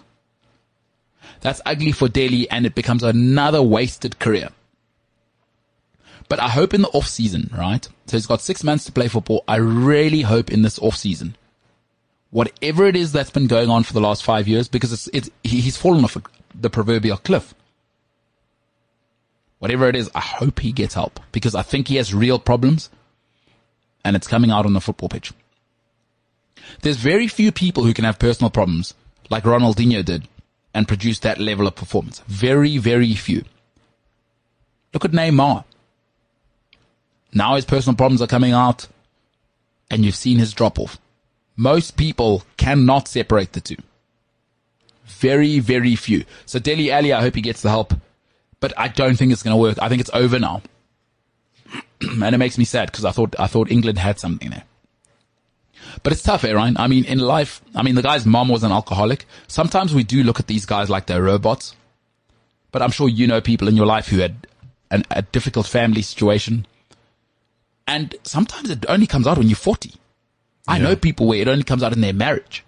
That's ugly for Dele and it becomes another wasted career. But I hope in the off season, right? So he's got six months to play football. I really hope in this off season, whatever it is that's been going on for the last five years, because it's, it's he's fallen off the proverbial cliff. Whatever it is, I hope he gets help because I think he has real problems and it's coming out on the football pitch. There's very few people who can have personal problems like Ronaldinho did and produce that level of performance. Very, very few. Look at Neymar. Now his personal problems are coming out and you've seen his drop off. Most people cannot separate the two. Very, very few. So Dele Alli, I hope he gets the help, but I don't think it's going to work. I think it's over now. *clears throat* and it makes me sad because I thought, I thought England had something there. But it's tough, eh, Ryan? I mean, in life, I mean, the guy's mom was an alcoholic. Sometimes we do look at these guys like they're robots, but I'm sure you know people in your life who had an, a difficult family situation. And sometimes it only comes out when you're 40. I Yeah. know people where it only comes out in their marriage.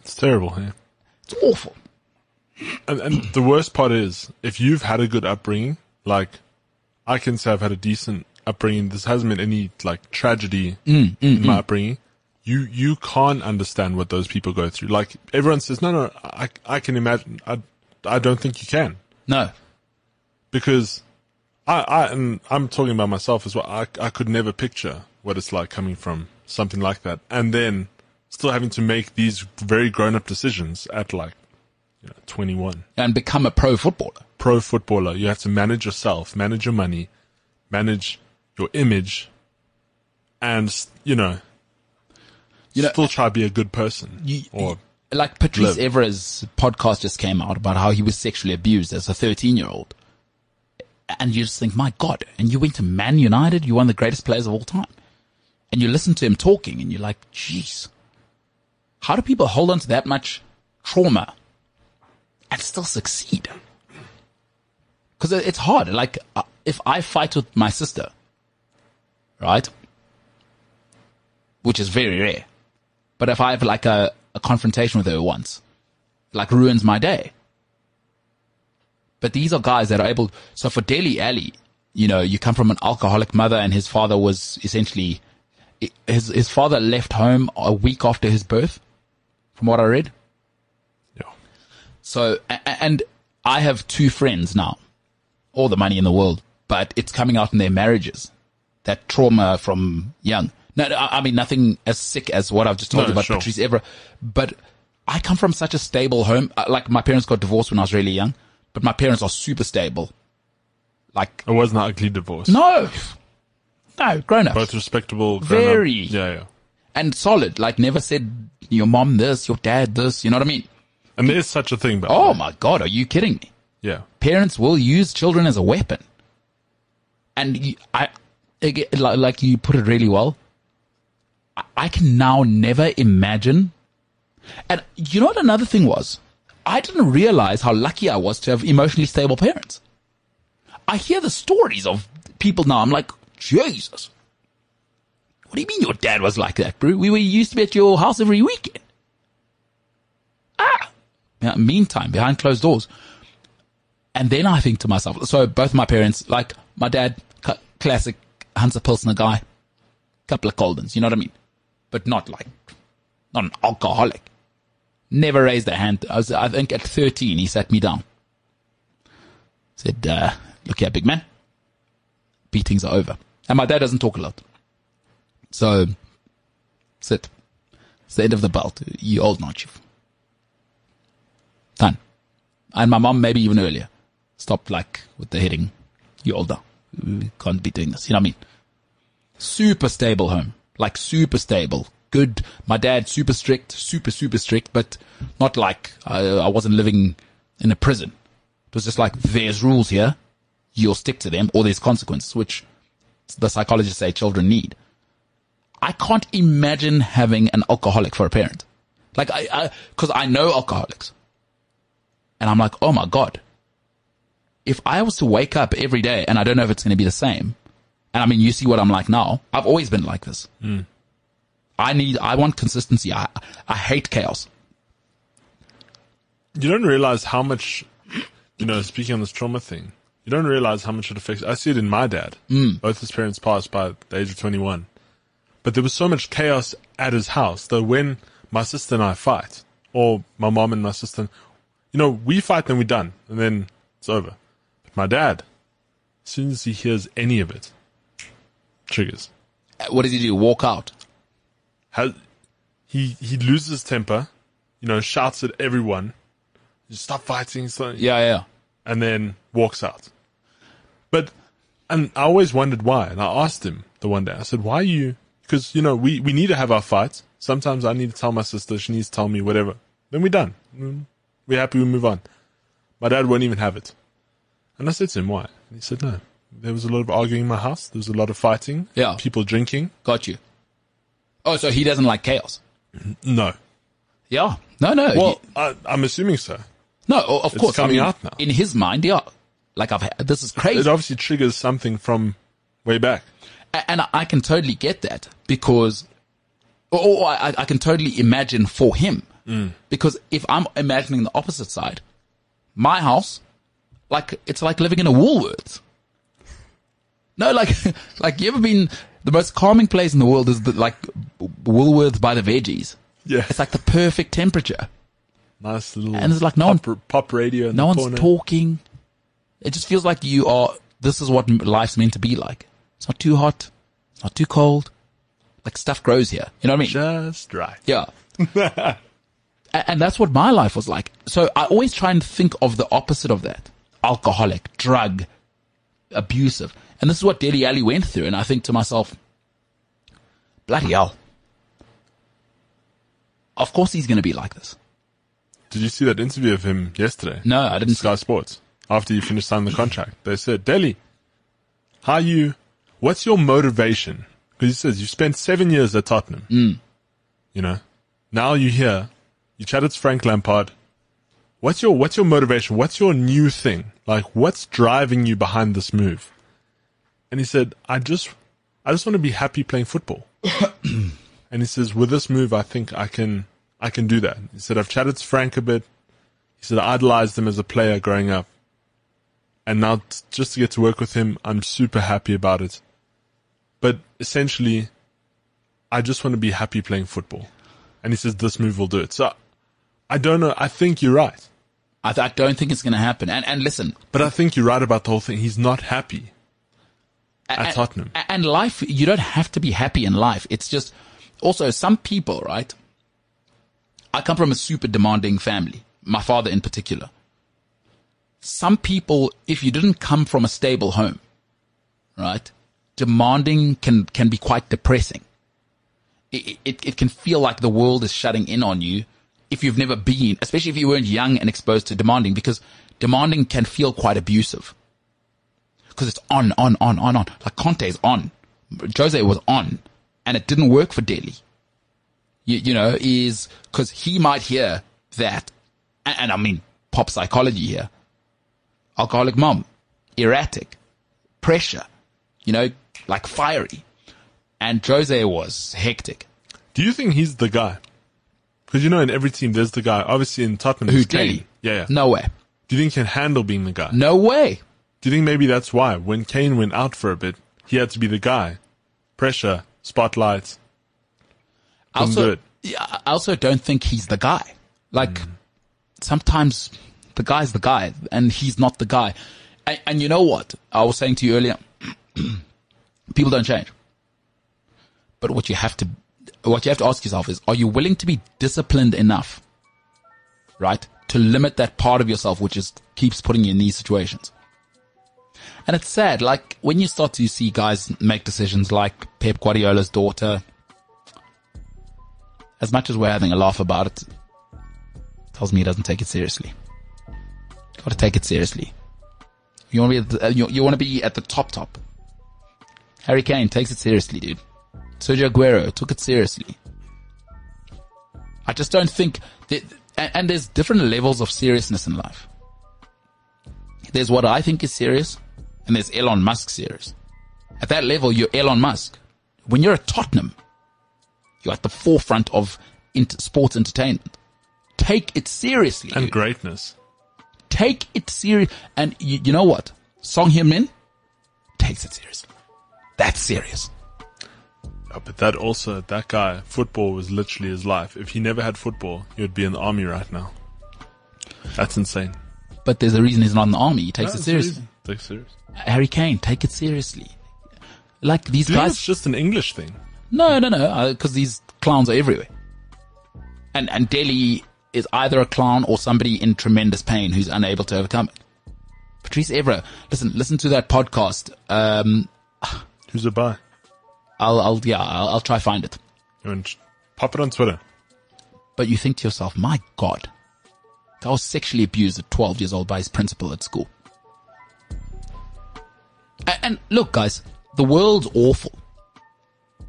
It's terrible, yeah. It's awful. And, and the worst part is, if you've had a good upbringing, like I can say I've had a decent upbringing. This hasn't been any like tragedy Mm, in my upbringing. You you can't understand what those people go through. Like everyone says, no, no, I I can imagine. I I don't think you can No. because I I and I'm talking about myself as well. I I could never picture what it's like coming from something like that, and then still having to make these very grown up decisions at like you know, 21 And become a pro footballer. pro footballer, you have to manage yourself, manage your money, manage your image, and you know, You know, still try to be a good person. you, or like Patrice live. Evra's podcast just came out about how he was sexually abused as a 13 year old. And you just think, my God, and you went to Man United, you're one of the greatest players of all time. And you listen to him talking and you're like, jeez, how do people hold on to that much trauma and still succeed? Cause it's hard. Like, uh, if I fight with my sister, right? Which is very rare. But if I have like a, a confrontation with her once, like ruins my day. But these are guys that are able, so for Dele Alli, you know, you come from an alcoholic mother and his father was essentially, his, his father left home a week after his birth, from what I read. yeah, So, and I have two friends now, all the money in the world, but it's coming out in their marriages. That trauma from young. No, I mean nothing as sick as what I've just told No, you about sure. Patrice Evra, but I come from such a stable home. Uh, Like my parents got divorced when I was really young, but my parents are super stable. Like it wasn't an ugly divorce. no, no, grown up both respectable, Very. yeah, yeah. and solid. Like never said your mom this, your dad this. You know what I mean? And there is such a thing, but Oh my god, are you kidding me? yeah, parents will use children as a weapon. And I, like, you put it really well. I, can now never imagine. And you know what another thing was? I didn't realize how lucky I was to have emotionally stable parents. I hear the stories of people now. I'm like, Jesus. What do you mean your dad was like that, bro? We were used to be at your house every weekend. Ah. Yeah, meantime, behind closed doors. And then I think to myself, so both my parents, like my dad, classic Hunter Pilsner guy, couple of Coldens, you know what I mean? But not like, not an alcoholic. Never raised a hand. I was, I think at 13, he sat me down. Said, uh, look here, big man. Beatings are over. And my dad doesn't talk a lot. So, sit. It's the end of the belt. You old, not chief. Done. And my mom, maybe even earlier, stopped like with the hitting. You older. We can't be doing this. You know what I mean? Super stable home. Like super stable. Good. My dad, super strict, super, super strict, but not like I, I wasn't living in a prison. It was just like, there's rules here. You'll stick to them or there's consequences, which the psychologists say children need. I can't imagine having an alcoholic for a parent. Like I, I, cause I know alcoholics. And I'm like, oh my God. If I was to wake up every day and I don't know if it's going to be the same. And I mean, you see what I'm like now. I've always been like this. I need, I want consistency. I, I hate chaos. you don't realize how much, you know, speaking on this trauma thing, you don't realize how much it affects. I see it in my dad. Mm. Both his parents passed by the age of 21. But there was so much chaos at his house that when my sister and I fight, or my mom and my sister, you know, we fight, then we're done, and then it's over. My dad, as soon as he hears any of it, triggers. What does he do? Walk out. Has, he, he loses his temper, you know, shouts at everyone, stop fighting, so, Yeah, yeah. and then walks out. But, and I always wondered why. And I asked him the one day, I said, why are you, because, you know, we, we need to have our fights. Sometimes I need to tell my sister, she needs to tell me whatever. Then we're done. We're happy, we move on. My dad won't even have it. And I said to him, why? And he said, no. There was a lot of arguing in my house. There was a lot of fighting. Yeah. People drinking. Got you. Oh, so he doesn't like chaos. No. Yeah. No, no. Well, he- I, I'm assuming so. no, of course. coming I mean, out now. In his mind, yeah. Like I've, this is crazy. It obviously triggers something from way back. And I- can totally get that because, or, I, I can totally imagine for him mm. because if I'm imagining the opposite side, my house, like it's like living in a Woolworths. No, like, *laughs* like you ever been the most calming place in the world is the, like Woolworths by the veggies. Yeah. It's like the perfect temperature. Nice little And it's like no one- pop, pop radio No one's corner. talking. It just feels like you are, this is what life's meant to be like. It's not too hot. It's not too cold. Like stuff grows here. You know what I mean? Just right. Yeah. *laughs* And that's what my life was like. So I always try and think of the opposite of that. Alcoholic, drug, abusive. And this is what Dele Alli went through. And I think to myself, bloody hell. Of course he's going to be like this. Did you see that interview of him yesterday? No, I didn't see Sky Sports. After you finished signing the contract, they said, Dele, how you, what's your motivation? Because he says you spent seven years at Tottenham. Mm. You know, now you're here. You chatted to Frank Lampard. What's your, what's your motivation? What's your new thing? Like, what's driving you behind this move? And he said, I just, I just want to be happy playing football. *coughs* and he says, with this move, I think I can, I can do that. He said, I've chatted to Frank a bit. He said, I idolized him as a player growing up. And now just to get to work with him, I'm super happy about it. But essentially, I just want to be happy playing football. And he says, this move will do it. So I don't know. I think you're right. I, th- I don't think it's going to happen. And, and listen, But I think you're right about the whole thing. He's not happy at and, Tottenham. And life, you don't have to be happy in life. It's just also some people, right? I come from a super demanding family. My father in particular. Some people, if you didn't come from a stable home, right? Demanding can, can be quite depressing. It, it, it can feel like the world is shutting in on you if you've never been, especially if you weren't young and exposed to demanding, because demanding can feel quite abusive because it's on, on, on, on, on. Like Conte is on. Jose was on and it didn't work for Dele. You, you know, is because he might hear that. And, and I mean, pop psychology here. Alcoholic mom, erratic, pressure, you know, like fiery. And Jose was hectic. Do you think he's the guy? Because you know, in every team, there's the guy. Obviously, in Tottenham, Who, it's Kane. Yeah, yeah. No way. Do you think he can handle being the guy? No way. Do you think maybe that's why when Kane went out for a bit, he had to be the guy? Pressure, spotlight. I also, I also don't think he's the guy. Like mm. sometimes the guy's the guy and he's not the guy. And, and you know what? I was saying to you earlier, *clears throat* people don't change. But what you have to, what you have to ask yourself is, are you willing to be disciplined enough, right? To limit that part of yourself which is keeps putting you in these situations. And it's sad, like when you start to see guys make decisions like Pep Guardiola's daughter, as much as we're having a laugh about it, tells me he doesn't take it seriously. Got to take it seriously. You want to be at the, you, you want to be at the top top. Harry Kane takes it seriously, dude. Sergio Aguero took it seriously. I just don't think that, and, there's different levels of seriousness in life. There's what I think is serious, and there's Elon Musk serious. At that level, you're Elon Musk. When you're at Tottenham, you're at the forefront of sports entertainment. Take it seriously. And greatness. Take it serious. And you, you know what? Son Heung-min takes it seriously. That's serious. But that also, that guy, football was literally his life. If he never had football, he would be in the army right now. That's insane. But there's a reason he's not in the army. He takes it seriously. Take it serious. Harry Kane, take it seriously. Like these Do guys. it's just an English thing? No, no, no, because these clowns are everywhere. And and Dele is either a clown or somebody in tremendous pain who's unable to overcome it. Patrice Evra. Listen, listen to that podcast. Um, Who's it by? I'll, I'll, yeah, I'll, I'll try find it. And pop it on Twitter. But you think to yourself, my God, I was sexually abused at 12 years old by his principal at school. And, and look, guys, the world's awful.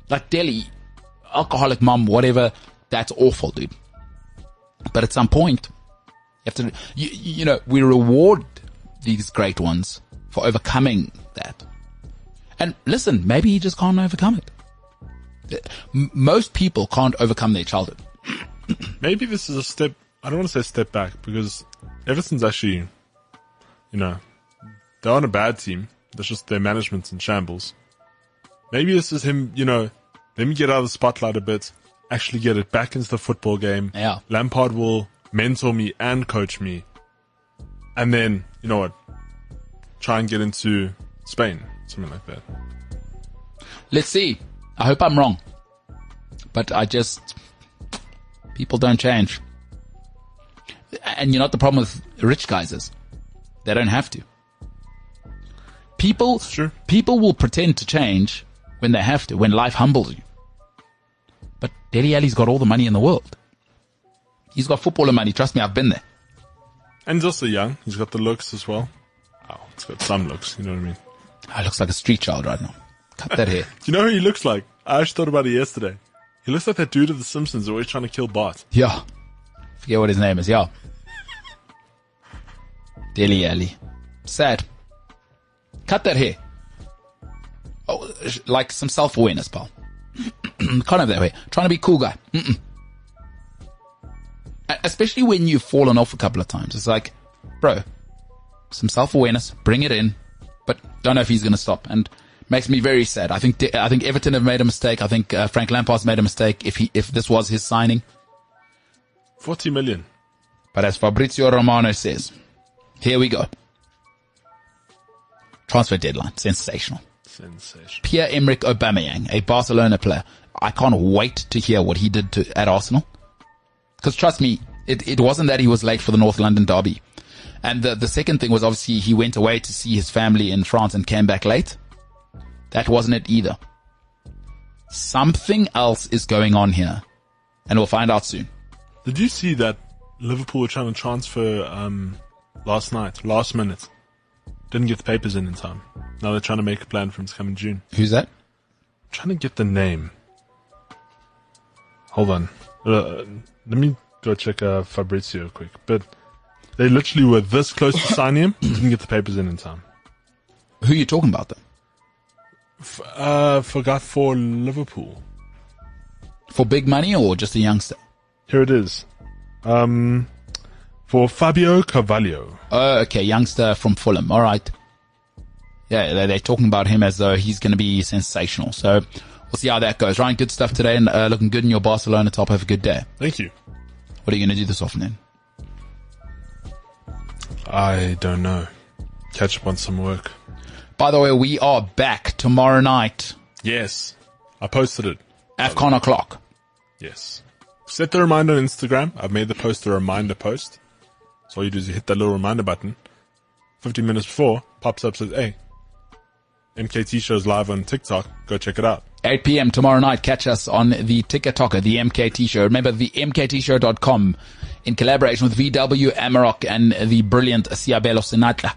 Like Dele, alcoholic mom, whatever, that's awful, dude. But at some point, you have to, you, you know, we reward these great ones for overcoming that. And listen, maybe he just can't overcome it. Most people can't overcome their childhood. *clears throat* Maybe this is a step. I don't want to say step back because Everton's actually, you know, they're on a bad team. That's just their management's in shambles. Maybe this is him. You know, let me get out of the spotlight a bit. Actually, get it back into the football game. Yeah. Lampard will mentor me and coach me, and then you know what? Try and get into Spain, something like that. Let's see. I hope I'm wrong. But I just, people don't change. And you know what the problem with rich guys is? They don't have to. People, true. people will pretend to change when they have to, when life humbles you. But Dele Alli's got all the money in the world. He's got footballer money. Trust me, I've been there. And he's also young. He's got the looks as well. Oh, he's got some looks. You know what I mean? I looks like a street child right now. Cut that hair. Do *laughs* you know who he looks like? I actually thought about it yesterday. He looks like that dude of The Simpsons always trying to kill Bart. Yeah. Forget what his name is. Yeah. Dele Alli. Sad. Cut that hair. Oh, like some self-awareness, pal. *clears throat* Can't have that way. Trying to be cool guy. Mm-mm. Especially when you've fallen off a couple of times. It's like, bro, some self-awareness, bring it in, but don't know if he's going to stop. And makes me very sad. I think, I think Everton have made a mistake. I think uh, Frank Lampard's made a mistake if he, if this was his signing. 40 million. But as Fabrizio Romano says, here we go. Transfer deadline, sensational. Sensation. Pierre-Emerick Aubameyang, a Barcelona player. I can't wait to hear what he did to, at Arsenal. Because trust me, it, it wasn't that he was late for the North London derby. And the, the second thing was obviously he went away to see his family in France and came back late. That wasn't it either. Something else is going on here. And we'll find out soon. Did you see that Liverpool were trying to transfer um, last night, last minute? Didn't get the papers in in time. Now they're trying to make a plan for him to come in June. Who's that? trying to get the name. Hold on. Uh, let me go check uh, Fabrizio quick. But they literally were this close to signing him, didn't get the papers in in time. Who are you talking about though? F- uh, forgot for Liverpool. For big money or just a youngster? Here it is. Um, for Fabio Carvalho. Oh, okay, youngster from Fulham. All right. Yeah, they're, they're talking about him as though he's going to be sensational. So we'll see how that goes. Ryan, good stuff today and uh, looking good in your Barcelona top. Have a good day. Thank you. What are you going to do this afternoon? I don't know. Catch up on some work. By the way, we are back tomorrow night. Yes. I posted it. AFCON o'clock. Yes. Set the reminder on Instagram. I've made the post a reminder post. So all you do is you hit that little reminder button. 15 minutes before, pops up says, hey, MKT show's live on TikTok. Go check it out. 8 p.m. tomorrow night. Catch us on the TikToker, the MKT show. Remember the MKTshow.com in collaboration with VW Amarok and the brilliant Siabelo Sinatla.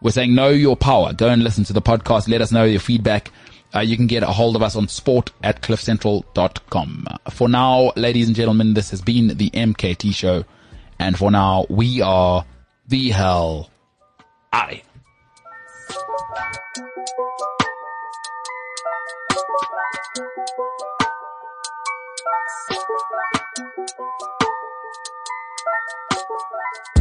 We're saying know your power. Go and listen to the podcast. Let us know your feedback. Uh, you can get a hold of us on sport at cliffcentral.com. For now, ladies and gentlemen, this has been the MKT show. And for now, we are the hell out of here.